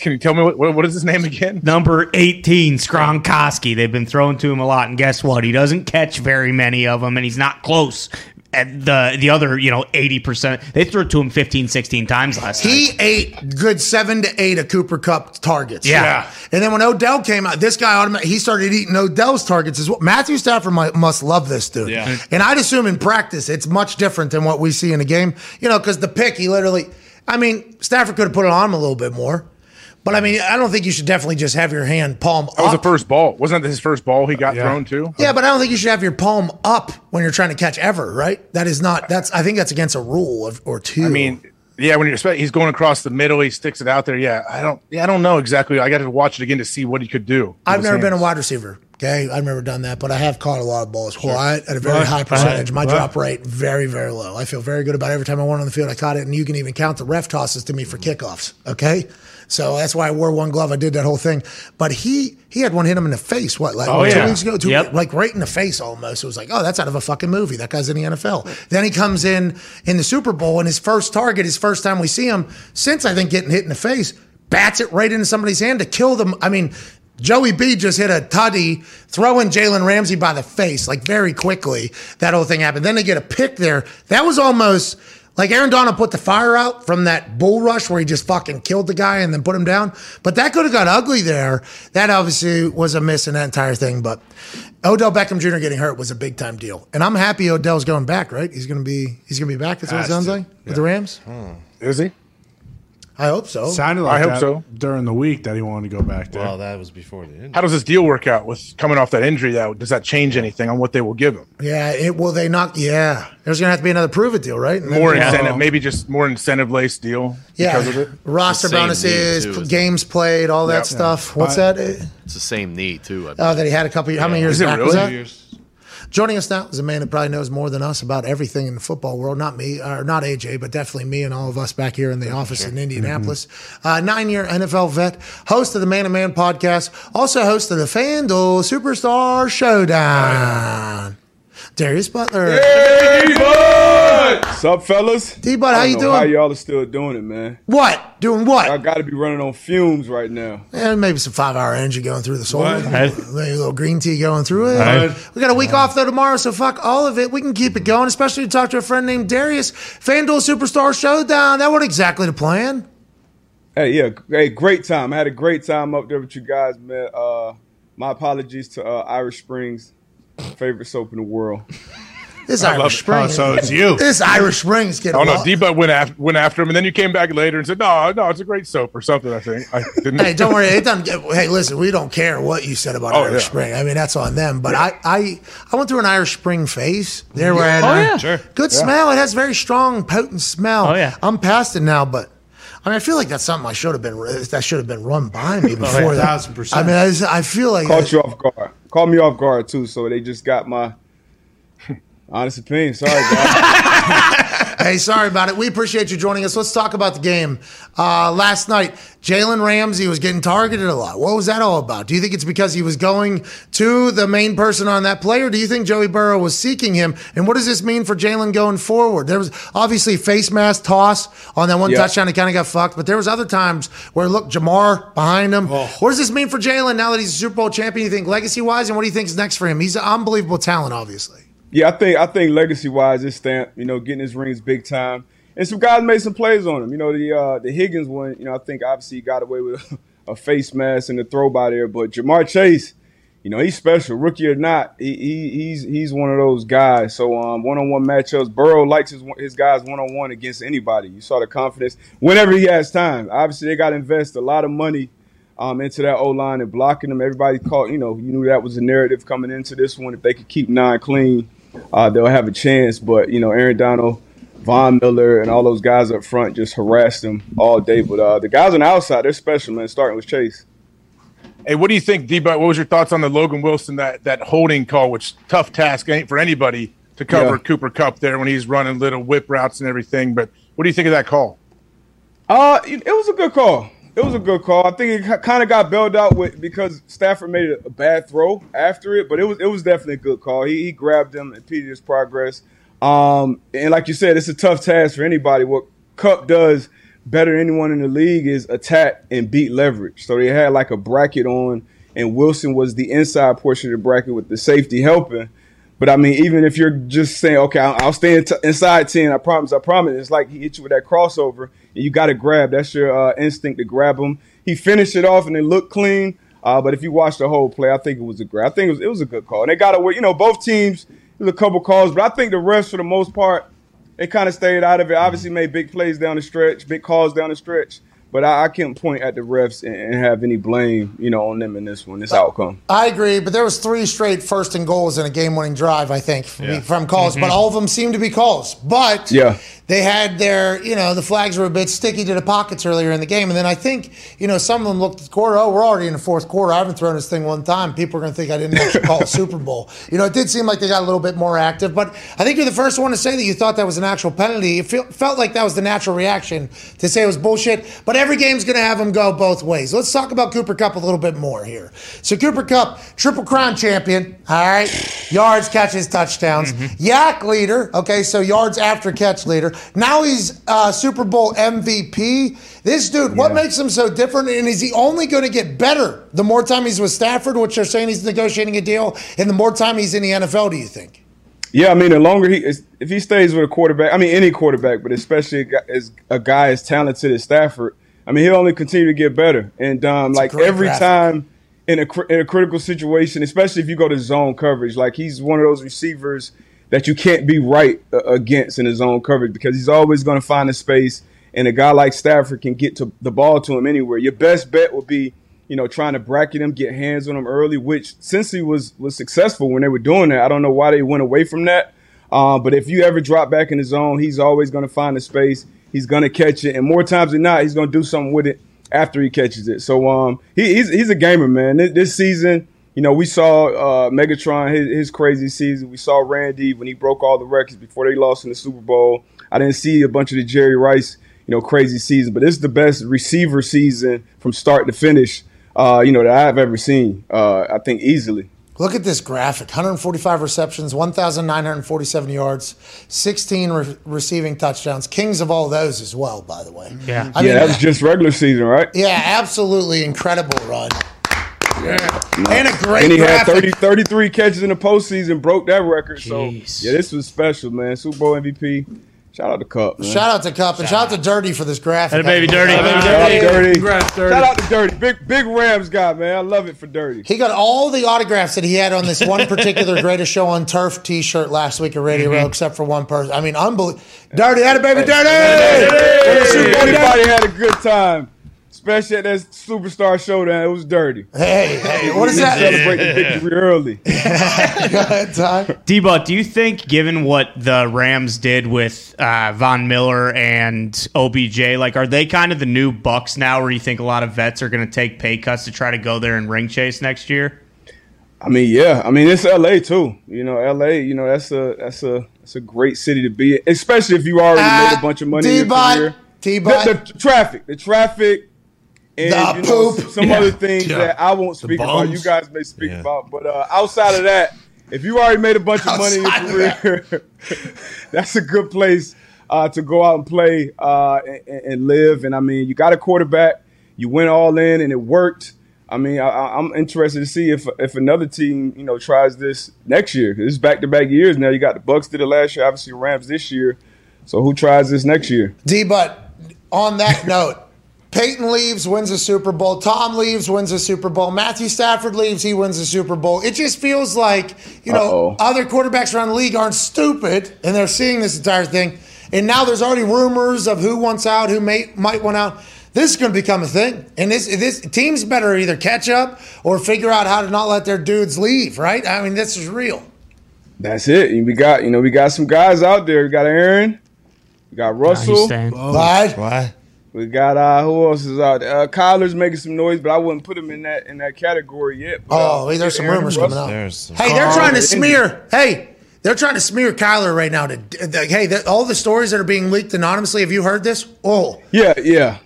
[SPEAKER 9] Can you tell me what, what, what is his name again?
[SPEAKER 4] Number 18, Gronkowski. They've been throwing to him a lot, and guess what? He doesn't catch very many of them, and he's not close. At the the other, you know, 80%. They threw it to him 15, 16 times last night.
[SPEAKER 1] He ate good seven to eight of Cooper Kupp targets.
[SPEAKER 4] Yeah.
[SPEAKER 1] And then when Odell came out, this guy automatically he started eating Odell's targets as well. Matthew Stafford might, must love this dude.
[SPEAKER 3] Yeah.
[SPEAKER 1] And I'd assume in practice it's much different than what we see in a game. You know, because the pick he literally, I mean, Stafford could have put it on him a little bit more. But I mean, I don't think you should definitely just have your hand palm up.
[SPEAKER 9] That was the first ball. Wasn't that his first ball he got
[SPEAKER 6] Yeah.
[SPEAKER 9] thrown to?
[SPEAKER 1] Yeah, but I don't think you should have your palm up when you're trying to catch ever, right? That is not. That's. I think that's against a rule of, or two.
[SPEAKER 9] I mean, yeah, when you're he's going across the middle, he sticks it out there. Yeah, I don't. Yeah, I don't know exactly. I got to watch it again to see what he could do.
[SPEAKER 1] I've
[SPEAKER 9] his
[SPEAKER 1] never been a wide receiver. Okay, I've never done that, but I have caught a lot of balls wide at a very high percentage. My
[SPEAKER 6] right.
[SPEAKER 1] drop rate very, very low. I feel very good about every time I went on the field. I caught it, and you can even count the ref tosses to me for kickoffs. Okay, so that's why I wore one glove. I did that whole thing. But he he had one hit him in the face. What like
[SPEAKER 6] Oh,
[SPEAKER 1] two
[SPEAKER 6] yeah.
[SPEAKER 1] weeks ago? Two,
[SPEAKER 4] Yep.
[SPEAKER 1] Like right in the face almost. It was like, oh, that's out of a fucking movie. That guy's in the NFL. Then he comes in in the Super Bowl, and his first target, his first time we see him since I think getting hit in the face, bats it right into somebody's hand to kill them. I mean. Joey B just hit a tutty, throwing Jalen Ramsey by the face, like very quickly. That whole thing happened. Then they get a pick there. That was almost like Aaron Donald put the fire out from that bull rush where he just fucking killed the guy and then put him down. But that could have got ugly there. That obviously was a miss in that entire thing. But Odell Beckham Jr. getting hurt was a big time deal. And I'm happy Odell's going back, right? He's gonna be he's gonna be back, that's what it sounds like. With the Rams? Hmm.
[SPEAKER 9] Is he?
[SPEAKER 1] I hope so.
[SPEAKER 6] Sounded like
[SPEAKER 9] I hope so.
[SPEAKER 6] during the week that he wanted to go back there.
[SPEAKER 3] Well, that was before the end.
[SPEAKER 9] How does this deal work out with coming off that injury? Though, does that change anything on what they will give him?
[SPEAKER 1] Yeah, it will they not yeah. There's gonna have to be another prove it deal, right? And then-
[SPEAKER 9] More
[SPEAKER 6] Yeah.
[SPEAKER 9] incentive, maybe just more incentive laced deal
[SPEAKER 1] yeah.
[SPEAKER 9] because of it.
[SPEAKER 1] Roster
[SPEAKER 8] It's the same
[SPEAKER 1] bonuses,
[SPEAKER 8] too,
[SPEAKER 1] p-
[SPEAKER 8] isn't it?
[SPEAKER 1] games played, all that
[SPEAKER 9] Yep.
[SPEAKER 1] stuff. What's
[SPEAKER 6] I-
[SPEAKER 1] that?
[SPEAKER 8] It's the same knee too. I
[SPEAKER 1] Oh, that he had a couple. How many years
[SPEAKER 9] Is it
[SPEAKER 1] back
[SPEAKER 9] really?
[SPEAKER 1] Was that?
[SPEAKER 3] Years.
[SPEAKER 1] Joining us now is a man that probably knows more than us about everything in the football world. Not me, or not AJ, but definitely me and all of us back here in the office in Indianapolis. Uh, nine-year NFL vet, host of the Man and Man podcast, also host of the FanDuel Superstar Showdown. Darius Butler. Hey, D-Bud!
[SPEAKER 11] What's up, fellas?
[SPEAKER 1] D-Bud, how you
[SPEAKER 11] know How
[SPEAKER 1] doing?
[SPEAKER 11] y'all are still doing it, man?
[SPEAKER 1] What? Doing what?
[SPEAKER 11] I got to be running on fumes right now.
[SPEAKER 1] And maybe some five-hour energy going through the soul.
[SPEAKER 2] What?
[SPEAKER 1] Maybe a little green tea going through it.
[SPEAKER 2] Right.
[SPEAKER 1] We got a week off though tomorrow, so fuck all of it. We can keep it going, especially to talk to a friend named Darius. FanDuel Superstar Showdown. That wasn't exactly the plan.
[SPEAKER 11] Hey, yeah, hey, great time. I had a great time up there with you guys, man. Uh, my apologies to uh, Irish Springs, favorite soap in the world.
[SPEAKER 1] This
[SPEAKER 9] love
[SPEAKER 1] Irish
[SPEAKER 9] it.
[SPEAKER 1] Spring.
[SPEAKER 6] Oh, so it's you.
[SPEAKER 1] This Irish Spring is getting.
[SPEAKER 9] Oh no,
[SPEAKER 1] lo-
[SPEAKER 9] D-Butt went after went after him, and then you came back later and said, "No, no, it's a great soap or something." I think I didn't.
[SPEAKER 1] Hey, don't worry. It doesn't. Get, hey, listen, we don't care what you said about
[SPEAKER 9] Oh,
[SPEAKER 1] Irish
[SPEAKER 9] yeah.
[SPEAKER 1] Spring. I mean, that's on them. But I, I, I went through an Irish Spring phase. There, where I had
[SPEAKER 4] Oh, yeah.
[SPEAKER 3] Sure.
[SPEAKER 1] good smell. It has very strong, potent smell.
[SPEAKER 4] Oh, yeah.
[SPEAKER 1] I'm past it now, but. I mean, I feel like that's something I should have been. That should have been run by me oh, before. that.
[SPEAKER 6] thousand percent.
[SPEAKER 1] I mean, I, just- I feel like
[SPEAKER 11] Caught you off guard. Caught me off guard too. So they just got my honest opinion. Sorry, guys.
[SPEAKER 1] hey, sorry about it. We appreciate you joining us. Let's talk about the game. Uh, last night, Jalen Ramsey was getting targeted a lot. What was that all about? Do you think it's because he was going to the main person on that play, or do you think Joey Burrow was seeking him? And what does this mean for Jalen going forward? There was obviously face mask toss on that one
[SPEAKER 11] Yeah.
[SPEAKER 1] touchdown. He kind of got fucked, but there was other times where look, Ja'Marr behind him.
[SPEAKER 2] Oh.
[SPEAKER 1] What does this mean for Jalen now that he's a Super Bowl champion? You think legacy wise, and what do you think is next for him? He's an unbelievable talent, obviously.
[SPEAKER 11] Yeah, I think I think legacy wise, this stamp, you know, getting his rings big time, and some guys made some plays on him. You know, the uh, the Higgins one, you know, I think obviously he got away with a face mask and a throw by there, but Ja'Marr Chase, you know, he's special, rookie or not, he, he he's he's one of those guys. So um, one on one matchups, Burrow likes his his guys one on one against anybody. You saw the confidence whenever he has time. Obviously, they got to invest a lot of money. Um, into that O line and blocking them, everybody caught. You know, you knew that was the narrative coming into this one. If they could keep nine clean, uh, they'll have a chance. But you know, Aaron Donald, Von Miller, and all those guys up front just harassed them all day. But uh, the guys on the outside, they're special, man. Starting with Chase.
[SPEAKER 9] Hey, what do you think, d What was your thoughts on the Logan Wilson that that holding call, which tough task ain't for anybody to cover
[SPEAKER 11] Yeah.
[SPEAKER 9] Cooper Kupp there when he's running little whip routes and everything. But what do you think of that call?
[SPEAKER 11] Uh, it it was a good call. It was a good call. I think it kind of got bailed out with because Stafford made a, bad throw after it, but it was it was definitely a good call. He, he grabbed him, impeded his progress. Um, and like you said, it's a tough task for anybody. What Kupp does better than anyone in the league is attack and beat leverage. So they had like a bracket on, and Wilson was the inside portion of the bracket with the safety helping. But I mean, even if you're just saying, okay, I'll, I'll stay t- inside 10, I promise, I promise. It's like he hit you with that crossover, you got to grab. That's your uh, instinct to grab him. He finished it off, and it looked clean. Uh, but if you watch the whole play, I think it was a great. I think it was, it was a good call. And they got away. You know, both teams. There's a couple calls, but I think the refs, for the most part, they kind of stayed out of it. Obviously, made big plays down the stretch, big calls down the stretch. But I, I can't point at the refs and, and have any blame, you know, on them in this one, this outcome.
[SPEAKER 1] I agree, but there was three straight first and goals in a game-winning drive. I think from,
[SPEAKER 11] Yeah.
[SPEAKER 1] from calls, but
[SPEAKER 11] Mhm.
[SPEAKER 1] all of them seemed to be calls. But
[SPEAKER 11] Yeah.
[SPEAKER 1] They had their, you know, the flags were a bit sticky to the pockets earlier in the game, and then I think, you know, some of them looked at the quarter. Oh, we're already in the fourth quarter. I haven't thrown this thing one time. People are going to think I didn't actually call a Super Bowl. You know, it did seem like they got a little bit more active, but I think you're the first one to say that you thought that was an actual penalty. It feel, felt like that was the natural reaction to say it was bullshit. But every game's going to have them go both ways. Let's talk about Cooper Kupp a little bit more here. So Cooper Kupp, triple crown champion. All right, yards, catches, touchdowns. Mm-hmm. Yak leader. Okay, so yards after catch leader. Now he's uh, Super Bowl MVP. This dude, what makes him so different? And is he only going to get better the more time he's with Stafford, which they're saying he's negotiating a deal, and the more time he's in the NFL? Do you think?
[SPEAKER 11] Yeah, I mean, the longer he is, if he stays with a quarterback, I mean, any quarterback, but especially a guy, as a guy as talented as Stafford, I mean, he'll only continue to get better. And um, like every
[SPEAKER 1] graphic.
[SPEAKER 11] time in a in a critical situation, especially if you go to zone coverage, like he's one of those receivers that you can't be right uh, against in his own coverage because he's always going to find a space. And a guy like Stafford can get to the ball to him anywhere. Your best bet would be you know, trying to bracket him, get hands on him early, which since he was was successful when they were doing that, I don't know why they went away from that. Uh, but if you ever drop back in the zone, he's always going to find a space. He's going to catch it, and more times than not, he's going to do something with it after he catches it. So um, he, he's he's a gamer, man. This, this season, you know, we saw uh, Megatron his, his crazy season. We saw Randy when he broke all the records before they lost in the Super Bowl. I didn't see a bunch of the Jerry Rice, you know, crazy season, but this is the best receiver season from start to finish, uh, you know, that I've ever seen. Uh, I think easily.
[SPEAKER 1] Look at this graphic 145 receptions, 1,947 yards, 16 re- receiving touchdowns. Kings of all those as well, by the way.
[SPEAKER 11] Yeah,
[SPEAKER 1] I
[SPEAKER 11] yeah,
[SPEAKER 1] mean,
[SPEAKER 11] that was just regular season, right?
[SPEAKER 1] yeah, absolutely incredible run. And a great
[SPEAKER 11] And he had
[SPEAKER 1] graphic.
[SPEAKER 11] 30, 33 catches in the postseason, broke that record. So yeah, this was special, man. Super Bowl MVP. Shout out to Kupp. Man.
[SPEAKER 1] Shout out to Kupp and shout out to Dirty for this graphic.
[SPEAKER 11] Atta baby Dirty.
[SPEAKER 1] Atta baby
[SPEAKER 11] Shout out to Dirty.
[SPEAKER 1] Dirty.
[SPEAKER 11] Shout out to Dirty. Big big Rams guy, man. I love it for Dirty.
[SPEAKER 1] He got all the autographs that he had on this one particular greatest show on turf T-shirt last week at Radio Row, mm-hmm. except for one person. I mean, unbelievable. Dirty, had a baby, dirty.
[SPEAKER 11] Everybody had a good time. Especially at that superstar showdown. It was dirty.
[SPEAKER 1] Hey, hey, what is
[SPEAKER 11] We
[SPEAKER 1] that?
[SPEAKER 11] Celebrate the victory early.
[SPEAKER 1] Go ahead, Ty.
[SPEAKER 4] D-Buck, do you think, given what the Rams did with uh, Von Miller and OBJ, like, are they kind of the new Bucks now, where you think a lot of vets are going to take pay cuts to try to go there and ring chase next year?
[SPEAKER 11] I mean, yeah. I mean, it's L.A. too. You know, L.A. You know, that's a that's a It's a great city to be in, especially if you already
[SPEAKER 1] Uh,
[SPEAKER 11] made a bunch of money in your
[SPEAKER 1] T-Bot. T-Bot.
[SPEAKER 11] The, the traffic, the traffic, and
[SPEAKER 1] The
[SPEAKER 11] you know,
[SPEAKER 1] poop.
[SPEAKER 11] some
[SPEAKER 2] Yeah.
[SPEAKER 11] other things
[SPEAKER 2] Yeah.
[SPEAKER 11] that I won't speak about. You guys may speak
[SPEAKER 3] Yeah.
[SPEAKER 11] about, but uh, outside of that, if you already made a bunch of money in your career, that's a good place uh, to go out and play uh, and, and live. And I mean, you got a quarterback, you went all in, and it worked. I mean, I, I- I'm interested to see if if another team, you know, tries this next year. 'Cause It's back to back years now. You got the Bucks did it last year, obviously Rams this year. So who tries this next year?
[SPEAKER 1] D, but on that note, Peyton leaves, wins a Super Bowl. Tom leaves, wins a Super Bowl. Matthew Stafford leaves, he wins a Super Bowl. It just feels like, you know,
[SPEAKER 11] Uh-oh.
[SPEAKER 1] other quarterbacks around the league aren't stupid and they're seeing this entire thing. And now there's already rumors of who wants out, who may, might want out. This is going to become a thing. And this, this teams better either catch up or figure out how to not let their dudes leave, right? I mean, this is real.
[SPEAKER 11] That's it. We got you know we got some guys out there. We got Aaron, we got Russell,
[SPEAKER 1] Right?
[SPEAKER 3] Why?
[SPEAKER 11] We got uh who else is out there? Uh, Kyler's making some noise, but I wouldn't put him in that in that category yet. But, uh,
[SPEAKER 1] Oh, there's some
[SPEAKER 11] Aaron
[SPEAKER 1] rumors
[SPEAKER 11] Russell.
[SPEAKER 1] coming out.
[SPEAKER 3] Some-
[SPEAKER 1] Hey, they're
[SPEAKER 11] Oh,
[SPEAKER 1] trying to smear. Hey, they're trying to smear Kyler right now. To the, hey, the, all the stories that are being leaked anonymously. Have you heard this? Oh,
[SPEAKER 11] Yeah, yeah.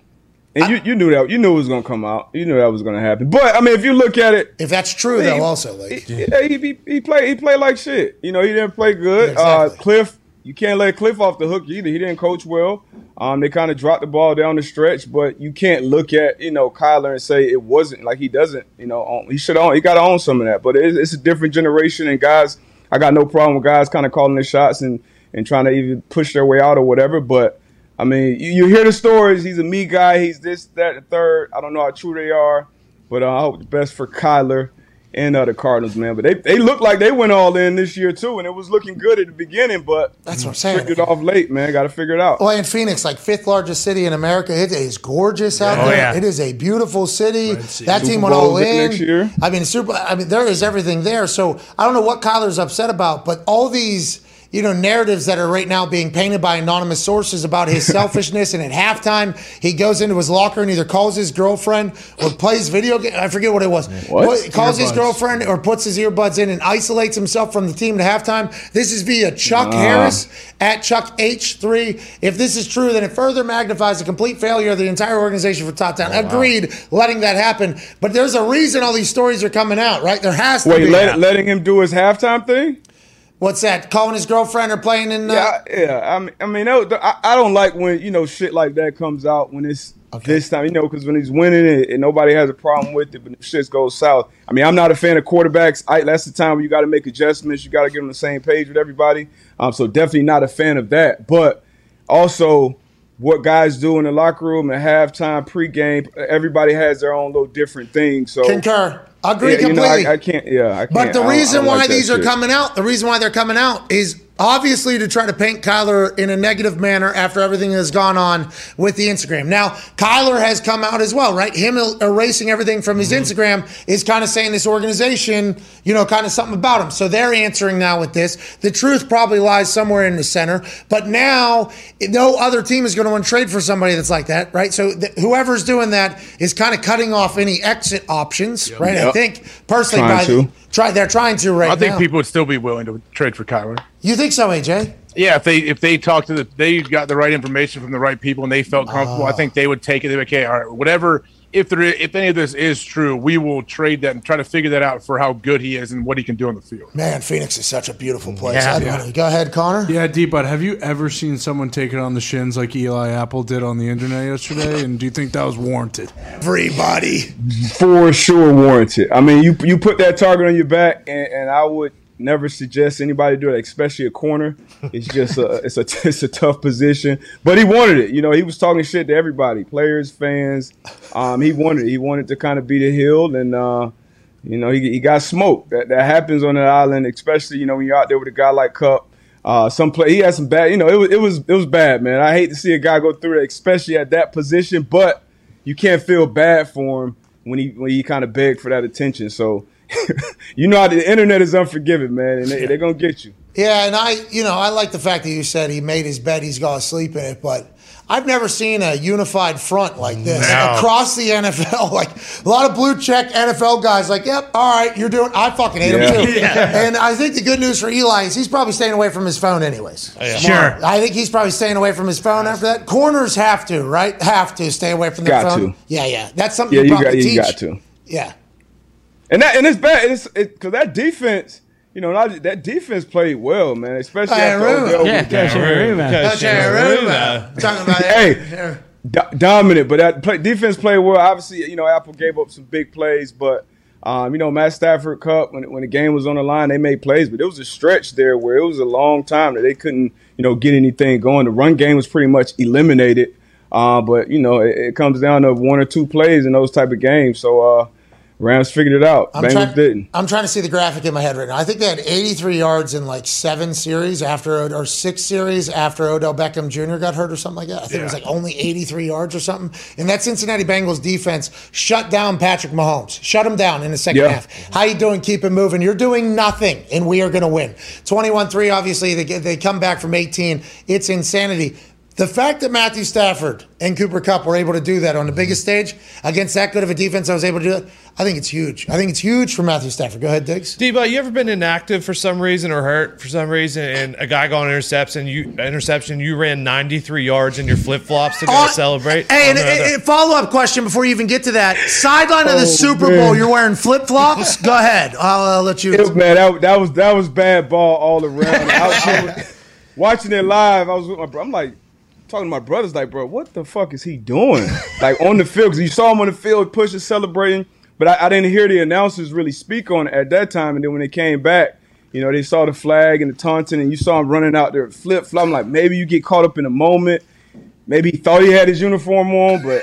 [SPEAKER 11] And you, you knew that you knew it was gonna come out. You knew that was gonna happen. But I mean, if you look at it,
[SPEAKER 1] if that's true,
[SPEAKER 11] He-
[SPEAKER 1] they'll also like.
[SPEAKER 11] he, yeah, he, he, he played he played like shit. You know, he didn't play good.
[SPEAKER 1] Yeah, exactly.
[SPEAKER 11] uh, Cliff, you can't let Cliff off the hook either. He didn't coach well. Um, they kind of dropped the ball down the stretch, but you can't look at you know Kyler and say it wasn't like he doesn't. You know, own, he should own. He got to own some of that. But it's, it's a different generation, and guys, I got no problem with guys kind of calling their shots and and trying to even push their way out or whatever. But I mean, you, you hear the stories. He's a me guy. He's this, that, and third. I don't know how true they are, but uh, I hope the best for Kyler and uh, the Cardinals, man. But they they look like they went all in this year too, and it was looking good at the beginning. But
[SPEAKER 1] That's what I'm saying.
[SPEAKER 11] tricked it off late, man. Got to figure it out.
[SPEAKER 1] Well, in Phoenix, like fifth largest city in America, it is gorgeous out
[SPEAKER 4] Oh,
[SPEAKER 1] there.
[SPEAKER 4] yeah.
[SPEAKER 1] It is a beautiful city. That
[SPEAKER 11] Super
[SPEAKER 1] team went
[SPEAKER 11] Bowl
[SPEAKER 1] all in.
[SPEAKER 11] next year?
[SPEAKER 1] I mean, super. I mean, there is everything there. So I don't know what Kyler's upset about, but all these. You know, narratives that are right now being painted by anonymous sources about his selfishness. and at halftime, he goes into his locker and either calls his girlfriend or plays video game. I forget what it was.
[SPEAKER 11] What?
[SPEAKER 1] Calls his girlfriend or puts his earbuds in and isolates himself from the team at halftime. This is via Chuck
[SPEAKER 11] Ah.
[SPEAKER 1] Harris at Chuck H3. If this is true, then it further magnifies the complete failure of the entire organization for Top Down. Agreed, letting that happen. But there's a reason all these stories are coming out, right? There has to
[SPEAKER 11] Wait,
[SPEAKER 1] be.
[SPEAKER 11] let, letting him do his halftime thing?
[SPEAKER 1] What's that? Calling his girlfriend or playing in. Uh,
[SPEAKER 11] Yeah, yeah. I mean, I mean, I, I don't like when you know shit like that comes out when it's this time, you know, because when he's winning it and nobody has a problem with it, but if shit goes south. I mean, I'm not a fan of quarterbacks. I, that's the time where you got to make adjustments. You got to get on the same page with everybody. Um, so definitely not a fan of that. But also, what guys do in the locker room at halftime, pregame, everybody has their own little different thing. So
[SPEAKER 1] Concur. Agree
[SPEAKER 11] Yeah, you know,
[SPEAKER 1] completely.
[SPEAKER 11] I, I can't. Yeah, I can't.
[SPEAKER 1] But the reason why
[SPEAKER 11] like
[SPEAKER 1] these are
[SPEAKER 11] shit.
[SPEAKER 1] coming out, the reason why they're coming out is obviously to try to paint Kyler in a negative manner after everything has gone on with the Instagram. Now, Kyler has come out as well, right? Him er- erasing everything from his Instagram is kind of saying this organization, you know, kind of something about him. So they're answering now with this. The truth probably lies somewhere in the center, but now no other team is going to want to trade for somebody that's like that, right? So th- whoever's doing that is kind of cutting off any exit options, right? I think personally,
[SPEAKER 11] Trying
[SPEAKER 1] by
[SPEAKER 11] to.
[SPEAKER 1] Try they're trying to right
[SPEAKER 9] I think
[SPEAKER 1] now.
[SPEAKER 9] people would still be willing to trade for Kyler.
[SPEAKER 1] you think so, AJ?
[SPEAKER 9] Yeah, if they if they talked to the they got the right information from the right people and they felt comfortable, I ah. think they would take it. They'd be like, okay, all right, whatever. If there if any of this is true, we will trade that and try to figure that out for how good he is and what he can do on the field.
[SPEAKER 1] Man, Phoenix is such a beautiful mm, place.
[SPEAKER 4] Yeah.
[SPEAKER 1] I. Go ahead, Connor.
[SPEAKER 6] Yeah, D, but have you ever seen someone take it on the shins like Eli Apple did on the internet yesterday? And do you think that was warranted?
[SPEAKER 1] Everybody.
[SPEAKER 11] for sure warranted. I mean, you you put that target on your back, and, and I would never suggest anybody do it, especially a corner. It's just a it's a it's a tough position. But he wanted it. You know, he was talking shit to everybody, players, fans. Um, he wanted it. He wanted to kind of be the hill, and uh, you know, he, he got smoked. That that happens on that island, especially you know when you're out there with a guy like Kupp. Uh, some play he had some bad. You know, it was it was it was bad, man. I hate to see a guy go through it, especially at that position. But you can't feel bad for him when he when he kind of begged for that attention. So you know how the internet is unforgiving, man, and they, they're gonna get you.
[SPEAKER 1] Yeah, and I, you know, I like the fact that you said he made his bed, he's going to sleep in it, but I've never seen a unified front like this
[SPEAKER 2] No.
[SPEAKER 1] across the NFL. Like a lot of blue check NFL guys, like, yep, all right, you're doing. I fucking hate
[SPEAKER 11] Yeah.
[SPEAKER 1] him too.
[SPEAKER 2] Yeah.
[SPEAKER 1] And I think the good news for Eli is he's probably staying away from his phone anyways.
[SPEAKER 4] Oh, sure.
[SPEAKER 1] I think he's probably staying away from his phone after that. Corners have to, right? Have to stay away from their
[SPEAKER 11] Got
[SPEAKER 1] phone.
[SPEAKER 11] to.
[SPEAKER 1] Yeah, yeah. That's something
[SPEAKER 11] Yeah,
[SPEAKER 1] you
[SPEAKER 11] you
[SPEAKER 1] probably
[SPEAKER 11] got
[SPEAKER 1] teach.
[SPEAKER 11] you got to.
[SPEAKER 1] Yeah.
[SPEAKER 11] And that and it's bad. It's because that defense, you know, not, that defense played well, man. Especially
[SPEAKER 1] Hey,
[SPEAKER 11] after
[SPEAKER 1] Aruba.
[SPEAKER 11] Odell
[SPEAKER 4] Yeah,
[SPEAKER 11] was down.
[SPEAKER 4] Coach Aruba.
[SPEAKER 1] Coach Aruba. Talking about
[SPEAKER 11] Hey. Do- dominant, but that play, defense played well. Obviously, you know, Apple gave up some big plays, but um, you know, Matt Stafford Kupp when when the game was on the line, they made plays, but it was a stretch there where it was a long time that they couldn't, you know, get anything going. The run game was pretty much eliminated. Uh, but you know, it, it comes down to one or two plays in those type of games. So uh, Rams figured it out.
[SPEAKER 1] I'm
[SPEAKER 11] Bengals
[SPEAKER 1] trying,
[SPEAKER 11] didn't.
[SPEAKER 1] I'm trying to see the graphic in my head right now. I think they had 83 yards in like seven series after, or six series after Odell Beckham Jr. got hurt or something like that. I think it was like only 83 yards or something. And that Cincinnati Bengals defense shut down Patrick Mahomes, shut him down in the second
[SPEAKER 11] Yeah.
[SPEAKER 1] half. How you doing? Keep it moving. You're doing nothing, and we are going to win. 21-3. Obviously, they they come back from 18. It's insanity. The fact that Matthew Stafford and Cooper Kupp were able to do that on the biggest stage against that good of a defense, I was able to do it. I think it's huge. I think it's huge for Matthew Stafford. Go ahead, Diggs.
[SPEAKER 3] Debo, you ever been inactive for some reason or hurt for some reason, and a guy got an interception, you interception, you ran 93 yards in your flip flops to go
[SPEAKER 1] Uh,
[SPEAKER 3] celebrate?
[SPEAKER 1] Hey, and,
[SPEAKER 3] Oh, no, no.
[SPEAKER 1] and- follow up question before you even get to that. Sideline of the
[SPEAKER 11] Oh,
[SPEAKER 1] Super
[SPEAKER 11] man.
[SPEAKER 1] Bowl, you're wearing flip flops. Go ahead. I'll uh, let you.
[SPEAKER 11] It- man, that, that was that was bad ball all around. I I was watching it live. I was with my bro. I'm like talking to my brothers, like, bro, what the fuck is he doing? like on the field, because you saw him on the field pushing, celebrating, but I, I didn't hear the announcers really speak on it at that time. And then when they came back, you know, they saw the flag and the taunting, and you saw him running out there flip flop. I'm like, maybe you get caught up in a moment. Maybe he thought he had his uniform on, but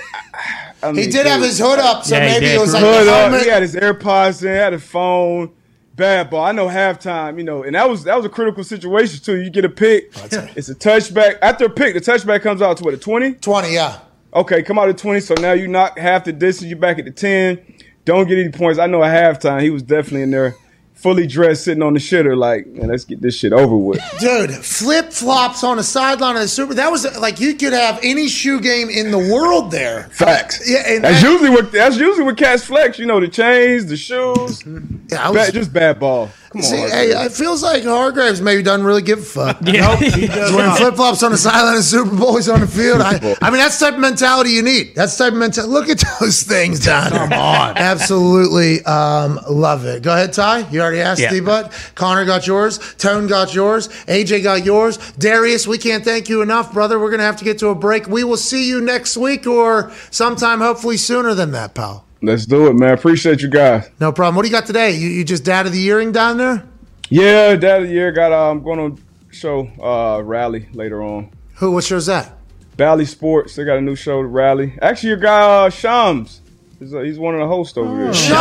[SPEAKER 11] I, I
[SPEAKER 1] he
[SPEAKER 11] mean,
[SPEAKER 1] did have his hood up, so
[SPEAKER 4] Yeah,
[SPEAKER 1] maybe
[SPEAKER 4] did.
[SPEAKER 1] it was like
[SPEAKER 11] Hood up. He had his AirPods in, had a phone. Bad ball. I know halftime, you know, and that was that was a critical situation too. You get a pick, it's a touchback. After a pick, the touchback comes out to what a twenty.
[SPEAKER 1] 20, yeah.
[SPEAKER 11] Okay, come out at twenty. So now you knock half the distance. You're back at the ten. Don't get any points. I know at halftime he was definitely in there, fully dressed, sitting on the shitter, like, man, let's get this shit over with.
[SPEAKER 1] Dude, flip flops on the sideline of the Super. That was like you could have any shoe game in the world there.
[SPEAKER 11] Facts.
[SPEAKER 1] Yeah, and
[SPEAKER 11] that's
[SPEAKER 1] that-
[SPEAKER 11] usually what that's usually what cats flex. You know, the chains, the shoes, mm-hmm.
[SPEAKER 1] Yeah, I was-
[SPEAKER 11] bad, just bad ball. Come
[SPEAKER 1] See,
[SPEAKER 11] Hargreaves.
[SPEAKER 1] hey, it feels like Hargreaves maybe doesn't really give a fuck.
[SPEAKER 4] Yeah.
[SPEAKER 1] He's wearing flip flops on the sideline of Super Bowl. He's on the field. I, I mean, that's the type of mentality you need. That's the type of mentality. Look at those things down there. Come on. Absolutely um, love it. Go ahead, Ty. You already asked
[SPEAKER 4] Yeah.
[SPEAKER 1] D Butt. Connor got yours. Tone got yours. AJ got yours. Darius, we can't thank you enough, brother. We're going to have to get to a break. We will see you next week or sometime, hopefully sooner than that, pal.
[SPEAKER 11] Let's do it, man. Appreciate you guys.
[SPEAKER 1] No problem. What do you got today? You, you just dad of the earring down there?
[SPEAKER 11] Yeah, dad of the year got. Uh, I'm going on show uh, rally later on.
[SPEAKER 1] Who? What show's that?
[SPEAKER 11] Bally Sports. They got a new show to rally. Actually, your guy uh, Shams. He's, uh, he's one of the hosts over there.
[SPEAKER 1] Shams!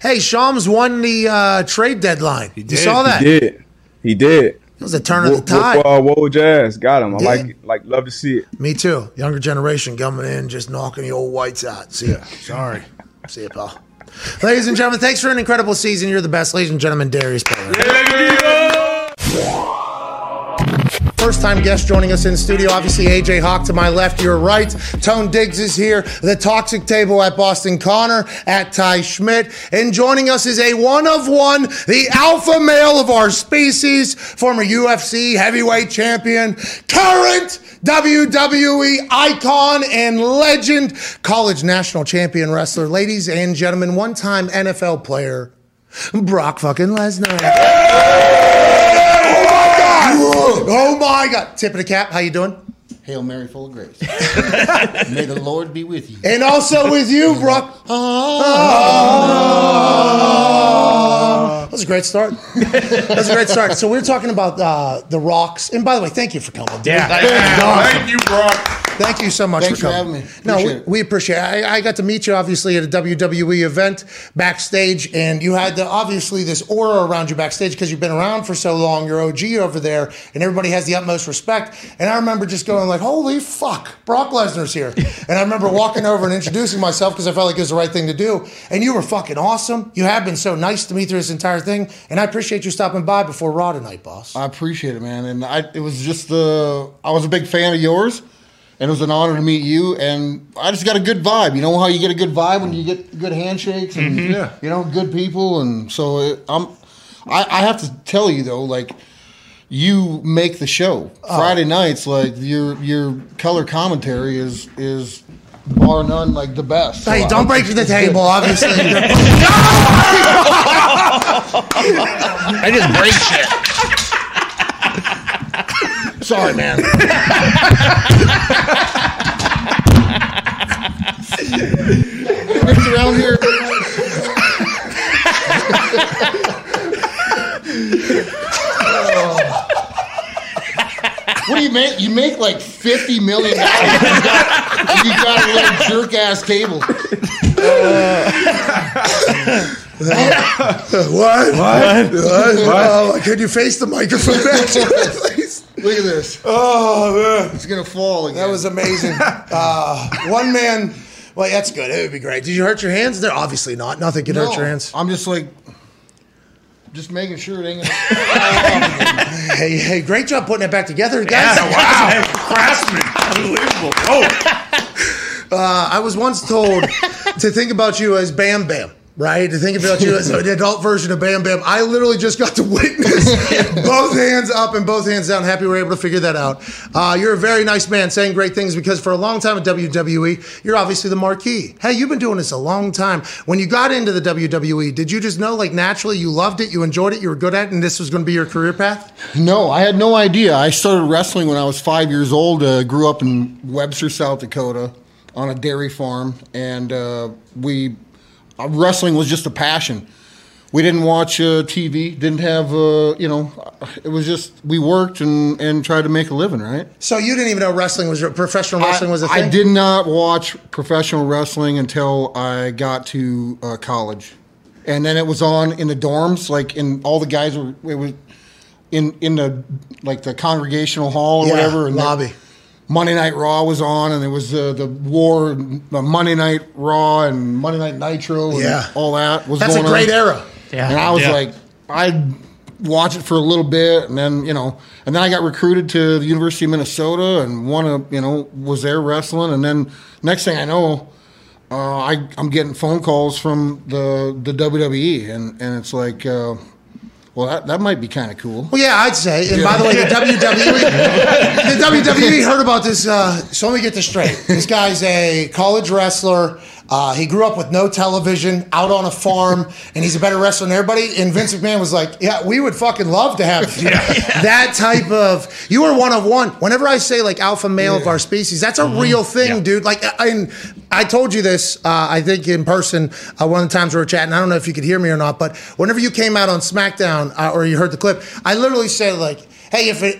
[SPEAKER 1] Hey, Shams won the uh, trade deadline. You saw that?
[SPEAKER 11] He did. He did.
[SPEAKER 1] It was a turn of the tide.
[SPEAKER 11] whoop, uh, Whoa Jazz got him. I
[SPEAKER 1] Yeah.
[SPEAKER 11] like it. Like love to see it.
[SPEAKER 1] Me too. Younger generation coming in, just knocking the old whites out. See ya.
[SPEAKER 2] Sorry.
[SPEAKER 1] See ya, pal. Ladies and gentlemen, thanks for an incredible season. You're the best. Ladies and gentlemen, Darius. First time guest joining us in studio, obviously AJ Hawk to my left, your right. Tone Diggs is here. The Toxic Table at Boston Connor, at Ty Schmit. And joining us is a one of one, the alpha male of our species, former UFC heavyweight champion, current WWE icon and legend, college national champion wrestler. Ladies and gentlemen, one time NFL player, Brock fucking Lesnar. Oh my God! Tip of the cap. How you doing?
[SPEAKER 12] Hail Mary, full of grace. May the Lord be with you.
[SPEAKER 1] And also with you, Brock. That was a great start. That was a great start. So we are talking about uh, the rocks. And by the way, thank you for coming. dude.
[SPEAKER 4] Yeah.
[SPEAKER 2] Thank you, Brock.
[SPEAKER 1] Thank you so much
[SPEAKER 12] Thanks
[SPEAKER 1] for
[SPEAKER 12] for
[SPEAKER 1] coming.
[SPEAKER 12] having me.
[SPEAKER 1] No, we,
[SPEAKER 12] Appreciate it.
[SPEAKER 1] we appreciate it. I, I got to meet you obviously at a WWE event backstage, and you had the, obviously this aura around you backstage because you've been around for so long. You're OG over there, and everybody has the utmost respect. And I remember just going like, "Holy fuck, Brock Lesnar's here!" and I remember walking over and introducing myself because I felt like it was the right thing to do. And you were fucking awesome. You have been so nice to me through this entire thing. And I appreciate you stopping by before Raw tonight, boss.
[SPEAKER 12] I appreciate it, man. And I, it was just the, I was a big fan of yours, and it was an honor to meet you. And I just got a good vibe. You know how you get a good vibe when you get good handshakes and
[SPEAKER 1] Mm-hmm.
[SPEAKER 6] Yeah.
[SPEAKER 12] you know good people. And so it, I'm, I, I have to tell you though, like you make the show
[SPEAKER 1] Oh.
[SPEAKER 12] Friday nights. Like your your color commentary is is bar none like the best.
[SPEAKER 1] Hey,
[SPEAKER 12] I-
[SPEAKER 1] don't break the table,
[SPEAKER 12] good.
[SPEAKER 1] obviously.
[SPEAKER 12] I just break shit. Sorry, man. Mixed around here. What do you make? You make like fifty million dollars. You got, a little jerk ass table.
[SPEAKER 1] what? What? Oh, can you face the microphone back to it, please?
[SPEAKER 12] Look at this.
[SPEAKER 1] Oh, man.
[SPEAKER 12] It's gonna fall again.
[SPEAKER 1] That was amazing. Uh, one man. Well, that's good. It would be great. Did you hurt your hands? They're obviously not. Nothing can hurt your hands.
[SPEAKER 12] I'm just like, just making sure it ain't gonna.
[SPEAKER 1] Hey, hey, great job putting it back together, guys.
[SPEAKER 6] wow. Craftsman. Unbelievable. Oh,
[SPEAKER 1] Uh, I was once told to think about you as Bam Bam. Right? To think about you as an adult version of Bam Bam. I literally just got to witness both hands up and both hands down. Happy we are able to figure that out. Uh, you're a very nice man saying great things because for a long time at WWE, you're obviously the marquee. Hey, you've been doing this a long time. When you got into the WWE, did you just know, like, naturally you loved it, you enjoyed it, you were good at it, and this was going to be your career path?
[SPEAKER 12] No, I had no idea. I started wrestling when I was five years old. Uh, grew up in Webster, South Dakota, on a dairy farm, and uh, we wrestling was just a passion. We didn't watch uh, TV. Didn't have uh, you know. It was just we worked and and tried to make a living. Right.
[SPEAKER 1] So you didn't even know wrestling was professional wrestling was a thing.
[SPEAKER 12] I did not watch professional wrestling until I got to uh, college, and then it was on in the dorms. Like, in all the guys were it was in in the like the congregational hall or
[SPEAKER 1] Yeah,
[SPEAKER 12] whatever. And
[SPEAKER 1] lobby.
[SPEAKER 12] Monday Night Raw was on, and there was uh, the War, uh, Monday Night Raw, and Monday Night Nitro, and
[SPEAKER 1] Yeah.
[SPEAKER 12] all that was
[SPEAKER 1] That's a great
[SPEAKER 12] on.
[SPEAKER 1] era.
[SPEAKER 4] Yeah.
[SPEAKER 12] And I was
[SPEAKER 3] Yeah.
[SPEAKER 12] like, I'd watch it for a little bit, and then you know, and then I got recruited to the University of Minnesota, and one of you know was there wrestling, and then next thing I know, uh, I I'm getting phone calls from the the WWE, and and it's like, uh, well, that that might be kind of cool.
[SPEAKER 1] Well, yeah, I'd say. And by the way, the WWE, the WWE heard about this. Uh, so let me get this straight. This guy's a college wrestler. Uh, he grew up with no television, out on a farm, and he's a better wrestler than everybody. And Vince McMahon was like, "Yeah, we would fucking love to have that type of. You were one of one. Whenever I say like alpha male of our species, that's a real thing, dude. Like, I, I told you this. Uh, I think in person uh, one of the times we were chatting. I don't know if you could hear me or not, but whenever you came out on SmackDown uh, or you heard the clip, I literally said like, "Hey, if it."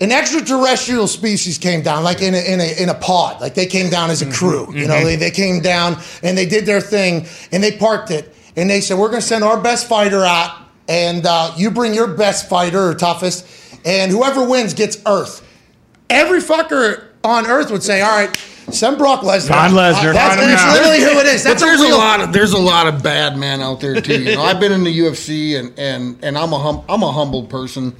[SPEAKER 1] An extraterrestrial species came down, like in a, in a, in a pod, like they came down as a crew. You know, they, they came down and they did their thing and they parked it and they said, We're going to send our best fighter out and uh, you bring your best fighter or toughest, and whoever wins gets Earth. Every fucker on Earth would say, All right, send Brock Lesnar.
[SPEAKER 4] Von Lesnar.
[SPEAKER 1] That's that's literally who it is. That's
[SPEAKER 12] but there's
[SPEAKER 1] a
[SPEAKER 12] a, lot of there's a lot of bad men out there too. You know, I've been in the UFC and and and I'm a hum, I'm a humble person.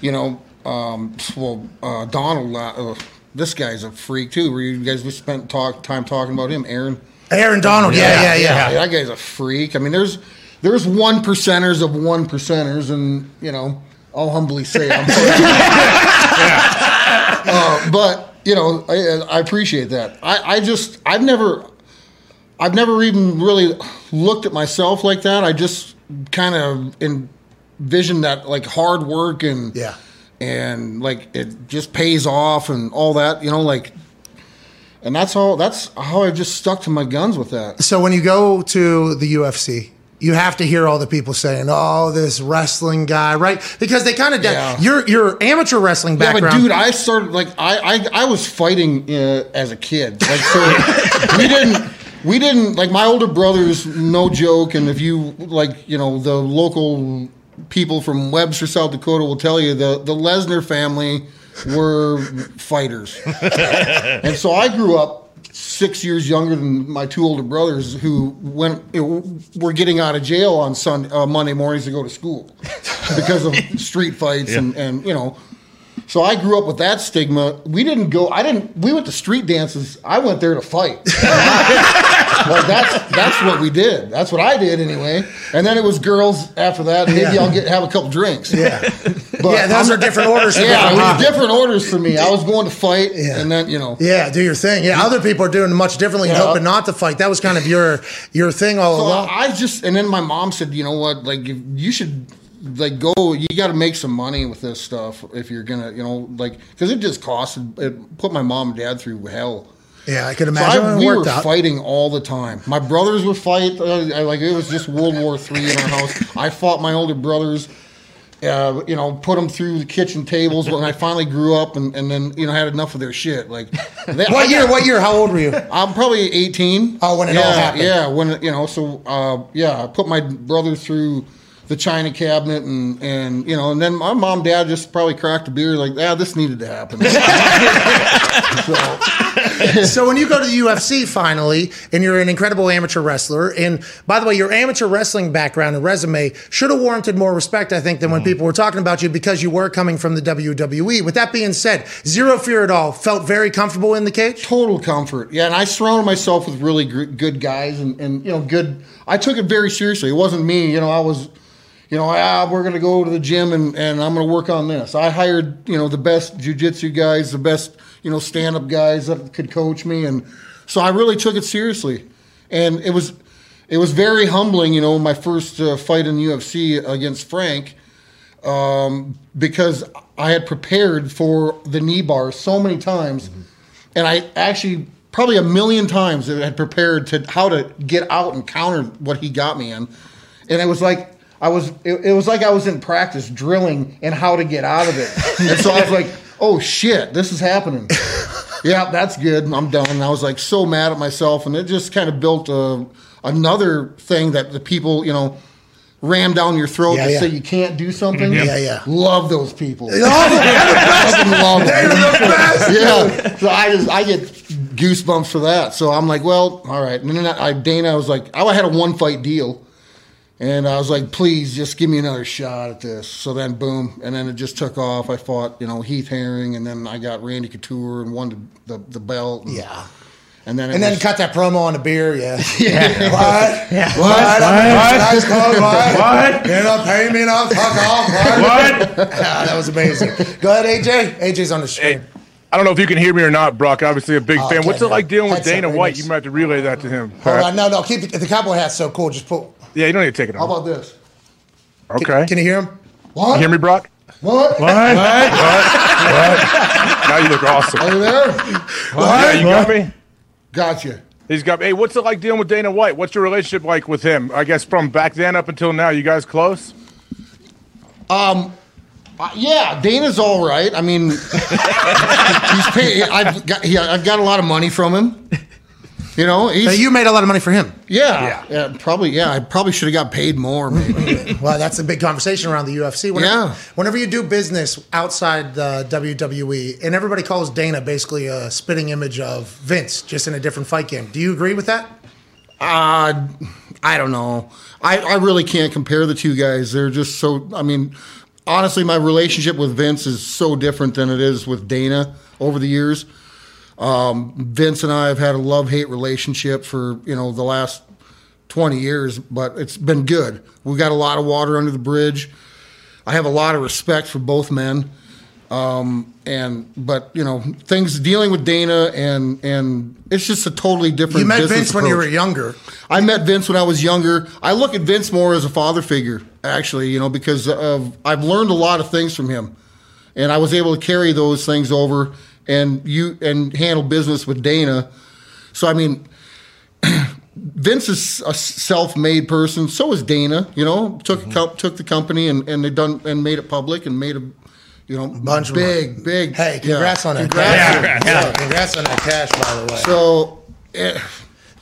[SPEAKER 12] You know, um, well, uh, Donald, uh, uh, this guy's a freak too. Where you guys just spent talk time talking about him, Aaron.
[SPEAKER 1] Aaron Donald. Yeah, yeah, yeah.
[SPEAKER 12] That guy's a freak. I mean, there's there's one percenters of one percenters, and you know, I'll humbly say I'm. uh, but you know, I, I appreciate that. I, I just I've never I've never even really looked at myself like that. I just kind of envisioned that like hard work and
[SPEAKER 1] Yeah.
[SPEAKER 12] And like it just pays off and all that. You know, like. And that's all. That's how I just stuck to my guns with that.
[SPEAKER 1] So when you go to the UFC, you have to hear all the people saying, "Oh, this wrestling guy," right? Because they kind of
[SPEAKER 12] Yeah.
[SPEAKER 1] your your amateur wrestling
[SPEAKER 12] Yeah, but dude, I started like I I, I was fighting uh, as a kid. Like so, we didn't we didn't like my older brothers. No joke, and if you like, you know, the local people from Webster, South Dakota will tell you the the Lesnar family were fighters, and so I grew up six years younger than my two older brothers who went you know, were getting out of jail on Sunday, uh, Monday mornings to go to school because of street fights and, and you know. So I grew up with that stigma. We didn't go. I didn't. We went to street dances. I went there to fight. like that's that's what we did. That's what I did anyway. And then it was girls after that. Maybe
[SPEAKER 1] Yeah.
[SPEAKER 12] I'll get have a couple drinks.
[SPEAKER 1] Yeah.
[SPEAKER 12] But
[SPEAKER 1] Yeah, those
[SPEAKER 12] I'm-
[SPEAKER 1] are different orders for
[SPEAKER 12] Yeah,
[SPEAKER 1] them.
[SPEAKER 12] it was different orders for me. I was going to fight, and then you know.
[SPEAKER 1] Yeah, do your thing. Yeah, other people are doing much differently, and
[SPEAKER 12] Yeah.
[SPEAKER 1] hoping not to fight. That was kind of your your thing all
[SPEAKER 12] So
[SPEAKER 1] along.
[SPEAKER 12] I just, and then my mom said, you know what, like you should, like go, you got to make some money with this stuff if you're gonna, you know, like because it just cost, it put my mom and dad through hell.
[SPEAKER 1] Yeah, I could
[SPEAKER 12] So
[SPEAKER 1] imagine.
[SPEAKER 12] I, we
[SPEAKER 1] worked
[SPEAKER 12] were
[SPEAKER 1] out.
[SPEAKER 12] fighting all the time. My brothers would fight. Uh, like it was just World War Three in our house. I fought my older brothers. Uh, you know, put them through the kitchen tables when I finally grew up, and, and then you know had enough of their shit. Like, they,
[SPEAKER 1] What
[SPEAKER 12] I
[SPEAKER 1] year? What year? How old were you?
[SPEAKER 12] I'm probably 18.
[SPEAKER 1] Oh, when it
[SPEAKER 12] yeah,
[SPEAKER 1] all happened.
[SPEAKER 12] Yeah, when you know, so uh, yeah, I put my brother through the china cabinet, and and you know, and then my mom, dad just probably cracked a beer, like, yeah, this needed to happen.
[SPEAKER 1] so when you go to the UFC finally, and you're an incredible amateur wrestler, and by the way, your amateur wrestling background and resume should have warranted more respect, I think, than when mm-hmm. people were talking about you because you were coming from the WWE. With that being said, zero fear at all. Felt very comfortable in the cage.
[SPEAKER 12] Total comfort. Yeah, and I surrounded myself with really gr- good guys, and and you know, good. I took it very seriously. It wasn't me. You know, I was. You know, ah, we're going to go to the gym and, and I'm going to work on this. I hired, you know, the best jujitsu guys, the best, you know, stand up guys that could coach me. And so I really took it seriously. And it was, it was very humbling, you know, my first uh, fight in UFC against Frank, um, because I had prepared for the knee bar so many times. And I actually, probably a million times, had prepared to how to get out and counter what he got me in. And it was like, I was, it, it was like I was in practice drilling and how to get out of it. and so I was like, oh shit, this is happening. yeah, that's good. I'm done. And I was like so mad at myself. And it just kind of built a, another thing that the people, you know, ram down your throat
[SPEAKER 1] Yeah,
[SPEAKER 12] to
[SPEAKER 1] yeah.
[SPEAKER 12] say you can't do something. Mm-hmm.
[SPEAKER 1] Yeah, yeah.
[SPEAKER 12] Love those people.
[SPEAKER 1] Oh, they're the best.
[SPEAKER 12] Love.
[SPEAKER 1] They're the best.
[SPEAKER 12] Yeah. So I just I get goosebumps for that. So I'm like, well, all right. And then I, Dana I was like, I had a one fight deal. And I was like, please just give me another shot at this. So then, boom, and then it just took off. I fought, you know, Heath Herring, and then I got Randy Couture and won the, the, the belt. And,
[SPEAKER 1] Yeah.
[SPEAKER 12] And then,
[SPEAKER 1] And then
[SPEAKER 12] was-
[SPEAKER 1] cut that promo on the beer. Yeah.
[SPEAKER 12] Yeah.
[SPEAKER 1] What?
[SPEAKER 12] Yeah.
[SPEAKER 1] What?
[SPEAKER 12] What?
[SPEAKER 1] I'm
[SPEAKER 12] What?
[SPEAKER 1] Nice clothes, what?
[SPEAKER 12] What?
[SPEAKER 1] You're not paying me enough. Fuck off. What? Ah, that was amazing. Go ahead, AJ. AJ's on the screen.
[SPEAKER 9] I don't know if you can hear me or not, Brock. Obviously, a big
[SPEAKER 1] Oh,
[SPEAKER 9] fan. What's it like dealing with Dana. White? You might have to relay that to him.
[SPEAKER 1] Hold on. No, no. Keep the, the cowboy hat's so cool. Just put.
[SPEAKER 9] Yeah, you don't need to take it off.
[SPEAKER 12] How about this?
[SPEAKER 9] Okay.
[SPEAKER 1] Can you hear him?
[SPEAKER 12] What?
[SPEAKER 9] You hear me, Brock?
[SPEAKER 12] What?
[SPEAKER 9] What? What? What? Now you look awesome.
[SPEAKER 12] Are you there? What?
[SPEAKER 9] Yeah, you got me.
[SPEAKER 12] Gotcha.
[SPEAKER 9] He's got. Hey, what's it like dealing with Dana White? What's your relationship like with him? I guess from back then up until now, you guys close?
[SPEAKER 12] Um, uh, yeah, Dana's all right. I mean, he's paid. I've got he, I've got a lot of money from him. You know, he's,
[SPEAKER 1] you made a lot of money for him.
[SPEAKER 12] yeah, yeah, probably. Yeah, I probably should have got paid more. Maybe.
[SPEAKER 1] Well, that's a big conversation around the UFC. Whenever,
[SPEAKER 12] Yeah.
[SPEAKER 1] Whenever you do business outside the WWE, and everybody calls Dana basically a spitting image of Vince, just in a different fight game. Do you agree with that?
[SPEAKER 12] Uh, I don't know. I, I really can't compare the two guys. They're just so. I mean, honestly, my relationship with Vince is so different than it is with Dana over the years. Um, Vince and I have had a love hate relationship for you know the last twenty years, but it's been good. We got a lot of water under the bridge. I have a lot of respect for both men. Um, and but you know things dealing with Dana and and it's just a totally different.
[SPEAKER 1] You met Vince when you were younger.
[SPEAKER 12] I met Vince when I was younger. I look at Vince more as a father figure, actually, you know, because of I've learned a lot of things from him, and I was able to carry those things over and you and handle business with Dana. So I mean, Vince is a self-made person. So is Dana. You know, took
[SPEAKER 1] Mm-hmm.
[SPEAKER 12] co- took the company and and they done and made it public and made a you know
[SPEAKER 1] Bunch of
[SPEAKER 12] big big.
[SPEAKER 1] Hey, congrats on that.
[SPEAKER 12] Congrats.
[SPEAKER 1] cash. Yeah, congrats on that cash, by the way.
[SPEAKER 12] So. eh,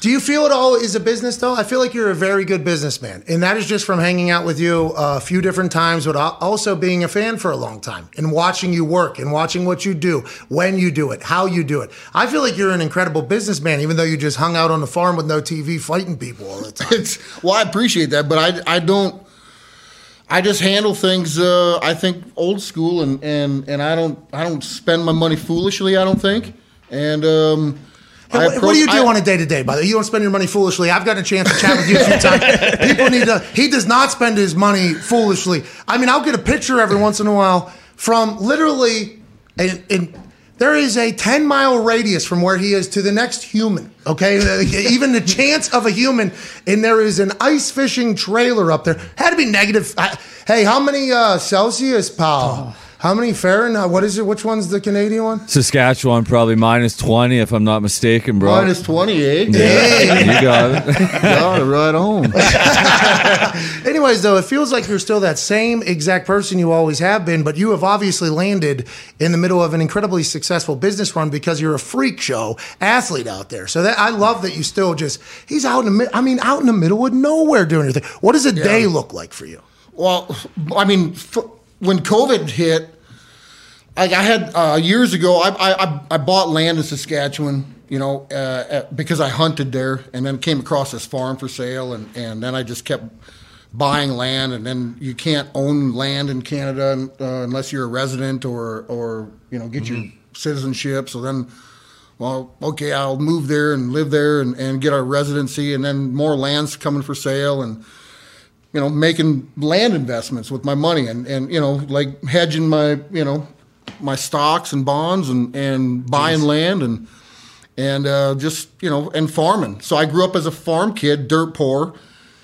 [SPEAKER 1] do you feel it all is a business though? I feel like you're a very good businessman, and that is just from hanging out with you a few different times, but also being a fan for a long time and watching you work and watching what you do, when you do it, how you do it. I feel like you're an incredible businessman, even though you just hung out on the farm with no TV, fighting people all the time.
[SPEAKER 12] It's well, I appreciate that, but I I don't. I just handle things. Uh, I think old school, and, and, and I don't I don't spend my money foolishly. I don't think, and um, I
[SPEAKER 1] what, do you do
[SPEAKER 12] I-
[SPEAKER 1] on a day to day? By the way, you don't spend your money foolishly. I've gotten a chance to chat with you a few times. People need to. He does not spend his money foolishly. I mean, I'll get a picture every once in a while from literally, and, and there is a ten mile radius from where he is to the next human. Okay, even the chance of a human, and there is an ice fishing trailer up there. Had to be negative. I- Hey, how many uh, Celsius, pal? How many Fahrenheit? What is it? Which one's the Canadian one?
[SPEAKER 10] Saskatchewan probably minus 20 if I'm not mistaken, bro.
[SPEAKER 12] Minus twenty eight.
[SPEAKER 10] Yeah, you got it.
[SPEAKER 12] Got it right on.
[SPEAKER 1] Anyways, though, it feels like you're still that same exact person you always have been, but you have obviously landed in the middle of an incredibly successful business run because you're a freak show athlete out there. So that I love that you still just he's out in the I mean out in the middle of nowhere doing anything. What does a day look like for you?
[SPEAKER 12] Well, I mean, f- when COVID hit, like I had uh, years ago, I, I I- bought land in Saskatchewan, you know, uh, uh, because I hunted there, and then came across this farm for sale, and and then I just kept buying land, and then you can't own land in Canada uh, unless you're a resident or or you know get your citizenship. So then. Well, okay, I'll move there and live there and, and get our residency, and then more land's coming for sale, and you know, making land investments with my money and, and you know, like hedging my, you know, my stocks and bonds and, and buying land and and uh, just, you know, and farming. So I grew up as a farm kid, dirt poor.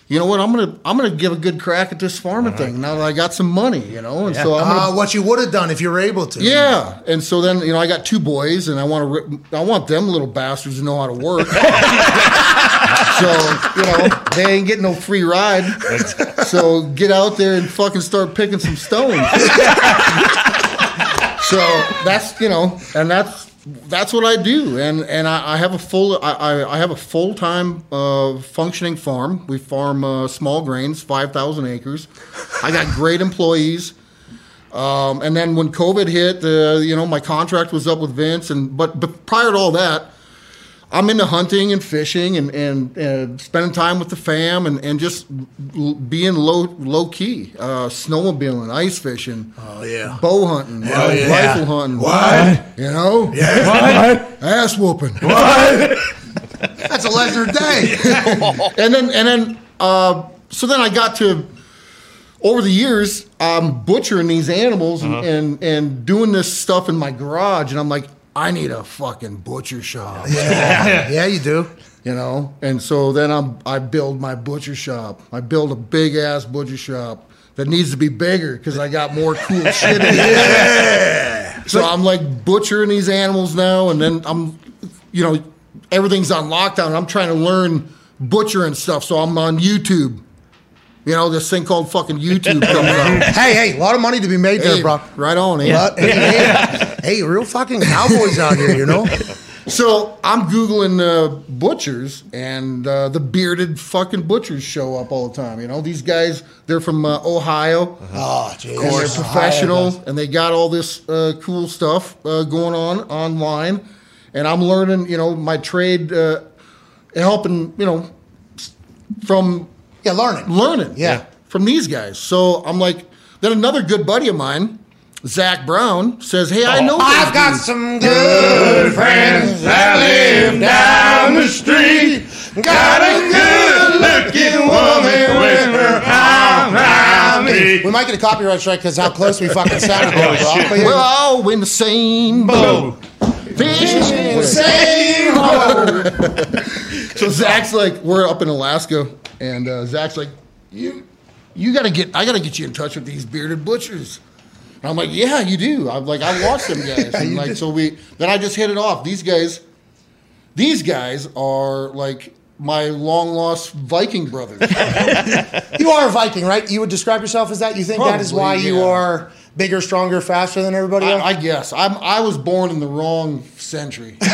[SPEAKER 12] You know what? I'm gonna I'm gonna give a good crack at this farming thing now that I got some money, you know. And so I'm gonna
[SPEAKER 1] Uh, what you would have done if you were able to.
[SPEAKER 12] yeah, and so then you know I got two boys, and I want to I want them little bastards to know how to work. so you know they ain't getting no free ride. So get out there and fucking start picking some stones. so that's you know, and that's that's what I do, and and I, I have a full I, I, have a full time uh, functioning farm. We farm uh, small grains, five thousand acres. I got great employees. Um, and then when COVID hit, uh, you know, my contract was up with Vince, and but, but prior to all that, I'm into hunting and fishing and and uh, spending time with the fam and, and just l- being low low key, uh, snowmobiling, ice fishing,
[SPEAKER 1] Oh yeah.
[SPEAKER 12] bow hunting,
[SPEAKER 1] Hell
[SPEAKER 12] uh,
[SPEAKER 1] yeah.
[SPEAKER 12] rifle hunting,
[SPEAKER 1] What?
[SPEAKER 12] you know,
[SPEAKER 1] Yeah. What?
[SPEAKER 12] ass whooping,
[SPEAKER 1] That's a leisure day.
[SPEAKER 12] and then and then uh, so then I got to over the years I'm butchering these animals and,
[SPEAKER 1] Uh-huh.
[SPEAKER 12] and and doing this stuff in my garage, and I'm like, I need a fucking butcher shop.
[SPEAKER 1] Yeah. yeah, you do.
[SPEAKER 12] You know, and so then I'm I build my butcher shop. I build a big ass butcher shop that needs to be bigger because I got more cool shit in it.
[SPEAKER 1] Yeah.
[SPEAKER 12] So I'm like butchering these animals now, and then I'm, you know, everything's on lockdown. I'm trying to learn butchering stuff, so I'm on YouTube. You know, this thing called fucking YouTube comes out.
[SPEAKER 1] Hey, hey, a lot of money to be made there, bro.
[SPEAKER 12] Right on, eh?
[SPEAKER 1] But, hey, hey, hey, real fucking cowboys out here, you know?
[SPEAKER 12] So I'm googling uh, butchers, and uh, the bearded fucking butchers show up all the time. You know, these guys they're from uh, Ohio.
[SPEAKER 1] Oh, jeez.
[SPEAKER 12] and they're professional, and they got all this uh, cool stuff uh, going on online. And I'm learning, you know, my trade, uh, helping, you know, from
[SPEAKER 1] Yeah, learning.
[SPEAKER 12] learning,
[SPEAKER 1] Yeah.
[SPEAKER 12] from these guys. So I'm like, then another good buddy of mine, Zac Brown, says, "Hey, I oh, know
[SPEAKER 1] I've got
[SPEAKER 12] dudes."
[SPEAKER 1] some good friends that live down the street. Got a good looking woman with her arm around me. We might get a copyright strike because how close we fucking sounded there, oh, bro. But.
[SPEAKER 12] We're all in the same boat. Fishing in the same boat. so Zac's like, we're up in Alaska, and uh, Zac's like, you, you gotta get, I gotta get you in touch with these bearded butchers. And I'm like, yeah, you do. I'm like, I watch them guys, and like,
[SPEAKER 1] did.
[SPEAKER 12] so we, then I just hit it off. These guys, these guys are like my long lost Viking brothers.
[SPEAKER 1] You are a Viking, right? You would describe yourself as that? You think that is
[SPEAKER 12] Probably,
[SPEAKER 1] why you are bigger, stronger, faster than everybody else?
[SPEAKER 12] I, I guess I'm. I was born in the wrong century.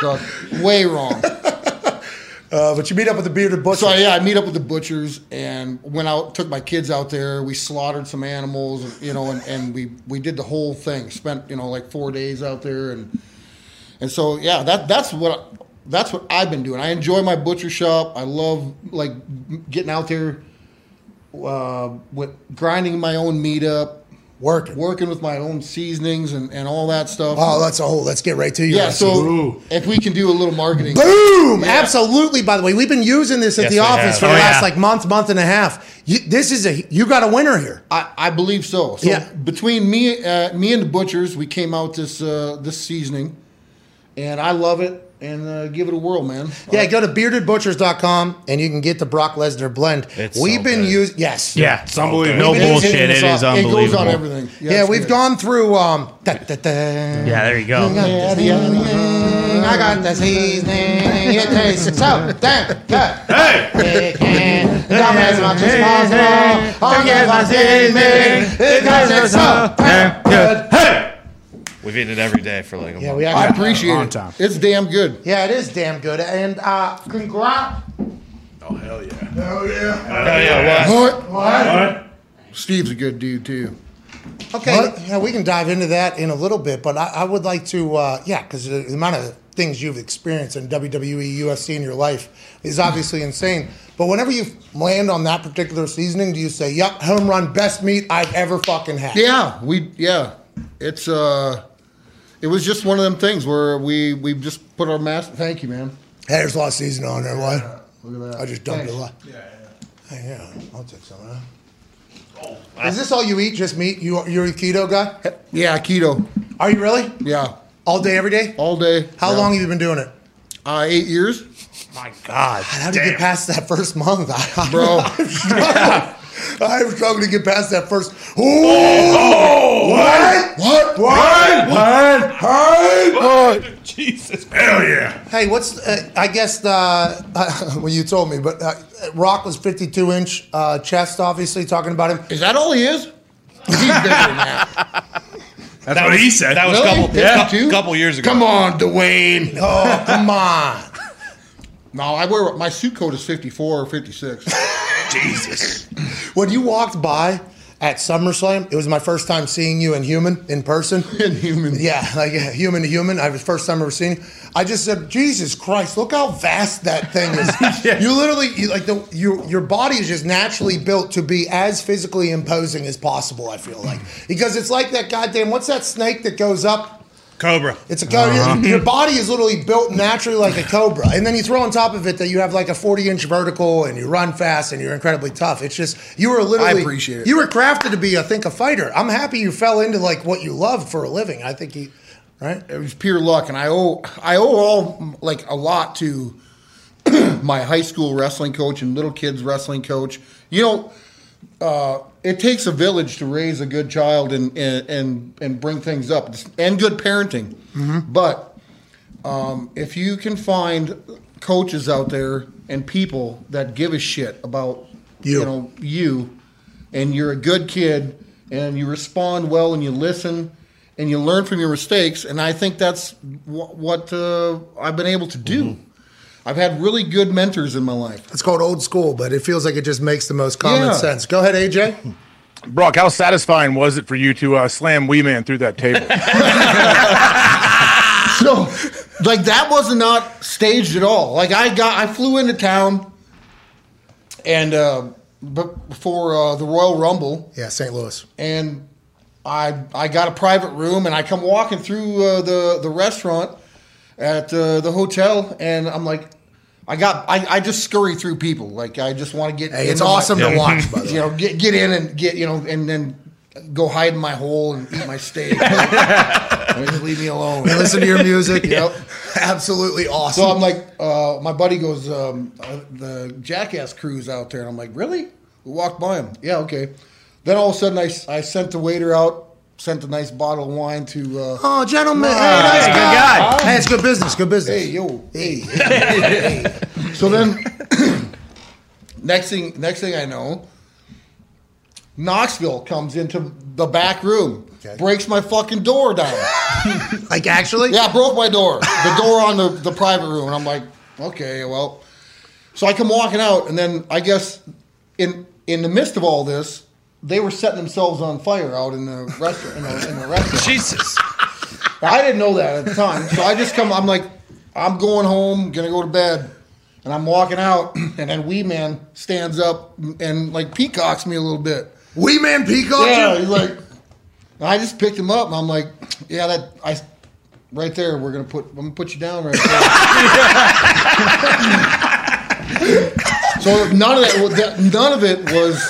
[SPEAKER 12] So, way wrong.
[SPEAKER 1] Uh, but you meet up with the bearded butcher.
[SPEAKER 12] So yeah, I meet up with the butchers and went out, took my kids out there. We slaughtered some animals, you know, and, and we we did the whole thing. Spent you know like four days out there, and and so yeah, that that's what that's what I've been doing. I enjoy my butcher shop. I love like getting out there, uh, with grinding my own meat up.
[SPEAKER 1] Working,
[SPEAKER 12] working with my own seasonings and, and all that stuff.
[SPEAKER 1] Oh, that's a whole. Let's get right to you.
[SPEAKER 12] Yeah, so if we can do a little marketing,
[SPEAKER 1] Boom!
[SPEAKER 12] Yeah.
[SPEAKER 1] Absolutely. By the way, we've been using this at
[SPEAKER 12] Yes,
[SPEAKER 1] the office
[SPEAKER 12] have.
[SPEAKER 1] for
[SPEAKER 12] Oh,
[SPEAKER 1] the last
[SPEAKER 12] yeah.
[SPEAKER 1] like month, month and a half. You, this is a you got a winner here.
[SPEAKER 12] I, I believe so. So
[SPEAKER 1] Yeah.
[SPEAKER 12] between me, uh, me and the butchers, we came out this uh, this seasoning, and I love it. And uh, give it a whirl, man.
[SPEAKER 1] Yeah, go to beardedbutchers.com and you can get the Brock Lesnar blend.
[SPEAKER 12] It's
[SPEAKER 1] we've
[SPEAKER 12] so
[SPEAKER 1] been
[SPEAKER 12] good.
[SPEAKER 1] using yes.
[SPEAKER 4] Yeah, it's unbelievable. No bullshit,
[SPEAKER 1] hitting
[SPEAKER 4] it is.
[SPEAKER 12] It goes on
[SPEAKER 4] Unbelievable.
[SPEAKER 12] everything. Yeah,
[SPEAKER 1] Yeah, we've
[SPEAKER 12] good.
[SPEAKER 1] gone through um da, da, da.
[SPEAKER 4] Yeah, there you go.
[SPEAKER 1] I got the seasoning. It tastes so damn good. Hey! It as much as possible. I'll get my seasoning. It tastes so damn good. Hey!
[SPEAKER 3] We've eaten it every day for like a month.
[SPEAKER 1] Yeah,
[SPEAKER 3] month.
[SPEAKER 1] we
[SPEAKER 12] I
[SPEAKER 1] actually
[SPEAKER 12] appreciate it. time. It's damn good.
[SPEAKER 1] Yeah, it is damn good. And uh congrats.
[SPEAKER 2] Oh hell yeah!
[SPEAKER 1] Hell yeah.
[SPEAKER 3] Hell yeah,
[SPEAKER 12] What?
[SPEAKER 1] What?
[SPEAKER 12] Steve's a good dude too.
[SPEAKER 1] Okay, yeah, we can dive into that in a little bit, but I, I would like to, uh, yeah, because the amount of things you've experienced in WWE, UFC in your life is obviously insane. But whenever you land on that particular seasoning, do you say, "Yup, home run, best meat I've ever fucking had"?
[SPEAKER 12] Yeah, we yeah. It's uh, it was just one of them things where we we just put our mask. Thank you, man.
[SPEAKER 1] Hey, there's a lot of seasoning on there. What?
[SPEAKER 12] Look at that.
[SPEAKER 1] I just dumped
[SPEAKER 12] Thanks.
[SPEAKER 1] a lot. Yeah, yeah. Hey, yeah, I'll take some of that. Is this all you eat? Just meat? You you're a keto guy?
[SPEAKER 12] Yeah, keto.
[SPEAKER 1] Are you really?
[SPEAKER 12] Yeah,
[SPEAKER 1] All day, every day?
[SPEAKER 12] all day.
[SPEAKER 1] How
[SPEAKER 12] Yeah.
[SPEAKER 1] long have you been doing it?
[SPEAKER 12] Uh, eight years,
[SPEAKER 1] My God, how do you get past that first month, I,
[SPEAKER 12] bro.
[SPEAKER 1] I'm struggling. To get past that first. Oh, what? What? What? What? What?
[SPEAKER 2] Jesus, hell yeah!
[SPEAKER 1] Hey, what's? Uh, I guess the uh, well, you told me, but uh, Rock was 52 inch uh, chest. Obviously, talking about him.
[SPEAKER 12] Is that all he is? He's bigger than that.
[SPEAKER 2] That's what he said.
[SPEAKER 3] That was a
[SPEAKER 12] Really?
[SPEAKER 3] couple,
[SPEAKER 12] Yeah.
[SPEAKER 3] couple, couple years ago.
[SPEAKER 12] Come on, Dwayne.
[SPEAKER 1] Oh, come on.
[SPEAKER 12] No, I wear my suit coat is fifty four or fifty six.
[SPEAKER 2] Jesus.
[SPEAKER 1] When you walked by at SummerSlam, it was my first time seeing you in human, in person.
[SPEAKER 12] In human.
[SPEAKER 1] Yeah, like uh, human to human. I was first time ever seeing you. I just said, Jesus Christ, look how vast that thing is. You literally, you, like the your your body is just naturally built to be as physically imposing as possible. I feel like because it's like that goddamn what's that snake that goes up.
[SPEAKER 3] Cobra.
[SPEAKER 1] It's a cobra. Uh-huh. Your body is literally built naturally like a cobra, and then you throw on top of it that you have like a forty-inch vertical, and you run fast, and you're incredibly tough. It's just you were literally.
[SPEAKER 12] I appreciate it.
[SPEAKER 1] You were crafted to be, I think, a fighter. I'm happy you fell into like what you love for a living. I think you, right?
[SPEAKER 12] It was pure luck, and I owe I owe all like a lot to my high school wrestling coach and little kids wrestling coach. You know, uh, it takes a village to raise a good child and and and, and bring things up, and good parenting. But um, if you can find coaches out there and people that give a shit about
[SPEAKER 1] You.
[SPEAKER 12] know you, and you're a good kid, and you respond well, and you listen, and you learn from your mistakes, and I think that's wh- what uh, I've been able to do. I've had really good mentors in my life.
[SPEAKER 1] It's called old school, but it feels like it just makes the most common
[SPEAKER 12] Yeah.
[SPEAKER 1] sense. Go ahead, AJ.
[SPEAKER 9] Brock, how satisfying was it for you to uh, slam Wee Man through that table?
[SPEAKER 12] so like that was not staged at all like i got i flew into town and uh but before uh, the royal rumble
[SPEAKER 1] Yeah, St. Louis.
[SPEAKER 12] and i i got a private room and i come walking through uh, the the restaurant at uh, the hotel and i'm like I got. I, I just scurry through people. Like I just want to get.
[SPEAKER 1] Hey, it's
[SPEAKER 12] into my-
[SPEAKER 1] awesome to watch, by the
[SPEAKER 12] You know, get get in and get you know, and then go hide in my hole and eat my steak. just leave me alone.
[SPEAKER 1] And listen to your music.
[SPEAKER 12] Yep.
[SPEAKER 1] Absolutely awesome.
[SPEAKER 12] So I'm like, uh, my buddy goes, um, uh, the Jackass crew's out there, and I'm like, really? We walked by him. Yeah, okay. Then all of a sudden, I, I sent the waiter out, sent a nice bottle of wine to. Uh,
[SPEAKER 1] Oh, gentlemen. Hey,
[SPEAKER 12] Nice.
[SPEAKER 1] nice
[SPEAKER 12] Hey,
[SPEAKER 1] guy.
[SPEAKER 12] good guy.
[SPEAKER 1] Hey, it's good business. Good business.
[SPEAKER 12] Hey, yo,
[SPEAKER 1] Hey.
[SPEAKER 12] hey. so then, next thing, next thing I know, Knoxville comes into the back room.
[SPEAKER 1] Okay.
[SPEAKER 12] breaks my fucking door down.
[SPEAKER 1] Like actually?
[SPEAKER 12] Yeah, broke my door. The door on the, the private room. And I'm like, okay, well. So I come walking out, and then I guess in in the midst of all this, they were setting themselves on fire out in the restaurant. In the, in the restaurant.
[SPEAKER 3] Jesus.
[SPEAKER 12] I didn't know that at the time. So I just come, I'm like, I'm going home, gonna go to bed. And I'm walking out, and then Wee Man stands up and like peacocks me a little bit.
[SPEAKER 1] Wee Man peacock
[SPEAKER 12] Yeah,
[SPEAKER 1] you?
[SPEAKER 12] he's like, and I just picked him up, and I'm like, yeah, that I, right there, we're gonna put, I'm gonna put you down right there. so none of that, that, none of it was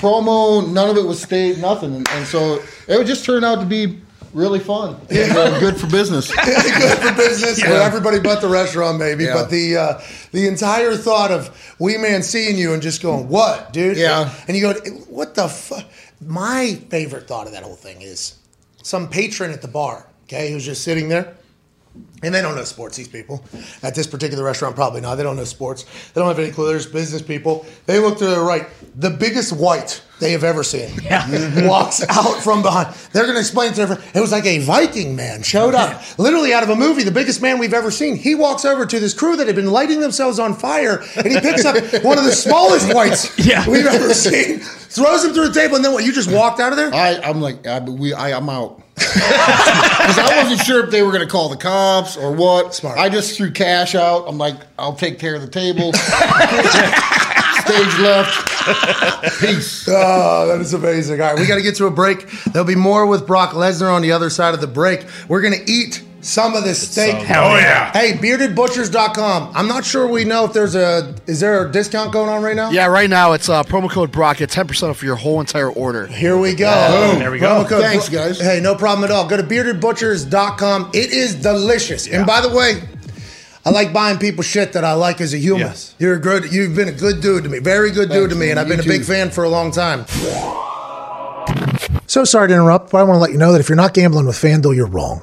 [SPEAKER 12] promo, none of it was stage, nothing, and, and so it would just turn out to be really fun and uh, good for business.
[SPEAKER 1] good for business for everybody but the restaurant, maybe.
[SPEAKER 12] Yeah.
[SPEAKER 1] But the uh, the entire thought of Wee Man seeing you and just going, "What, dude?"
[SPEAKER 12] Yeah.
[SPEAKER 1] and you go, "What the fuck?" My favorite thought of that whole thing is some patron at the bar, okay, who's just sitting there. And they don't know sports, these people. At this particular restaurant, probably not. They don't know sports. They don't have any clue. There's business people. They look to their right. The biggest white they have ever seen walks out from behind. They're going to explain to everyone. It was like a Viking man showed up, literally out of a movie, the biggest man we've ever seen. He walks over to this crew that had been lighting themselves on fire, and he picks up one of the smallest whites
[SPEAKER 4] Yeah.
[SPEAKER 1] we've ever seen, throws him through the table, and then what? You just walked out of there?
[SPEAKER 12] I, I'm like, I, we, I, I'm out. Because I wasn't sure if they were going to call the cops or what.
[SPEAKER 1] Smart.
[SPEAKER 12] I just threw cash out. I'm like, I'll take care of the table. Stage left. Peace.
[SPEAKER 1] Oh, that is amazing. All right, we got to get to a break. There'll be more with Brock Lesnar on the other side of the break. We're going to eat some of this steak.
[SPEAKER 2] Oh, yeah.
[SPEAKER 1] Hey, beardedbutchers.com. I'm not sure we know if there's a is there a discount going on right now?
[SPEAKER 13] Yeah, right now it's uh, promo code Brock. Get 10% off your whole entire order.
[SPEAKER 1] Here we go.
[SPEAKER 4] There we go.
[SPEAKER 1] Promo code-
[SPEAKER 12] Thanks, guys.
[SPEAKER 1] Hey, no problem at all. Go to beardedbutchers.com. It is delicious. And by the way, I like buying people shit that I like as a human.
[SPEAKER 3] Yes.
[SPEAKER 1] You're a good. You've been a good dude to me. Very good dude to me,
[SPEAKER 12] man.
[SPEAKER 1] and I've
[SPEAKER 12] You
[SPEAKER 1] been a big
[SPEAKER 12] too.
[SPEAKER 1] fan for a long time. So sorry to interrupt, but I want to let you know that if you're not gambling with FanDuel, you're wrong.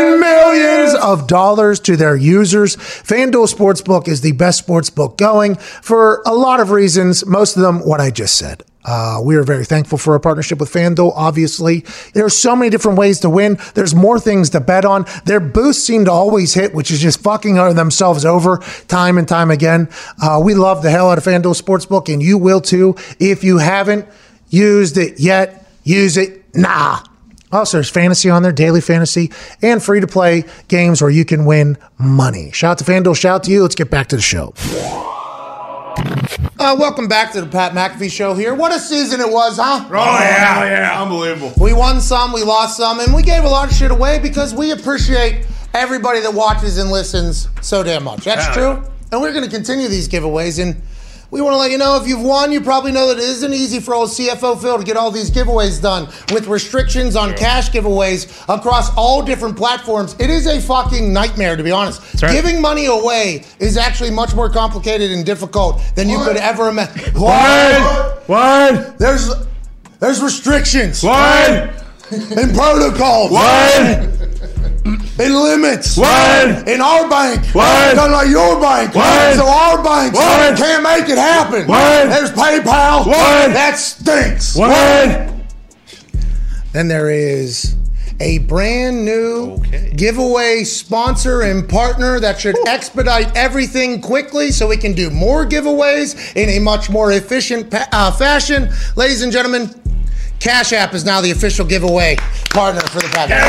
[SPEAKER 1] and millions of dollars to their users. FanDuel Sportsbook is the best sportsbook going for a lot of reasons, most of them what I just said. Uh, we are very thankful for our partnership with FanDuel. Obviously, there are so many different ways to win. There's more things to bet on. Their boosts seem to always hit, which is just fucking themselves over time and time again. Uh, we love the hell out of FanDuel Sportsbook, and you will too. If you haven't used it yet, use it now. Also, there's fantasy on there, daily fantasy, and free to play games where you can win money. Shout out to FanDuel, shout out to you. Let's get back to the show. Uh, welcome back to the Pat McAfee Show here. What a season it was, huh?
[SPEAKER 2] Oh, yeah. yeah. Unbelievable.
[SPEAKER 1] We won some, we lost some, and we gave a lot of shit away because we appreciate everybody that watches and listens so damn much. That's
[SPEAKER 2] Hell
[SPEAKER 1] true. And we're going to continue these giveaways. And we want to let you know if you've won, you probably know that it isn't easy for old CFO Phil to get all these giveaways done with restrictions on cash giveaways across all different platforms. It is a fucking nightmare, to be honest.
[SPEAKER 4] right.
[SPEAKER 1] Giving money away is actually much more complicated and difficult than you could ever imagine.
[SPEAKER 2] What? What?
[SPEAKER 1] There's there's restrictions
[SPEAKER 2] What?
[SPEAKER 1] and protocols
[SPEAKER 2] What?
[SPEAKER 1] And limits
[SPEAKER 2] What?
[SPEAKER 1] in our bank.
[SPEAKER 2] What?
[SPEAKER 1] Not like your bank.
[SPEAKER 2] What?
[SPEAKER 1] So our bank
[SPEAKER 2] What?
[SPEAKER 1] can't make it happen.
[SPEAKER 2] What?
[SPEAKER 1] There's PayPal.
[SPEAKER 2] What?
[SPEAKER 1] That stinks.
[SPEAKER 2] What?
[SPEAKER 1] Then there is a brand new giveaway sponsor and partner that should expedite everything quickly so we can do more giveaways in a much more efficient pa- uh, fashion. Ladies and gentlemen, Cash App is now the official giveaway partner for the podcast.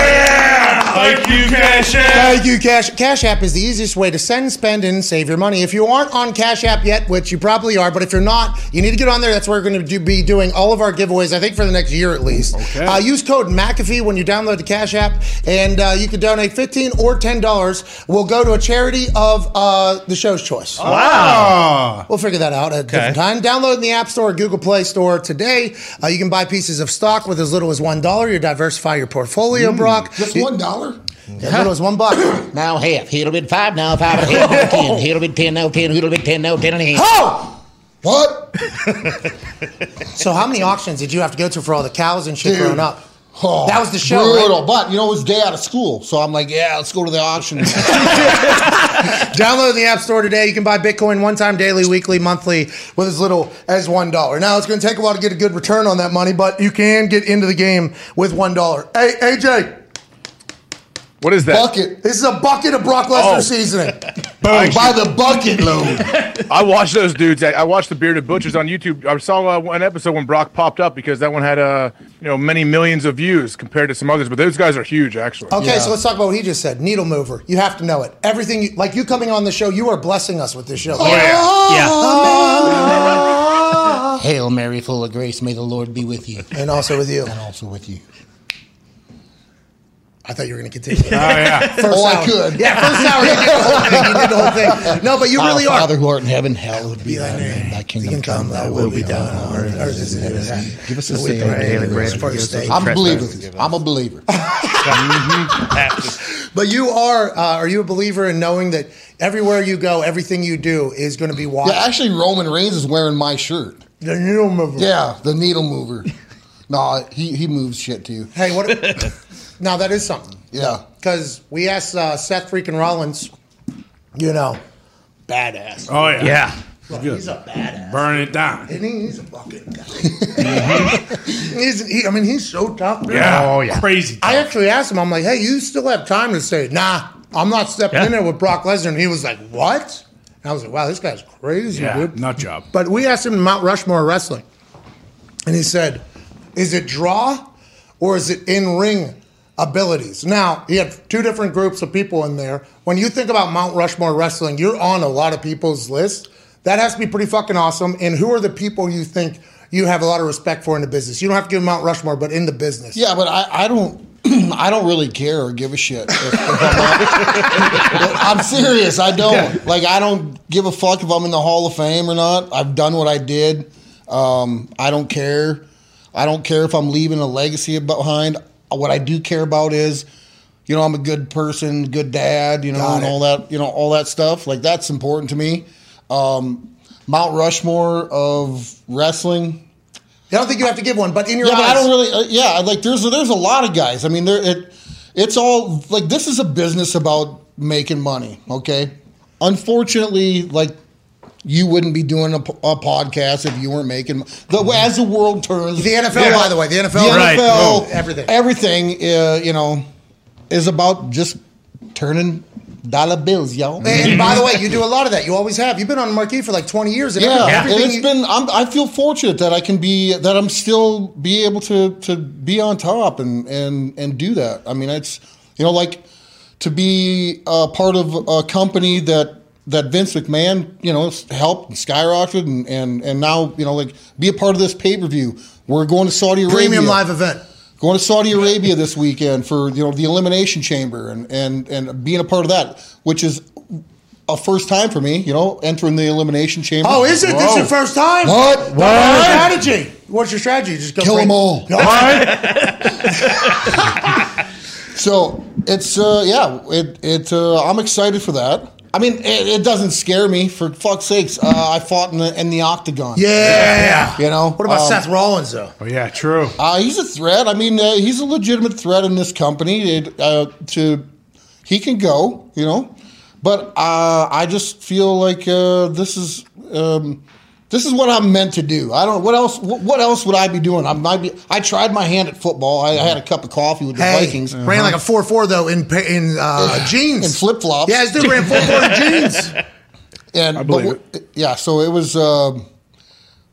[SPEAKER 2] Thank you, Cash App.
[SPEAKER 1] Thank you, Cash. Cash App is the easiest way to send, spend, and save your money. If you aren't on Cash App yet, which you probably are, but if you're not, you need to get on there. That's where we're going to do, be doing all of our giveaways. I think for the next year at least.
[SPEAKER 2] Okay.
[SPEAKER 1] Uh, use code McAfee when you download the Cash App, and uh, you can donate fifteen or ten dollars. We'll go to a charity of uh, the show's choice.
[SPEAKER 2] Wow.
[SPEAKER 1] We'll figure that out at a different time. Download in the App Store, or Google Play Store today. Uh, you can buy pieces of stock with as little as one dollar. You diversify your portfolio, hmm. Brock.
[SPEAKER 12] Just one dollar?
[SPEAKER 1] As little as one buck.
[SPEAKER 14] Now half. Here'll be five now, five and a half, now ten. Oh. Here'll be ten, now ten. Here'll be ten, now ten and a half.
[SPEAKER 1] Oh!
[SPEAKER 12] What?
[SPEAKER 1] So how many auctions did you have to go to for all the cows and shit
[SPEAKER 12] Dude.
[SPEAKER 1] growing up?
[SPEAKER 12] Oh,
[SPEAKER 1] That was the show,
[SPEAKER 12] Brutal.
[SPEAKER 1] right?
[SPEAKER 12] But, you know, it was day out of school. So I'm like, yeah, let's go to the auction.
[SPEAKER 1] Download the App Store today. You can buy Bitcoin one time, daily, weekly, monthly with as little as one dollar. Now it's going to take a while to get a good return on that money, but you can get into the game with one dollar. Hey, AJ,
[SPEAKER 9] What is that?
[SPEAKER 12] bucket.
[SPEAKER 1] this is a bucket of Brock Lesnar
[SPEAKER 9] Oh.
[SPEAKER 1] seasoning.
[SPEAKER 12] By the bucket load.
[SPEAKER 9] I watched those dudes. I, I watched the Bearded Butchers on YouTube. I saw uh, one episode when Brock popped up because that one had uh, you know many millions of views compared to some others. But those guys are huge, actually.
[SPEAKER 1] Okay, so let's talk about what he just said. Needle mover. You have to know it. Everything, you, like you coming on the show, you are blessing us with this show.
[SPEAKER 12] Oh,
[SPEAKER 14] Hail Mary, full of grace, may the Lord be with you.
[SPEAKER 1] And also with you.
[SPEAKER 14] And also with you.
[SPEAKER 1] I thought you were going to continue.
[SPEAKER 6] Oh yeah.
[SPEAKER 1] First
[SPEAKER 12] Oh, I could.
[SPEAKER 1] Yeah, first hour. You did the whole thing. You did the whole thing. No, but you
[SPEAKER 14] Our
[SPEAKER 1] really are.
[SPEAKER 14] Father who art in heaven, hallowed be thy name. Thy kingdom come, thy will be done on earth as it is in heaven. Give us this day our daily bread. and forgive us our
[SPEAKER 12] I'm a believer. I'm a believer.
[SPEAKER 1] But you are, uh, are you a believer in knowing that everywhere you go, everything you do is going to be watched?
[SPEAKER 12] Yeah, actually, Roman Reigns is wearing my shirt.
[SPEAKER 1] the needle mover.
[SPEAKER 12] Yeah, the needle mover. no, he, he moves shit too.
[SPEAKER 1] Hey, what? Now that is something.
[SPEAKER 12] Yeah.
[SPEAKER 1] Because we asked uh, Seth freaking Rollins, you know, badass.
[SPEAKER 6] Oh yeah.
[SPEAKER 4] Yeah.
[SPEAKER 1] Look, he's a badass.
[SPEAKER 6] Burn it down.
[SPEAKER 1] And he, he's a fucking guy. he's, he, I mean, he's so tough. man.
[SPEAKER 6] Yeah.
[SPEAKER 4] Oh, yeah.
[SPEAKER 6] Crazy.
[SPEAKER 1] I actually asked him, I'm like, hey, you still have time to say, nah, I'm not stepping
[SPEAKER 4] Yeah.
[SPEAKER 1] in there with Brock Lesnar. And he was like, what? And I was like, wow, this guy's crazy,
[SPEAKER 6] yeah.
[SPEAKER 1] dude.
[SPEAKER 6] Nut job.
[SPEAKER 1] But we asked him Mount Rushmore wrestling. And he said, is it draw or is it in ring abilities? Now, he had two different groups of people in there. When you think about Mount Rushmore wrestling, you're on a lot of people's list. That has to be pretty fucking awesome. And who are the people you think you have a lot of respect for in the business? You don't have to give Mount Rushmore, but in the business.
[SPEAKER 12] Yeah, but I, I don't. I don't really care or give a shit. If, if I'm, I'm serious. I don't. Like, I don't give a fuck if I'm in the Hall of Fame or not. I've done what I did. Um, I don't care. I don't care if I'm leaving a legacy behind. What I do care about is, you know, I'm a good person, good dad, you know,
[SPEAKER 1] Got
[SPEAKER 12] and
[SPEAKER 1] it.
[SPEAKER 12] all that, you know, all that stuff. Like that's important to me. Um, Mount Rushmore of wrestling.
[SPEAKER 1] I don't think you have to give one, but in your
[SPEAKER 12] Yeah, but I don't really. Uh, yeah, like there's there's a lot of guys. I mean, there it it's all like this is a business about making money. Okay, unfortunately, like you wouldn't be doing a podcast if you weren't making the as the world turns.
[SPEAKER 1] The NFL, by the way, the NFL,
[SPEAKER 12] the
[SPEAKER 1] Right.
[SPEAKER 12] NFL,
[SPEAKER 1] Oh, everything.
[SPEAKER 12] everything, uh, you know, is about just turning dollar bills, y'all.
[SPEAKER 1] And by the way, you do a lot of that. You always have. You've been on Marquee for like 20 years. And
[SPEAKER 12] Yeah,
[SPEAKER 1] every-
[SPEAKER 12] and it's
[SPEAKER 1] you-
[SPEAKER 12] been. I'm, I feel fortunate that I can be that I'm still be able to to be on top and and and do that. I mean, it's you know like to be a part of a company that that Vince McMahon you know helped and skyrocketed and and and now you know like be a part of this pay per view. We're going to Saudi Arabia.
[SPEAKER 1] premium live event.
[SPEAKER 12] Going to Saudi Arabia this weekend for you know the Elimination Chamber and and and being a part of that, which is a first time for me. You know, entering the Elimination Chamber.
[SPEAKER 1] Oh, is it? This is your first time?
[SPEAKER 12] What?
[SPEAKER 1] What's your strategy? What's your strategy? Just go
[SPEAKER 12] Kill
[SPEAKER 1] crazy.
[SPEAKER 12] them all.
[SPEAKER 1] No.
[SPEAKER 12] So it's uh, yeah, it it uh, I'm excited for that. I mean, it, it doesn't scare me. For fuck's sakes, uh, I fought in the in the octagon.
[SPEAKER 1] Yeah.
[SPEAKER 12] yeah, you know.
[SPEAKER 1] What about
[SPEAKER 12] um,
[SPEAKER 1] Seth Rollins, though?
[SPEAKER 6] Oh yeah, true.
[SPEAKER 12] Uh, he's a threat. I mean, uh, he's a legitimate threat in this company. It, uh, to he can go, you know, but uh, I just feel like uh, this is um, this is what I'm meant to do. I don't. What else? What, what else would I be doing? I might be. I tried my hand at football. I, I had a cup of coffee with the
[SPEAKER 1] Hey,
[SPEAKER 12] Vikings.
[SPEAKER 1] ran like a 4 4, though, in in uh, jeans.
[SPEAKER 12] and flip flops.
[SPEAKER 1] Yeah, this dude ran 4 4 in jeans.
[SPEAKER 12] And
[SPEAKER 1] I
[SPEAKER 12] but
[SPEAKER 1] believe
[SPEAKER 12] w- yeah, so it was. um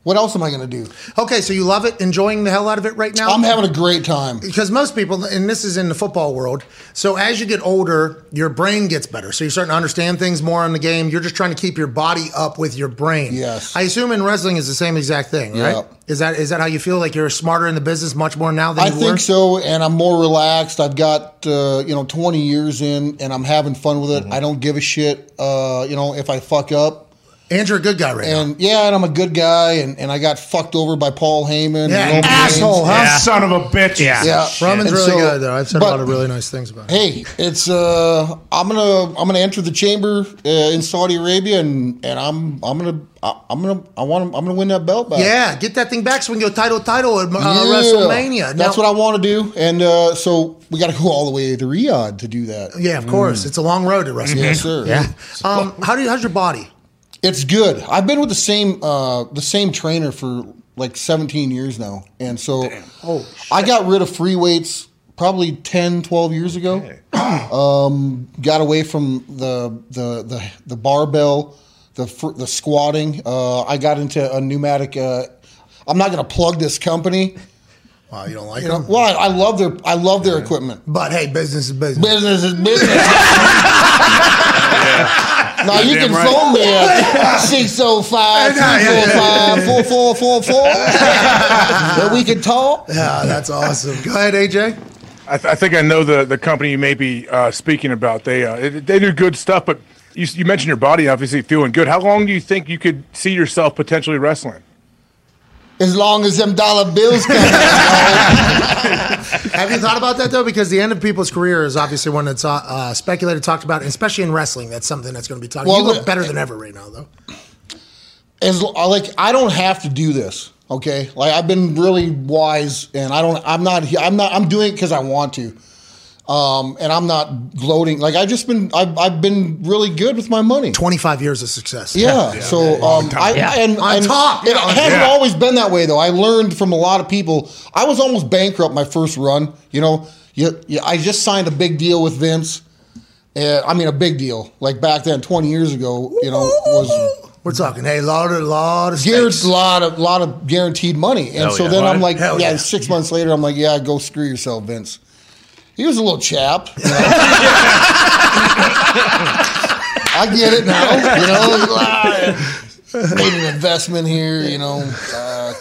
[SPEAKER 12] what else am I going to do?
[SPEAKER 1] Okay, so you love it, enjoying the hell out of it right now?
[SPEAKER 12] I'm having a great time.
[SPEAKER 1] Because most people, and this is in the football world, so as you get older, your brain gets better. So you're starting to understand things more in the game. You're just trying to keep your body up with your brain.
[SPEAKER 12] Yes.
[SPEAKER 1] I assume in wrestling is the same exact thing, right?
[SPEAKER 12] Yeah.
[SPEAKER 1] Is that is that how you feel? Like you're smarter in the business much more now than?
[SPEAKER 12] I
[SPEAKER 1] you
[SPEAKER 12] think
[SPEAKER 1] were?
[SPEAKER 12] so, and I'm more relaxed. I've got uh, you know 20 years in, and I'm having fun with it. I don't give a shit. Uh, you know, if I fuck up,
[SPEAKER 1] And you're a good guy right
[SPEAKER 12] and, yeah, and I'm a good guy, and, and I got fucked over by Paul Heyman.
[SPEAKER 1] Yeah,
[SPEAKER 12] and Roman
[SPEAKER 1] asshole,
[SPEAKER 12] Reigns.
[SPEAKER 1] huh?
[SPEAKER 6] Son of a bitch.
[SPEAKER 4] Yeah.
[SPEAKER 12] Yeah,
[SPEAKER 1] Roman's
[SPEAKER 12] And
[SPEAKER 1] really
[SPEAKER 12] so-
[SPEAKER 1] good though. I've said a lot of really nice things about him.
[SPEAKER 12] Hey, it's uh, I'm gonna I'm gonna enter the chamber uh, in Saudi Arabia, and and I'm I'm gonna I- I'm gonna I want I'm gonna win that belt back.
[SPEAKER 1] Yeah, get that thing back so we can go title title at uh,
[SPEAKER 12] Yeah.
[SPEAKER 1] WrestleMania.
[SPEAKER 12] That's what I want to do, and uh, so we got to go all the way to Riyadh to do that.
[SPEAKER 1] Yeah, of course. It's a long road to WrestleMania.
[SPEAKER 12] Yes, sir.
[SPEAKER 4] Yeah.
[SPEAKER 1] Um, how do you, how's your body?
[SPEAKER 12] It's good. I've been with the same uh, the same trainer for like 17 years now, and so I got rid of free weights probably 10, 12 years ago. um, got away from the the the, the barbell, the the squatting. Uh, I got into a pneumatic. Uh, I'm not going to plug this company.
[SPEAKER 1] Wow, you don't like
[SPEAKER 12] You know,
[SPEAKER 1] them?
[SPEAKER 12] well, I, I love their I love their equipment.
[SPEAKER 1] But hey, business is business.
[SPEAKER 12] Business is business. Now you can
[SPEAKER 6] right.
[SPEAKER 12] phone me at 605 345 4444 that we can talk.
[SPEAKER 1] Yeah, that's awesome. Go ahead, AJ.
[SPEAKER 9] I, th- I think I know the, the company you may be uh, speaking about. They uh, it- they do good stuff, but you, you mentioned your body obviously feeling good. How long do you think you could see yourself potentially wrestling?
[SPEAKER 12] As long as them dollar bills come.
[SPEAKER 1] Have you thought about that though? Because the end of people's career is obviously one that's uh, uh, speculated, talked about, and especially in wrestling. That's something that's going to be talked.
[SPEAKER 12] Well,
[SPEAKER 1] you look better than ever right now, though.
[SPEAKER 12] As like I don't have to do this. Okay, like I've been really wise, and I don't. I'm not. I'm not. I'm doing it because I want to. Um, and I'm not gloating. Like I've just been. I've, I've been really good with my money.
[SPEAKER 1] Twenty-five years of success.
[SPEAKER 12] Yeah. So um, I,
[SPEAKER 1] Yeah.
[SPEAKER 12] and,
[SPEAKER 1] On
[SPEAKER 12] and
[SPEAKER 1] top,
[SPEAKER 12] It hasn't
[SPEAKER 1] Yeah.
[SPEAKER 12] always been that way though. I learned from a lot of people. I was almost bankrupt my first run. You know, you, you, I just signed a big deal with Vince. Uh, I mean, a big deal. Like back then, twenty years ago. You know, was
[SPEAKER 1] We're talking. Hey, lot of lot of
[SPEAKER 12] guaranteed,
[SPEAKER 1] stakes.
[SPEAKER 12] lot of lot of guaranteed money. And
[SPEAKER 1] Hell
[SPEAKER 12] so
[SPEAKER 1] yeah.
[SPEAKER 12] then I'm like, yeah,
[SPEAKER 1] yeah.
[SPEAKER 12] Six months later, I'm like, yeah, go screw yourself, Vince. He was a little chap. you know. I get it now. You know, ah, made an investment here. You know, uh,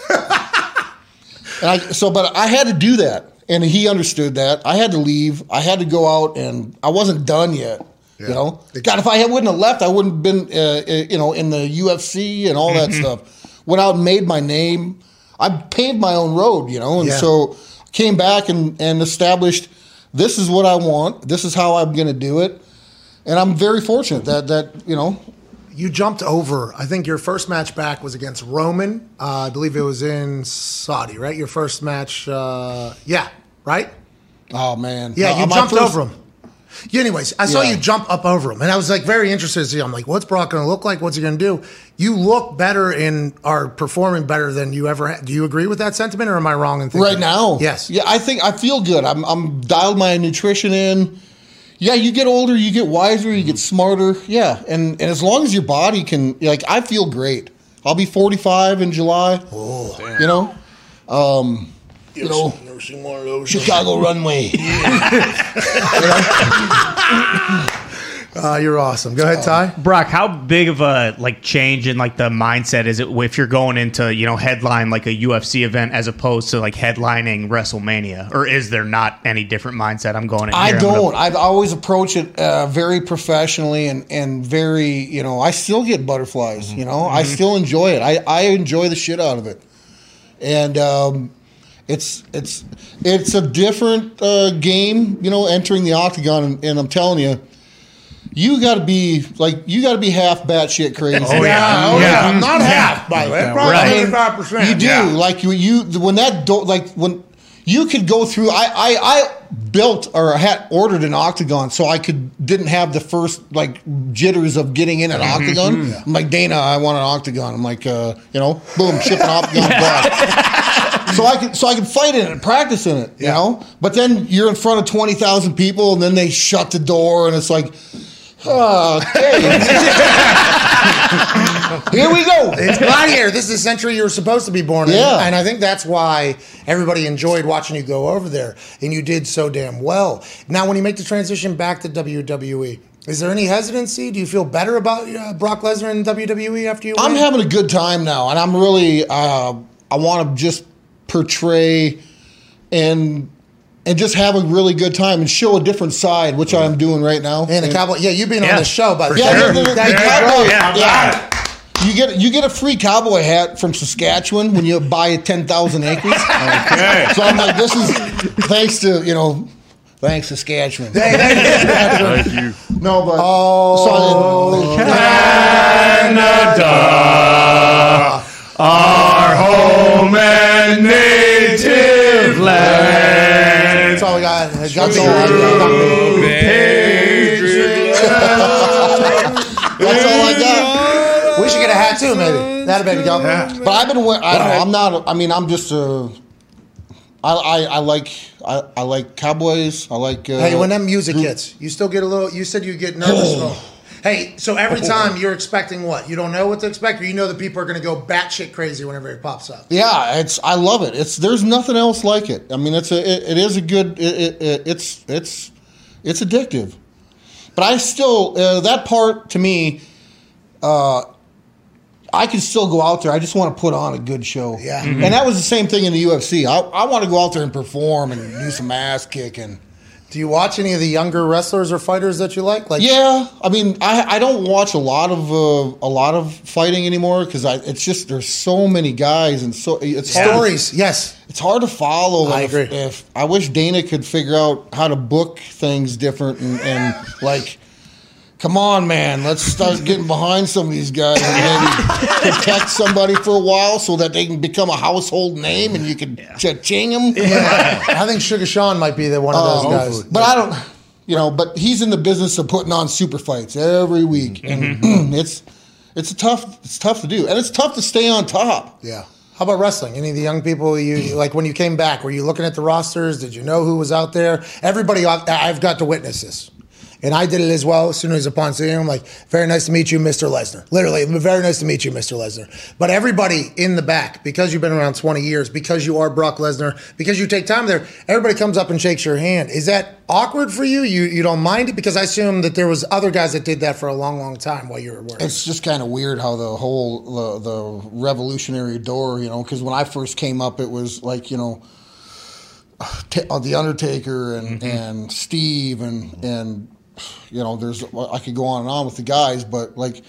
[SPEAKER 12] and I so, but I had to do that, and he understood that. I had to leave. I had to go out, and I wasn't done yet. You know, God, if I wouldn't have left, I wouldn't have been, uh, uh, you know, in the UFC and all that stuff. Went out and made my name. I paved my own road, you know, and
[SPEAKER 1] Yeah.
[SPEAKER 12] so came back and, and established this is what I want. This is how I'm going to do it, and I'm very fortunate that that you know
[SPEAKER 1] You jumped over. I think your first match back was against Roman. Uh, I believe it was in Saudi, right? Your first match. Uh, yeah, right.
[SPEAKER 12] Oh man,
[SPEAKER 1] Yeah,
[SPEAKER 12] Uh,
[SPEAKER 1] you jumped
[SPEAKER 12] first-
[SPEAKER 1] over him. Yeah, anyways, I saw
[SPEAKER 12] Yeah.
[SPEAKER 1] you jump up over him, and I was like very interested to see. I'm like, what's Brock going to look like? What's he going to do? You look better and are performing better than you ever. had. Do you agree with that sentiment, or am I wrong in thinking
[SPEAKER 12] right now.
[SPEAKER 1] Yes.
[SPEAKER 12] Yeah, I think I feel good. I'm I'm dialed my nutrition in. Yeah, you get older, you get wiser, you get smarter. Yeah, and and as long as your body can, like, I feel great. I'll be 45 in July. Oh, you know, um, you know, Chicago runway.
[SPEAKER 1] Uh, you're awesome. Go ahead, Ty.
[SPEAKER 4] Brock, how big of a like change in like the mindset is it if you're going into you know headline like a UFC event as opposed to like headlining WrestleMania, or is there not any different mindset? I'm going. In
[SPEAKER 12] I
[SPEAKER 4] here, I'm gonna-
[SPEAKER 12] don't. I've always approached it uh, very professionally and, and very, you know, I still get butterflies, you know, I
[SPEAKER 4] Mhm.
[SPEAKER 12] still enjoy it. I, I enjoy the shit out of it. And um, it's it's it's a different uh, game, you know, entering the octagon. And, and I'm telling you, you got to be like you got to be half batshit crazy.
[SPEAKER 1] Oh, yeah. Oh, yeah. I'm not half, by the way. Probably
[SPEAKER 12] Right.
[SPEAKER 1] 25%.
[SPEAKER 12] You do
[SPEAKER 1] Yeah.
[SPEAKER 12] like you you when that do, like when you could go through. I I, I built or had ordered an octagon so I could didn't have the first like jitters of getting in an
[SPEAKER 1] Mm-hmm.
[SPEAKER 12] octagon.
[SPEAKER 1] Mhm.
[SPEAKER 12] I'm like Dana, I want an octagon. I'm like, uh, you know, boom, ship an octagon. So I can so I could fight in it and practice in it, you know. But then you're in front of twenty thousand people, and then they shut the door, and it's like, okay, here we go.
[SPEAKER 1] It's Gladiator. This is the century you were supposed to be born in.
[SPEAKER 12] Yeah.
[SPEAKER 1] And I think that's why everybody enjoyed watching you go over there. And you did so damn well. Now, when you make the transition back to WWE, is there any hesitancy? Do you feel better about uh, Brock Lesnar in WWE after you
[SPEAKER 12] I'm having a good time now, and I'm really uh, I want to just portray and and just have a really good time and show a different side, which I'm doing right now.
[SPEAKER 1] And the cowboy, yeah, you being on
[SPEAKER 12] Yeah.
[SPEAKER 1] the show, by the
[SPEAKER 12] Yeah,
[SPEAKER 1] way.
[SPEAKER 12] the- the- the
[SPEAKER 1] That-
[SPEAKER 12] cowboy-
[SPEAKER 1] yeah,
[SPEAKER 12] yeah. You get you get a free cowboy hat from Saskatchewan when you buy ten thousand acres.
[SPEAKER 2] Okay.
[SPEAKER 12] So I'm like, this is thanks to you know, thanks Saskatchewan.
[SPEAKER 2] Thank you.
[SPEAKER 12] No, but
[SPEAKER 2] Oh,
[SPEAKER 12] so
[SPEAKER 2] Canada, our home and native land.
[SPEAKER 1] That's all we got. That's all I got. That's all I got. We should get a hat too, maybe. That a baby go.
[SPEAKER 12] But I've been. wear- I don't know. I'm not. I mean, I'm just a. I, I, I like I, I like cowboys. I like. Uh,
[SPEAKER 1] Hey, when that music hits, you still get a little. You said you get nervous. Hey, so every time you're expecting what? You don't know what to expect, or you know that people are going to go batshit crazy whenever it pops up.
[SPEAKER 12] Yeah, it's I love it. It's there's nothing else like it. I mean, it's a it, it is a good. It, it, it, it's it's it's addictive. But I still uh, that part to me. Uh, I can still go out there. I just want to put on a good show.
[SPEAKER 1] Yeah.
[SPEAKER 12] and that was the same thing in the UFC. I, I want to go out there and perform and do some ass kicking.
[SPEAKER 1] Do you watch any of the younger wrestlers or fighters that you like? Like,
[SPEAKER 12] yeah, I mean, I, I don't watch a lot of uh, a lot of fighting anymore because it's just there's so many guys and so it's to-
[SPEAKER 1] Stories, yes,
[SPEAKER 12] it's hard to follow.
[SPEAKER 1] I
[SPEAKER 12] if,
[SPEAKER 1] agree.
[SPEAKER 12] If I wish Dana could figure out how to book things different and, and like, come on, man, let's start getting behind some of these guys and maybe protect somebody for a while so that they can become a household name and you can cha-ching them.
[SPEAKER 1] Yeah. I think Sugar Sean might be the one of those
[SPEAKER 12] Oh,
[SPEAKER 1] guys.
[SPEAKER 12] But I don't, you know, but he's in the business of putting on super fights every week, mm-hmm. and it's it's a tough it's tough to do, and it's tough to stay on top.
[SPEAKER 1] Yeah. How about wrestling? Any of the young people you like when you came back? Were you looking at the rosters? Did you know who was out there? Everybody, I've I've got to witness this, and I did it as well. As soon as upon seeing him, like, very nice to meet you, Mr. Lesnar. Literally, very nice to meet you, Mr. Lesnar. But everybody in the back, because you've been around twenty years, because you are Brock Lesnar, because you take time there, everybody comes up and shakes your hand. Is that awkward for you? You you don't mind it because I assume that there was other guys that did that for a long, long time while you were working.
[SPEAKER 12] It's just kind of weird how the whole the, the revolutionary door, you know, because when I first came up, it was like you know, t- uh, the Undertaker and and Steve and and you know, there's I could go on and on with the guys, but like,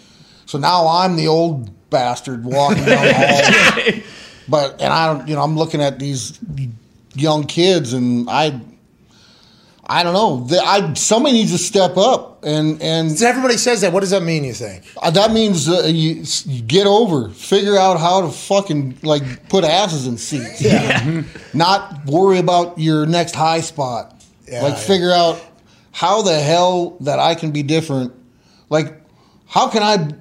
[SPEAKER 12] so now I'm the old bastard walking down the hall. But and I don't, you know, I'm looking at these young kids, and I, I don't know. The- I somebody needs to step up, and and
[SPEAKER 1] everybody says that. What does that mean? You think
[SPEAKER 12] uh, that means uh, you, you get over, figure out how to fucking like put asses in seats,
[SPEAKER 1] Yeah.
[SPEAKER 12] not worry about your next high spot.
[SPEAKER 1] Yeah,
[SPEAKER 12] like
[SPEAKER 1] yeah.
[SPEAKER 12] figure out how the hell that I can be different. Like, how can I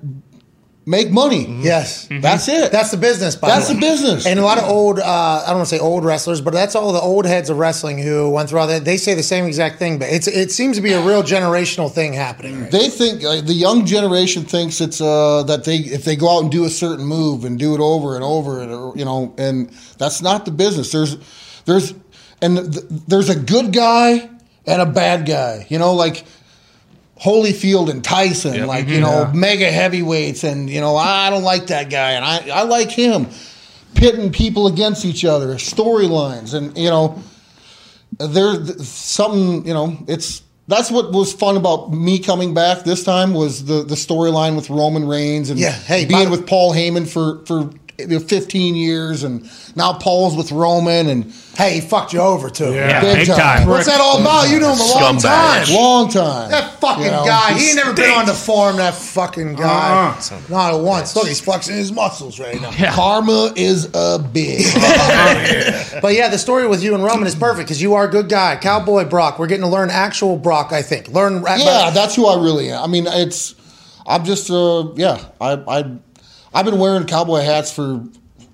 [SPEAKER 12] make money?
[SPEAKER 1] Yes,
[SPEAKER 12] that's it.
[SPEAKER 1] That's the business. By
[SPEAKER 12] That's
[SPEAKER 1] the,
[SPEAKER 12] the
[SPEAKER 1] way.
[SPEAKER 12] business.
[SPEAKER 1] And a lot of old, uh, I don't want to say old wrestlers, but that's all the old heads of wrestling who went through all that. They say the same exact thing, but it's it seems to be a real generational thing happening. Right?
[SPEAKER 12] They think uh, the young generation thinks it's uh, that they if they go out and do a certain move and do it over and over and uh, you know and that's not the business. There's there's and th- there's a good guy and a bad guy. You know, like Holyfield and Tyson,
[SPEAKER 2] Yep.
[SPEAKER 12] like
[SPEAKER 2] Mhm.
[SPEAKER 12] you know
[SPEAKER 2] Yeah.
[SPEAKER 12] mega heavyweights, and you know I don't like that guy and I I like him. Pitting people against each other, storylines, and you know there's something you know it's that's what was fun about me coming back this time was the the storyline with Roman Reigns and
[SPEAKER 1] Yeah, hey,
[SPEAKER 12] being with Paul Heyman for for 15 years and now Paul's with Roman and
[SPEAKER 1] hey he fucked you over too
[SPEAKER 12] yeah, big, time.
[SPEAKER 1] What's that all about? You know him a long
[SPEAKER 12] Scumbag.
[SPEAKER 1] time.
[SPEAKER 12] long time
[SPEAKER 1] That fucking
[SPEAKER 12] You know,
[SPEAKER 1] guy.
[SPEAKER 12] he
[SPEAKER 1] He ain't never been on the farm, That fucking guy.
[SPEAKER 12] Uh-uh.
[SPEAKER 1] Not once. Look, he's flexing his muscles right now.
[SPEAKER 12] karma is a bitch
[SPEAKER 1] But yeah, the story with you and Roman is perfect because you are a good guy. Cowboy Brock. We're getting to learn actual Brock, I think. Learn.
[SPEAKER 12] yeah that's who I really am I mean it's I'm just uh yeah I I I've been wearing cowboy hats for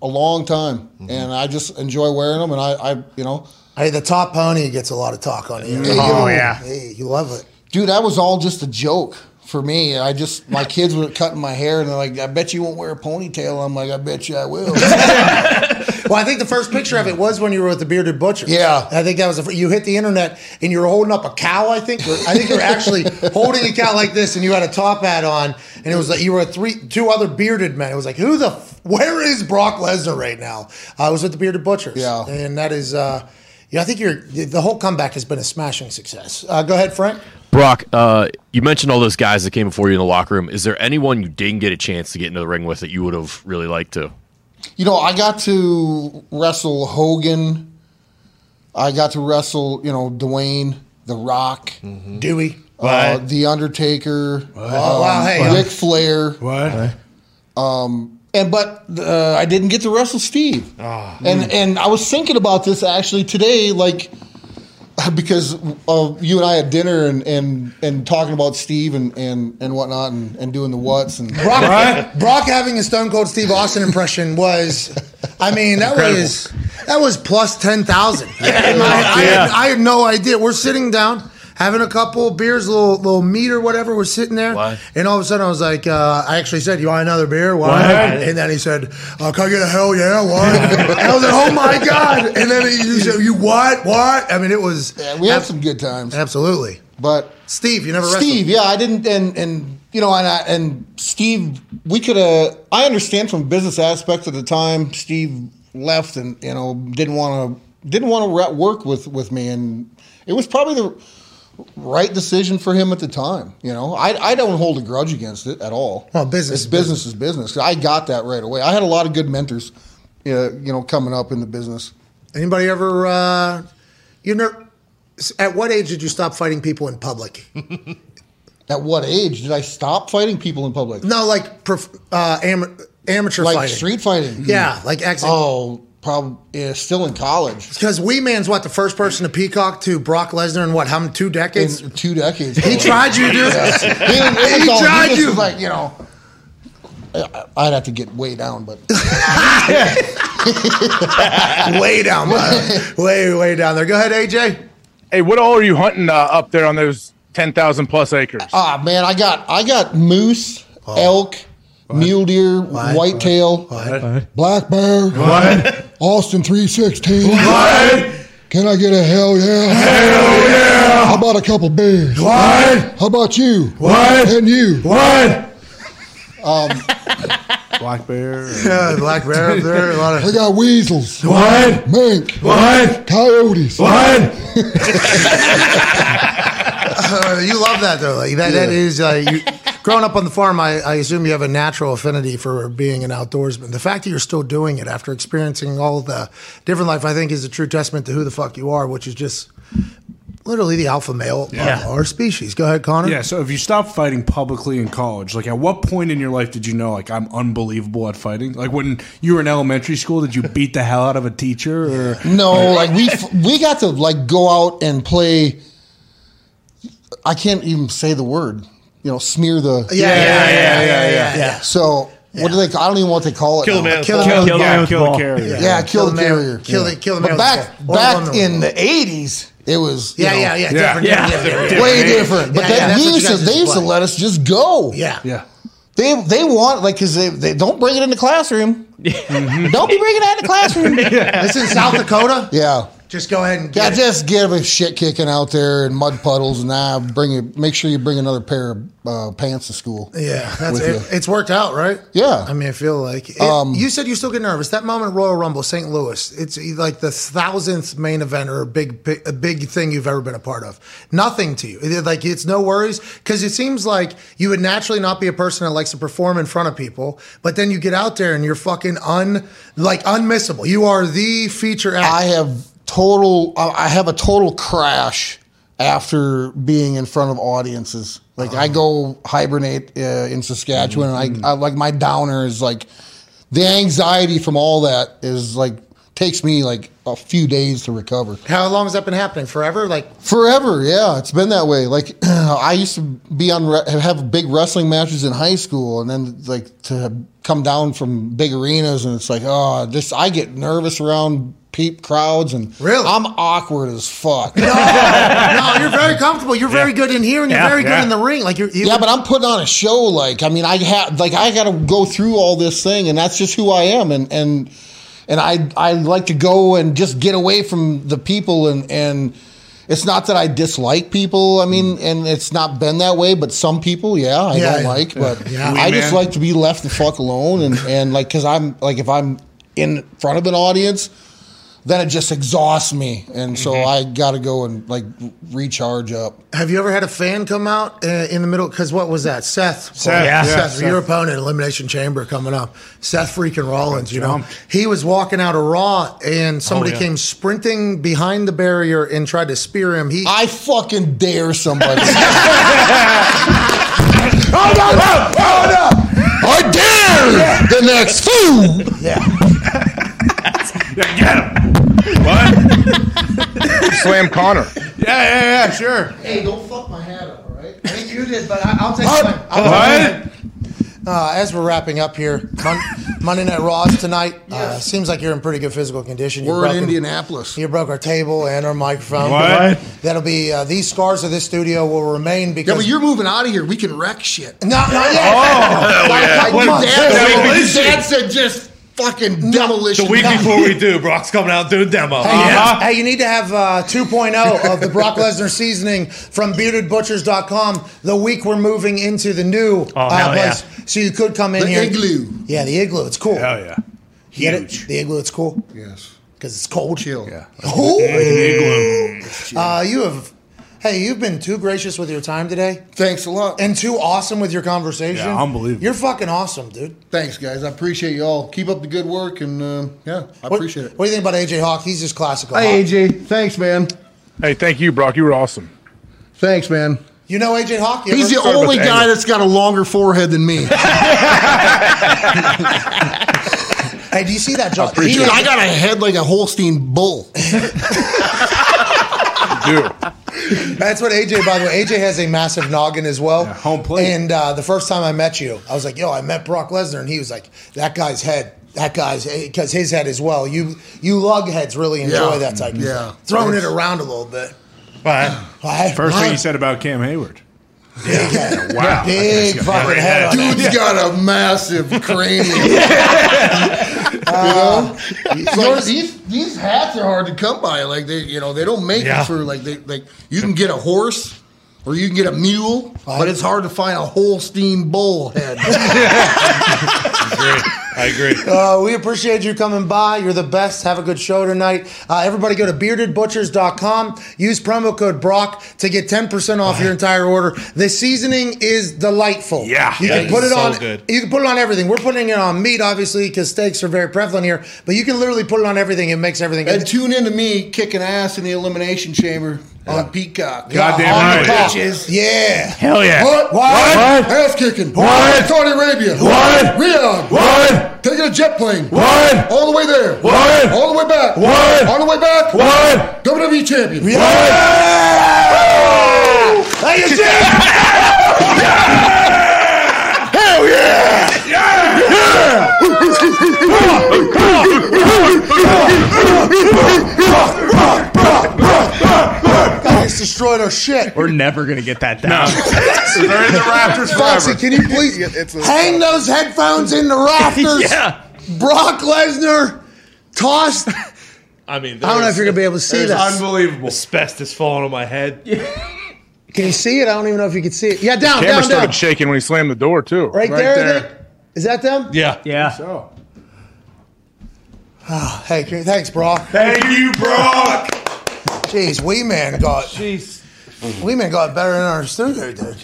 [SPEAKER 12] a long time and I just enjoy wearing them and I I you know
[SPEAKER 1] Hey, the top pony gets a lot of talk on you.
[SPEAKER 12] Oh, yeah.
[SPEAKER 1] Hey, you love it.
[SPEAKER 12] Dude, that was all just a joke for me. I just my kids were cutting my hair and they're like, "I bet you won't wear a ponytail." I'm like, "I bet you I will."
[SPEAKER 1] Well, I think the first picture of it was when you were with the bearded butcher.
[SPEAKER 12] Yeah.
[SPEAKER 1] I think that was the, you hit the internet and you were holding up a cow. I think. Or I think you were actually holding a cow like this, and you had a top hat on, and it was like you were three, two other bearded men. It was like, who the, f- where is Brock Lesnar right now? I was with the bearded butchers.
[SPEAKER 12] Yeah.
[SPEAKER 1] and that is. uh Yeah, I think you're the whole comeback has been a smashing success. Uh, go ahead, Frank.
[SPEAKER 8] Brock, uh, you mentioned all those guys that came before you in the locker room. Is there anyone you didn't get a chance to get into the ring with that you would have really liked to?
[SPEAKER 12] You know, I got to wrestle Hogan. I got to wrestle, you know, Dwayne, The Rock,
[SPEAKER 1] Dewey,
[SPEAKER 12] uh, The Undertaker,
[SPEAKER 1] Oh, wow, hey,
[SPEAKER 12] Ric Flair.
[SPEAKER 6] What?
[SPEAKER 12] Um, and but uh, I didn't get to wrestle Steve.
[SPEAKER 1] Ah.
[SPEAKER 12] And and I was thinking about this actually today, like because uh, you and I had dinner and, and, and talking about Steve and, and, and whatnot and, and doing the whats and
[SPEAKER 1] Brock, Brock having a Stone Cold Steve Austin impression was, I mean, that
[SPEAKER 12] Incredible.
[SPEAKER 1] was that was plus ten thousand. I, I, had- I had no idea. We're sitting down. Having a couple beers, a little little meat or whatever, we're sitting there, and all of a sudden I was like, uh, I actually said, "You want another beer?" What?
[SPEAKER 2] What?
[SPEAKER 1] And then he said, uh, "Can I get a hell yeah?" What? and I was like, "Oh my god!" And then he said, "You what? What?" I mean, it was.
[SPEAKER 12] Yeah, we had some good times.
[SPEAKER 1] Absolutely.
[SPEAKER 12] But
[SPEAKER 1] Steve, you never wrestled.
[SPEAKER 12] Steve, yeah, I didn't, and and you know, and I, and Steve, we could have. I understand from business aspect at the time, Steve left and you know didn't want to didn't want to work with with me, and it was probably the right decision for him at the time. You know, I I don't hold a grudge against it at all.
[SPEAKER 1] Well, business
[SPEAKER 12] It's
[SPEAKER 1] is
[SPEAKER 12] business is business. I got that right away. I had a lot of good mentors, uh, you know, coming up in the business.
[SPEAKER 1] Anybody ever? Uh, you know, at what age did you stop fighting people in public?
[SPEAKER 12] At what age did I stop fighting people in public?
[SPEAKER 1] No, like prof, uh, am, amateur
[SPEAKER 12] like
[SPEAKER 1] fighting.
[SPEAKER 12] street fighting.
[SPEAKER 1] Yeah, like actually.
[SPEAKER 12] Oh, probably yeah, still in college.
[SPEAKER 1] Because Wee Man's what the first person to peacock to Brock Lesnar in what? How many? Two decades?
[SPEAKER 12] In two decades.
[SPEAKER 1] He tried you, dude.
[SPEAKER 12] Yeah. He, didn't- it
[SPEAKER 1] he
[SPEAKER 12] all- he
[SPEAKER 1] tried
[SPEAKER 12] just
[SPEAKER 1] you.
[SPEAKER 12] was like you know. I- I'd have to get way down, but
[SPEAKER 1] way down, man. way way down there. Go ahead, AJ.
[SPEAKER 9] Hey, what all are you hunting uh, up there on those ten thousand plus acres?
[SPEAKER 12] ah man, I got I got moose,
[SPEAKER 1] Oh.
[SPEAKER 12] elk, mule deer, whitetail, black bear,
[SPEAKER 2] What?
[SPEAKER 12] Austin three sixteen.
[SPEAKER 2] What?
[SPEAKER 12] Can I get a hell yeah? Hell yeah! How about a couple beers?
[SPEAKER 2] What?
[SPEAKER 12] How about you?
[SPEAKER 2] What?
[SPEAKER 12] And you?
[SPEAKER 2] What?
[SPEAKER 12] Um,
[SPEAKER 6] Black bear.
[SPEAKER 1] Yeah, black bear up there. A lot of.
[SPEAKER 12] I got weasels.
[SPEAKER 2] What?
[SPEAKER 12] Mink.
[SPEAKER 2] What?
[SPEAKER 12] Coyotes.
[SPEAKER 2] What?
[SPEAKER 1] Uh, you love that though. Like that, that
[SPEAKER 12] Yeah.
[SPEAKER 1] is uh, you, growing up on the farm. I, I assume you have a natural affinity for being an outdoorsman. The fact that you're still doing it after experiencing all the different life, I think, is a true testament to who the fuck you are, which is just literally the alpha male
[SPEAKER 6] Yeah.
[SPEAKER 1] of our species. Go ahead, Connor.
[SPEAKER 6] Yeah, so if you stopped fighting publicly in college, like at what point in your life did you know like I'm unbelievable at fighting? Like when you were in elementary school, did you beat the hell out of a teacher or
[SPEAKER 12] No, like we we got to like go out and play. I can't even say the word. You know, smear the.
[SPEAKER 1] Yeah, yeah, yeah, yeah, yeah, yeah. yeah.
[SPEAKER 12] So what do they? I don't even know what they call it.
[SPEAKER 3] Kill the
[SPEAKER 12] now.
[SPEAKER 3] man with
[SPEAKER 1] Kill
[SPEAKER 3] the
[SPEAKER 1] the
[SPEAKER 3] ball.
[SPEAKER 1] man
[SPEAKER 6] yeah, kill the carrier?
[SPEAKER 12] Yeah,
[SPEAKER 1] Yeah,
[SPEAKER 12] kill, the carrier.
[SPEAKER 1] kill the- kill the
[SPEAKER 12] But back
[SPEAKER 1] ball.
[SPEAKER 12] Back
[SPEAKER 1] run
[SPEAKER 12] in the eighties, it was you
[SPEAKER 1] Yeah,
[SPEAKER 12] know,
[SPEAKER 1] yeah, yeah,
[SPEAKER 6] Yeah.
[SPEAKER 1] different,
[SPEAKER 4] Yeah.
[SPEAKER 1] different, different, different.
[SPEAKER 12] way different. But
[SPEAKER 1] Yeah,
[SPEAKER 12] then
[SPEAKER 1] yeah, that's
[SPEAKER 12] we
[SPEAKER 1] what you
[SPEAKER 12] used to, they used to let us just go.
[SPEAKER 1] Yeah,
[SPEAKER 6] Yeah.
[SPEAKER 12] They they want like because they, they don't bring it in the classroom. don't be bringing that in the classroom.
[SPEAKER 1] This in South Dakota.
[SPEAKER 12] Yeah.
[SPEAKER 1] Just go ahead and
[SPEAKER 12] Yeah,
[SPEAKER 1] get it.
[SPEAKER 12] just give a shit kicking out there and mud puddles, and now bring it. Make sure you bring another pair of uh, pants to school.
[SPEAKER 1] Yeah, that's it.
[SPEAKER 12] you.
[SPEAKER 1] It's worked out, right?
[SPEAKER 12] Yeah.
[SPEAKER 1] I mean, I feel like it,
[SPEAKER 12] Um,
[SPEAKER 1] you said you still get nervous. That moment at Royal Rumble, St. Louis. It's like the thousandth main event or a big, big, a big thing you've ever been a part of. Nothing to you. It- like it's no worries because it seems like you would naturally not be a person that likes to perform in front of people, but then you get out there and you're fucking un, like unmissable. You are the feature act.
[SPEAKER 12] I have total. I have a total crash after being in front of audiences. Like I go hibernate uh, in Saskatchewan, and I, I like my downer is like the anxiety from all that is like takes me like a few days to recover.
[SPEAKER 1] How long has that been happening? Forever? Like
[SPEAKER 12] Forever, yeah, it's been that way. Like I used to be on re- have big wrestling matches in high school, and then like to come down from big arenas, and it's like, oh, this I get nervous around peep crowds, and
[SPEAKER 1] Really?
[SPEAKER 12] I'm awkward as fuck.
[SPEAKER 1] no, no, you're very comfortable. You're very good in here, and you're
[SPEAKER 6] Yeah,
[SPEAKER 1] very good
[SPEAKER 6] yeah.
[SPEAKER 1] in the ring. Like you're, you,
[SPEAKER 12] yeah, but I'm putting on a show. Like, I mean, I have like I got to go through all this thing, and that's just who I am, and and and I I like to go and just get away from the people, and and it's not that I dislike people. I mean, mm. and it's not been that way, but some people, yeah, I
[SPEAKER 1] Yeah,
[SPEAKER 12] don't
[SPEAKER 1] yeah.
[SPEAKER 12] like. But
[SPEAKER 1] Yeah.
[SPEAKER 12] I
[SPEAKER 6] Wee
[SPEAKER 12] just
[SPEAKER 6] man.
[SPEAKER 12] like to be left the fuck alone, and and like because I'm like if I'm in front of an audience. Then it just exhausts me, and so
[SPEAKER 1] Mm-hmm.
[SPEAKER 12] I got to go and like recharge up.
[SPEAKER 1] Have you ever had a fan come out uh, in the middle? Because what was that? Seth.
[SPEAKER 6] Seth, yeah.
[SPEAKER 1] Seth,
[SPEAKER 6] Seth.
[SPEAKER 1] your opponent, Elimination Chamber coming up. Seth freaking Rollins, you know. He was walking out of Raw and somebody
[SPEAKER 3] yeah.
[SPEAKER 1] came sprinting behind the barrier and tried to spear him. He
[SPEAKER 12] I fucking dare somebody.
[SPEAKER 14] Oh no! Oh, oh no! I dare the next fool.
[SPEAKER 9] Slam Connor.
[SPEAKER 6] Yeah, yeah, yeah, sure.
[SPEAKER 1] Hey, don't fuck my hat up, all right? I think you did, but I, I'll take
[SPEAKER 14] What?
[SPEAKER 1] mine. I'll take
[SPEAKER 6] What?
[SPEAKER 1] Uh, as we're wrapping up here, Mon- Monday Night Raws tonight. Uh, seems like you're in pretty good physical condition. You
[SPEAKER 12] We're in Indianapolis.
[SPEAKER 1] You broke our table and our microphone.
[SPEAKER 6] What?
[SPEAKER 1] That'll be uh, these scars of this studio will remain because
[SPEAKER 12] Yeah, but you're moving out of here. We can wreck shit.
[SPEAKER 1] not, not yet.
[SPEAKER 6] Oh,
[SPEAKER 1] Not a couple
[SPEAKER 12] Your
[SPEAKER 1] months.
[SPEAKER 12] dad, said,
[SPEAKER 6] Demolition.
[SPEAKER 12] dad said just fucking demolition.
[SPEAKER 3] The week before we do, Brock's coming out doing demo.
[SPEAKER 1] Hey,
[SPEAKER 6] Uh-huh.
[SPEAKER 1] hey, you need to have uh, 2.0 of the Brock Lesnar seasoning from beardedbutchers.com the week we're moving into the new uh,
[SPEAKER 4] hell
[SPEAKER 1] place. So you could come in
[SPEAKER 12] The
[SPEAKER 1] here.
[SPEAKER 12] The igloo.
[SPEAKER 1] Yeah, the igloo. It's cool.
[SPEAKER 6] Hell yeah.
[SPEAKER 1] You Get it?
[SPEAKER 6] Huge.
[SPEAKER 1] The igloo. It's cool
[SPEAKER 12] Yes.
[SPEAKER 1] because it's cold.
[SPEAKER 12] Chill.
[SPEAKER 6] Yeah.
[SPEAKER 1] Ooh. Uh, you have, hey, you've been too gracious with your time today
[SPEAKER 12] Thanks a lot.
[SPEAKER 1] and too awesome with your conversation.
[SPEAKER 6] Yeah, unbelievable.
[SPEAKER 1] You're fucking awesome, dude.
[SPEAKER 12] Thanks, guys. I appreciate you all. Keep up the good work, and uh, yeah, I
[SPEAKER 1] What,
[SPEAKER 12] appreciate it.
[SPEAKER 1] What do you think about AJ Hawk? He's just classical.
[SPEAKER 12] Hey, AJ. Thanks, man.
[SPEAKER 9] Hey, thank you, Brock. You were awesome.
[SPEAKER 12] Thanks, man.
[SPEAKER 1] You know AJ Hawk? You
[SPEAKER 12] He's the
[SPEAKER 1] ever-
[SPEAKER 9] about
[SPEAKER 12] only
[SPEAKER 9] the
[SPEAKER 12] guy
[SPEAKER 9] angle.
[SPEAKER 12] that's got a longer forehead than me.
[SPEAKER 1] Hey, do you see that, John?
[SPEAKER 12] Dude, I got a head like a Holstein bull.
[SPEAKER 9] Dude.
[SPEAKER 1] That's what AJ. By the way, AJ has a massive noggin as well.
[SPEAKER 6] Yeah, home plate.
[SPEAKER 1] And uh, the first time I met you, I was like, "Yo, I met Brock Lesnar," and he was like, "That guy's head." That guy's because his head as well. You you lug heads really enjoy
[SPEAKER 12] Yeah.
[SPEAKER 1] that type of
[SPEAKER 12] Yeah.
[SPEAKER 1] throwing it around a little bit.
[SPEAKER 3] But
[SPEAKER 1] Right?
[SPEAKER 6] First thing
[SPEAKER 1] Right?
[SPEAKER 6] you said about Cam Heyward.
[SPEAKER 1] Big head.
[SPEAKER 6] Wow.
[SPEAKER 1] Big fucking head. on that.
[SPEAKER 12] Dude's got a massive cranium. Uh, you know, It's these these hats are hard to come by. Like they, you know, they don't make
[SPEAKER 3] Yeah.
[SPEAKER 12] it for like they like you can get a horse or you can get a mule, but it's hard to find a Holstein bull head.
[SPEAKER 3] I agree.
[SPEAKER 1] Uh, we appreciate you coming by. You're the best. Have a good show tonight. Uh, everybody go to beardedbutchers.com. Use promo code Brock to get 10% off your entire order. The seasoning is delightful.
[SPEAKER 6] Yeah.
[SPEAKER 1] You can put it
[SPEAKER 3] so
[SPEAKER 1] on
[SPEAKER 3] good.
[SPEAKER 1] You can put it on everything. We're putting it on meat obviously cuz steaks are very prevalent here, but you can literally put it on everything. It makes everything
[SPEAKER 12] and tune into me kicking ass in the elimination chamber on Peacock.
[SPEAKER 6] Goddamn
[SPEAKER 1] on the
[SPEAKER 6] right.
[SPEAKER 12] Bitches.
[SPEAKER 1] Yeah.
[SPEAKER 6] Hell yeah.
[SPEAKER 12] What?
[SPEAKER 1] What?
[SPEAKER 12] Ass kicking.
[SPEAKER 6] What?
[SPEAKER 12] Saudi Arabia.
[SPEAKER 6] What?
[SPEAKER 12] Riyadh.
[SPEAKER 6] What?
[SPEAKER 12] Taking a jet plane.
[SPEAKER 6] What?
[SPEAKER 12] All the way there.
[SPEAKER 6] What?
[SPEAKER 12] All the way back.
[SPEAKER 6] What?
[SPEAKER 12] All the way back.
[SPEAKER 6] What?
[SPEAKER 12] WWE champion.
[SPEAKER 1] Hey, you see?
[SPEAKER 14] Hell yeah!
[SPEAKER 1] Guys destroyed our shit.
[SPEAKER 4] We're never gonna get that down.
[SPEAKER 6] They're in the rafters
[SPEAKER 1] Foxy,
[SPEAKER 6] forever.
[SPEAKER 1] can you please
[SPEAKER 13] it's a-
[SPEAKER 1] hang those headphones in the rafters?
[SPEAKER 4] yeah.
[SPEAKER 1] Brock Lesnar tossed.
[SPEAKER 3] I mean,
[SPEAKER 1] I don't know if you're gonna be able to see
[SPEAKER 6] this.
[SPEAKER 1] That.
[SPEAKER 6] unbelievable.
[SPEAKER 3] asbestos falling on my head.
[SPEAKER 1] Can you see it? I don't even know if you can see it. Yeah, down,
[SPEAKER 9] Camera
[SPEAKER 1] down,
[SPEAKER 9] started
[SPEAKER 1] down.
[SPEAKER 9] shaking when he slammed the door too.
[SPEAKER 1] Right,
[SPEAKER 6] Right
[SPEAKER 1] there.
[SPEAKER 6] there.
[SPEAKER 1] there. Is that them?
[SPEAKER 3] Yeah.
[SPEAKER 4] Yeah.
[SPEAKER 6] So.
[SPEAKER 1] Hey, can- thanks, Brock.
[SPEAKER 6] Thank you, Brock.
[SPEAKER 1] Jeez, Wee Man got
[SPEAKER 3] Jeez.
[SPEAKER 1] Wee Man got better in our studio, dude.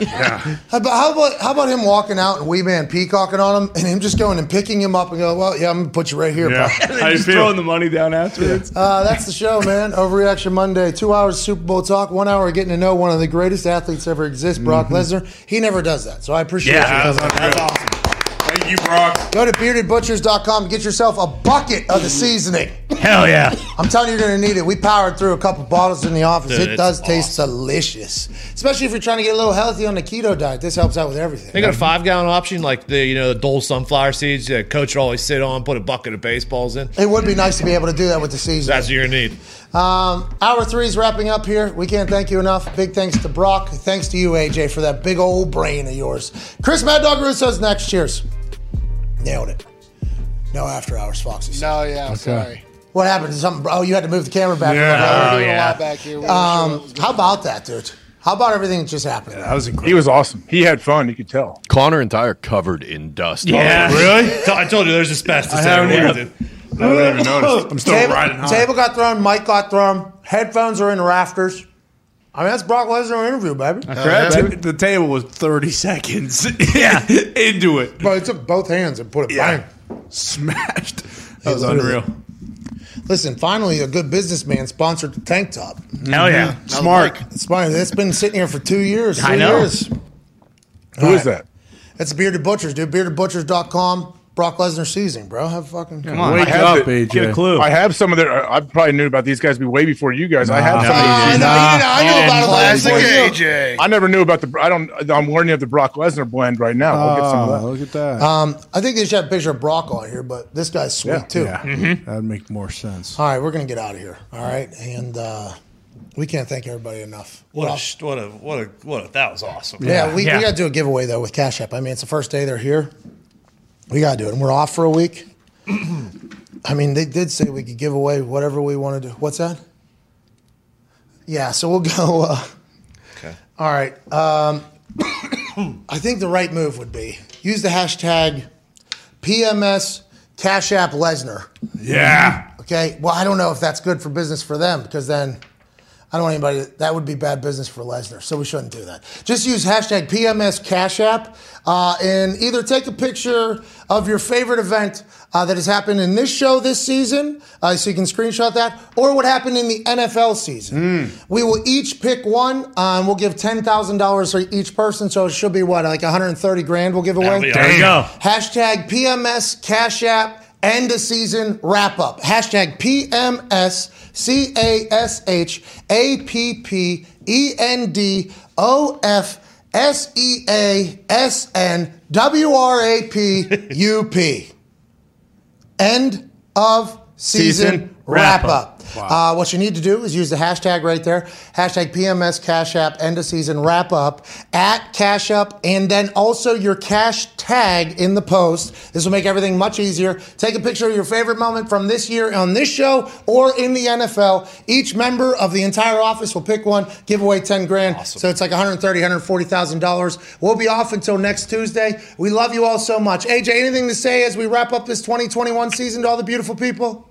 [SPEAKER 1] Yeah. How about, how about how about him walking out and Wee Man peacocking on him, and him just going and picking him up and go, well, yeah, I'm gonna put you right here,
[SPEAKER 6] Yeah.
[SPEAKER 1] bro.
[SPEAKER 6] How you
[SPEAKER 4] Just
[SPEAKER 6] feel?
[SPEAKER 4] throwing the money down afterwards.
[SPEAKER 1] Uh, that's the show, man. Overreaction Monday. Two hours of Super Bowl talk. One hour of getting to know one of the greatest athletes ever exist, Brock Lesnar. He never does that, so I appreciate
[SPEAKER 6] Yeah,
[SPEAKER 1] you.
[SPEAKER 6] that's
[SPEAKER 1] coming.
[SPEAKER 6] unreal. Thank you, Brock.
[SPEAKER 1] Go to beardedbutchers.com and get yourself a bucket of the seasoning.
[SPEAKER 4] Hell yeah.
[SPEAKER 1] I'm telling you, you're going to need it. We powered through a couple bottles in the office.
[SPEAKER 3] Dude,
[SPEAKER 1] it
[SPEAKER 3] it's
[SPEAKER 1] does taste delicious, especially if you're trying to get a little healthy on the keto diet. This helps out with everything.
[SPEAKER 3] They got a five gallon option, like the you know the Dole sunflower seeds that coach would always sit on, put a bucket of baseballs in.
[SPEAKER 1] It would be nice to be able to do that with the seasoning.
[SPEAKER 3] That's what you're gonna need.
[SPEAKER 1] Um, hour three is wrapping up here. We can't thank you enough. Big thanks to Brock. Thanks to you, AJ, for that big old brain of yours. Chris Mad Dog Russo's next. Cheers. Nailed it. No after hours, Foxy.
[SPEAKER 13] No, yeah, I'm sorry.
[SPEAKER 1] What happened? Something? Oh, you had to move the camera back.
[SPEAKER 6] Yeah.
[SPEAKER 13] We're
[SPEAKER 4] yeah.
[SPEAKER 13] back here. We weren't sure what
[SPEAKER 1] Um,
[SPEAKER 13] was going
[SPEAKER 1] how about that, dude? How about everything that just happened?
[SPEAKER 6] That was incredible.
[SPEAKER 9] He was awesome. He had fun. You could tell.
[SPEAKER 8] Connor and Ty are covered in dust.
[SPEAKER 4] Yeah.
[SPEAKER 3] Really? I told you there's asbestos
[SPEAKER 6] I haven't
[SPEAKER 3] everywhere,
[SPEAKER 6] even-
[SPEAKER 3] dude.
[SPEAKER 6] I didn't even notice. I'm still
[SPEAKER 1] table,
[SPEAKER 6] riding high.
[SPEAKER 1] Table got thrown. Mike got thrown. Headphones are in the rafters. I mean, that's Brock Lesnar interview, baby.
[SPEAKER 6] Uh, T- the table was 30 seconds yeah. into it.
[SPEAKER 1] But it took both hands and put it
[SPEAKER 6] Yeah.
[SPEAKER 1] bang.
[SPEAKER 6] Smashed. That was unreal.
[SPEAKER 1] Listen, finally, a good businessman sponsored the tank top.
[SPEAKER 4] Hell yeah. Mm-hmm.
[SPEAKER 6] Smart.
[SPEAKER 1] It's fine. It's been sitting here for two years.
[SPEAKER 4] I
[SPEAKER 1] three
[SPEAKER 4] know.
[SPEAKER 1] Years.
[SPEAKER 9] Who is that?
[SPEAKER 1] That's Bearded Butchers, dude. BeardedButchers.com. Brock Lesnar season, bro. Have fucking
[SPEAKER 4] Come on.
[SPEAKER 6] Wake
[SPEAKER 9] I have
[SPEAKER 6] up,
[SPEAKER 9] the-
[SPEAKER 6] AJ.
[SPEAKER 4] Get a clue.
[SPEAKER 9] I have some of their. I probably knew about these guys way before you guys. I have
[SPEAKER 6] Nah.
[SPEAKER 9] some of
[SPEAKER 1] I
[SPEAKER 9] these.
[SPEAKER 1] know, know, I know about it.
[SPEAKER 13] Classic. AJ.
[SPEAKER 9] I never knew about the. I don't. I'm learning of the Brock Lesnar blend right now. I'll get some of
[SPEAKER 6] Oh,
[SPEAKER 9] that.
[SPEAKER 6] look at that.
[SPEAKER 1] Um, I think they should have a picture of Brock on here, but this guy's sweet
[SPEAKER 9] Yeah.
[SPEAKER 1] too.
[SPEAKER 6] yeah, that'd make more sense.
[SPEAKER 1] All right, we're gonna get out of here. All right, and uh, we can't thank everybody enough.
[SPEAKER 3] What a, what a, what a, what a, that was awesome.
[SPEAKER 1] yeah, we,
[SPEAKER 4] Yeah.
[SPEAKER 1] we got to do a giveaway though with Cash App. I mean, it's the first day they're here. We got to do it, and we're off for a week. I mean, they did say we could give away whatever we want to do. What's that? Yeah, so we'll go. Uh,
[SPEAKER 3] Okay.
[SPEAKER 1] all right. Um, I think the right move would be use the hashtag PMS Cash App Lesnar.
[SPEAKER 6] Yeah.
[SPEAKER 1] Okay. Well, I don't know if that's good for business for them because then I don't want anybody. That would be bad business for Lesnar, so we shouldn't do that. Just use hashtag PMS Cash App uh, and either take a picture of your favorite event uh, that has happened in this show this season, uh, so you can screenshot that, or what happened in the NFL season. We will each pick one, uh, and we'll give ten thousand dollars for each person. So it should be what, like one hundred and thirty grand. We'll give away.
[SPEAKER 4] There you go.
[SPEAKER 1] Hashtag PMS Cash App end of season wrap up. Hashtag PMS C A S H A P P E N D O F S E A S N W R A P U P. End of season,
[SPEAKER 4] Season
[SPEAKER 1] wrap
[SPEAKER 4] wrap
[SPEAKER 1] up. Uh, what you need to do is use the hashtag right there, hashtag PMS Cash App end of season wrap up at Cash App, and then also your cash tag in the post. This will make everything much easier. Take a picture of your favorite moment from this year on this show or in the NFL. Each member of the entire office will pick one, give away 10 grand. So it's like 130, 140,000 dollars. We'll be off until next Tuesday. We love you all so much. AJ, anything to say as we wrap up this 2021 season to all the beautiful people?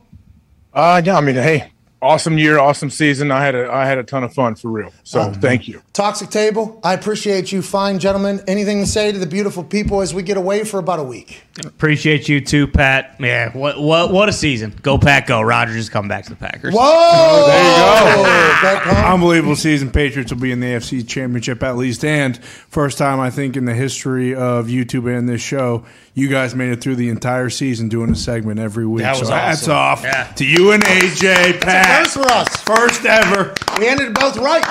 [SPEAKER 9] Uh, yeah. I mean, hey, awesome year, awesome season. I had a I had a ton of fun for real. So uh-huh. thank you.
[SPEAKER 1] Toxic Table, I appreciate you, fine gentlemen. Anything to say to the beautiful people as we get away for about a week?
[SPEAKER 4] Appreciate you too, Pat. Yeah, what what what a season. Go Pack, go. Rodgers is coming back to the Packers.
[SPEAKER 1] Whoa!
[SPEAKER 6] There you
[SPEAKER 1] That
[SPEAKER 6] Unbelievable season. Patriots will be in the AFC Championship at least, and first time I think in the history of YouTube and this show, you guys made it through the entire season doing a segment every week.
[SPEAKER 3] That was
[SPEAKER 6] so hats off
[SPEAKER 4] Yeah.
[SPEAKER 6] to you and AJ, Pat.
[SPEAKER 1] First for us.
[SPEAKER 6] First ever.
[SPEAKER 1] We ended both right.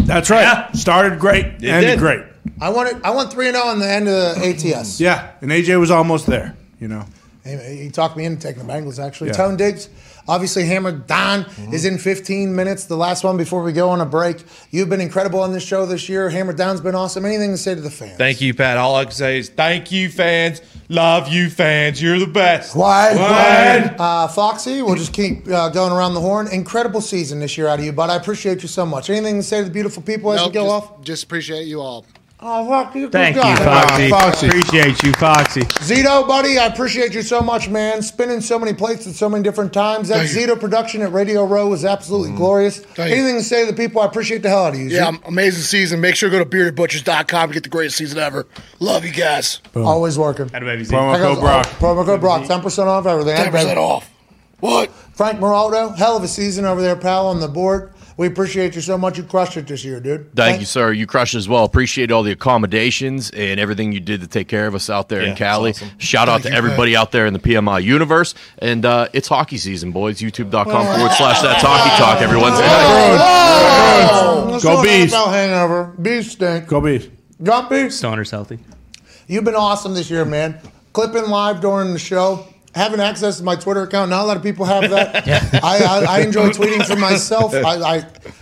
[SPEAKER 6] That's right.
[SPEAKER 4] Yeah.
[SPEAKER 6] Started great, ended
[SPEAKER 3] did.
[SPEAKER 6] great.
[SPEAKER 1] I wanted. I won three and oh zero on the end of the ATS.
[SPEAKER 6] Yeah, and AJ was almost there. You know.
[SPEAKER 1] He, he talked me into taking the Bengals. Actually,
[SPEAKER 6] Yeah.
[SPEAKER 1] Tone Diggs, obviously hammered. Don is in 15 minutes. The last one before we go on a break. You've been incredible on this show this year. Hammer Don's been awesome. Anything to say to the fans?
[SPEAKER 3] Thank you, Pat. All I can say is thank you, fans. Love you, fans. You're the best.
[SPEAKER 1] Wide,
[SPEAKER 3] Wide.
[SPEAKER 1] wide. Uh, Foxy, we'll just keep uh, going around the horn. Incredible season this year out of you, but I appreciate you so much. Anything to say to the beautiful people as
[SPEAKER 5] Nope,
[SPEAKER 1] we go
[SPEAKER 5] just,
[SPEAKER 1] off?
[SPEAKER 5] just appreciate you all.
[SPEAKER 1] Oh, fuck you.
[SPEAKER 4] Thank you,
[SPEAKER 1] God.
[SPEAKER 4] Foxy.
[SPEAKER 6] Ah, Foxy.
[SPEAKER 4] Appreciate you, Foxy.
[SPEAKER 1] Zito, buddy, I appreciate you so much, man. Spinning so many plates at so many different times. That
[SPEAKER 13] Thank you.
[SPEAKER 1] Zito production at Radio Row was absolutely mm-hmm. glorious.
[SPEAKER 13] Thank you.
[SPEAKER 1] Anything to say to the people? I appreciate the hell out of you.
[SPEAKER 13] Yeah,
[SPEAKER 1] Z.
[SPEAKER 13] amazing season. Make sure to go to beardedbutchers.com to get the greatest season ever. Love you guys.
[SPEAKER 1] always working.
[SPEAKER 4] Had a baby Z.
[SPEAKER 6] Promo
[SPEAKER 1] That goes-
[SPEAKER 6] code Brock.
[SPEAKER 1] oh, promo code Brock. Ten percent off everything.
[SPEAKER 13] 10% off. What?
[SPEAKER 1] Frank Moraldo, hell of a season over there, pal, on the board. We appreciate you so much. You crushed it this year, dude.
[SPEAKER 8] Thank you, sir. You crushed as well. Appreciate all the accommodations and everything you did to take care of us out there
[SPEAKER 3] Yeah,
[SPEAKER 8] in Cali.
[SPEAKER 3] awesome.
[SPEAKER 8] Shout out to
[SPEAKER 13] you,
[SPEAKER 8] everybody out there in the PMI universe. And uh, it's hockey season, boys. YouTube.com forward slash that's hockey talk every Wednesday night.
[SPEAKER 6] Go Bees.
[SPEAKER 1] NFL hangover. Bees stink.
[SPEAKER 6] Go Bees.
[SPEAKER 1] Gumpy,
[SPEAKER 4] Stoner's healthy.
[SPEAKER 1] you've been awesome this year, man. Clipping live during the show. Having access to my Twitter account. Not a lot of people have that. I, I, I enjoy tweeting for myself. I, I,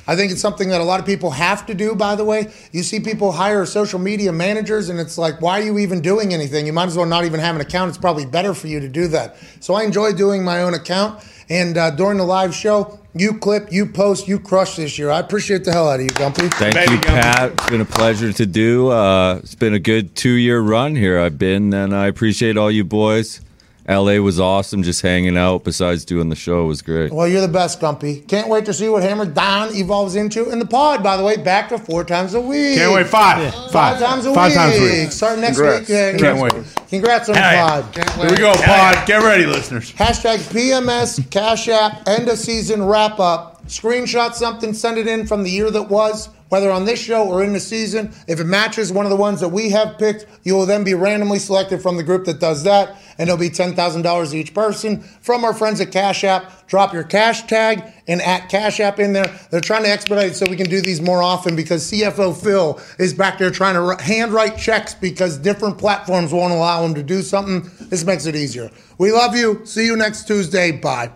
[SPEAKER 1] I think it's something that a lot of people have to do, by the way. You see people hire social media managers, and it's like, why are you even doing anything? You might as well not even have an account. It's probably better for you to do that. So I enjoy doing my own account. And uh, during the live show, you clip, you post, you crush this year. I appreciate the hell out of you, Gumpy.
[SPEAKER 10] Thank
[SPEAKER 6] Baby
[SPEAKER 10] you,
[SPEAKER 6] Gumpy.
[SPEAKER 10] Pat. It's been a pleasure to do. Uh, it's been a good two year run here I've been, and I appreciate all you boys. LA was awesome. Just hanging out. Besides doing the show, was great.
[SPEAKER 1] Well, you're the best, Gumpy. Can't wait to see what Hammer Don evolves into. And the pod, by the way, back to four times a week.
[SPEAKER 6] Can't wait. Five.
[SPEAKER 1] Five,
[SPEAKER 6] Five.
[SPEAKER 1] times a
[SPEAKER 6] Five
[SPEAKER 1] week.
[SPEAKER 6] times a week.
[SPEAKER 1] Starting next
[SPEAKER 6] Congrats.
[SPEAKER 1] week. uh,
[SPEAKER 6] Can't wait.
[SPEAKER 1] Congrats on the
[SPEAKER 6] Hell yeah.
[SPEAKER 1] pod.
[SPEAKER 6] Here we go, pod. Get ready, listeners.
[SPEAKER 1] Hashtag PMS Cash App end of season wrap up. Screenshot something, send it in from the year that was, whether on this show or in the season. If it matches one of the ones that we have picked, you will then be randomly selected from the group that does that, and it'll be $10,000 each person from our friends at Cash App. Drop your cash tag and at Cash App in there. They're trying to expedite so we can do these more often because CFO Phil is back there trying to ri- handwrite checks because different platforms won't allow him to do something. This makes it easier. We love you. See you next Tuesday. Bye.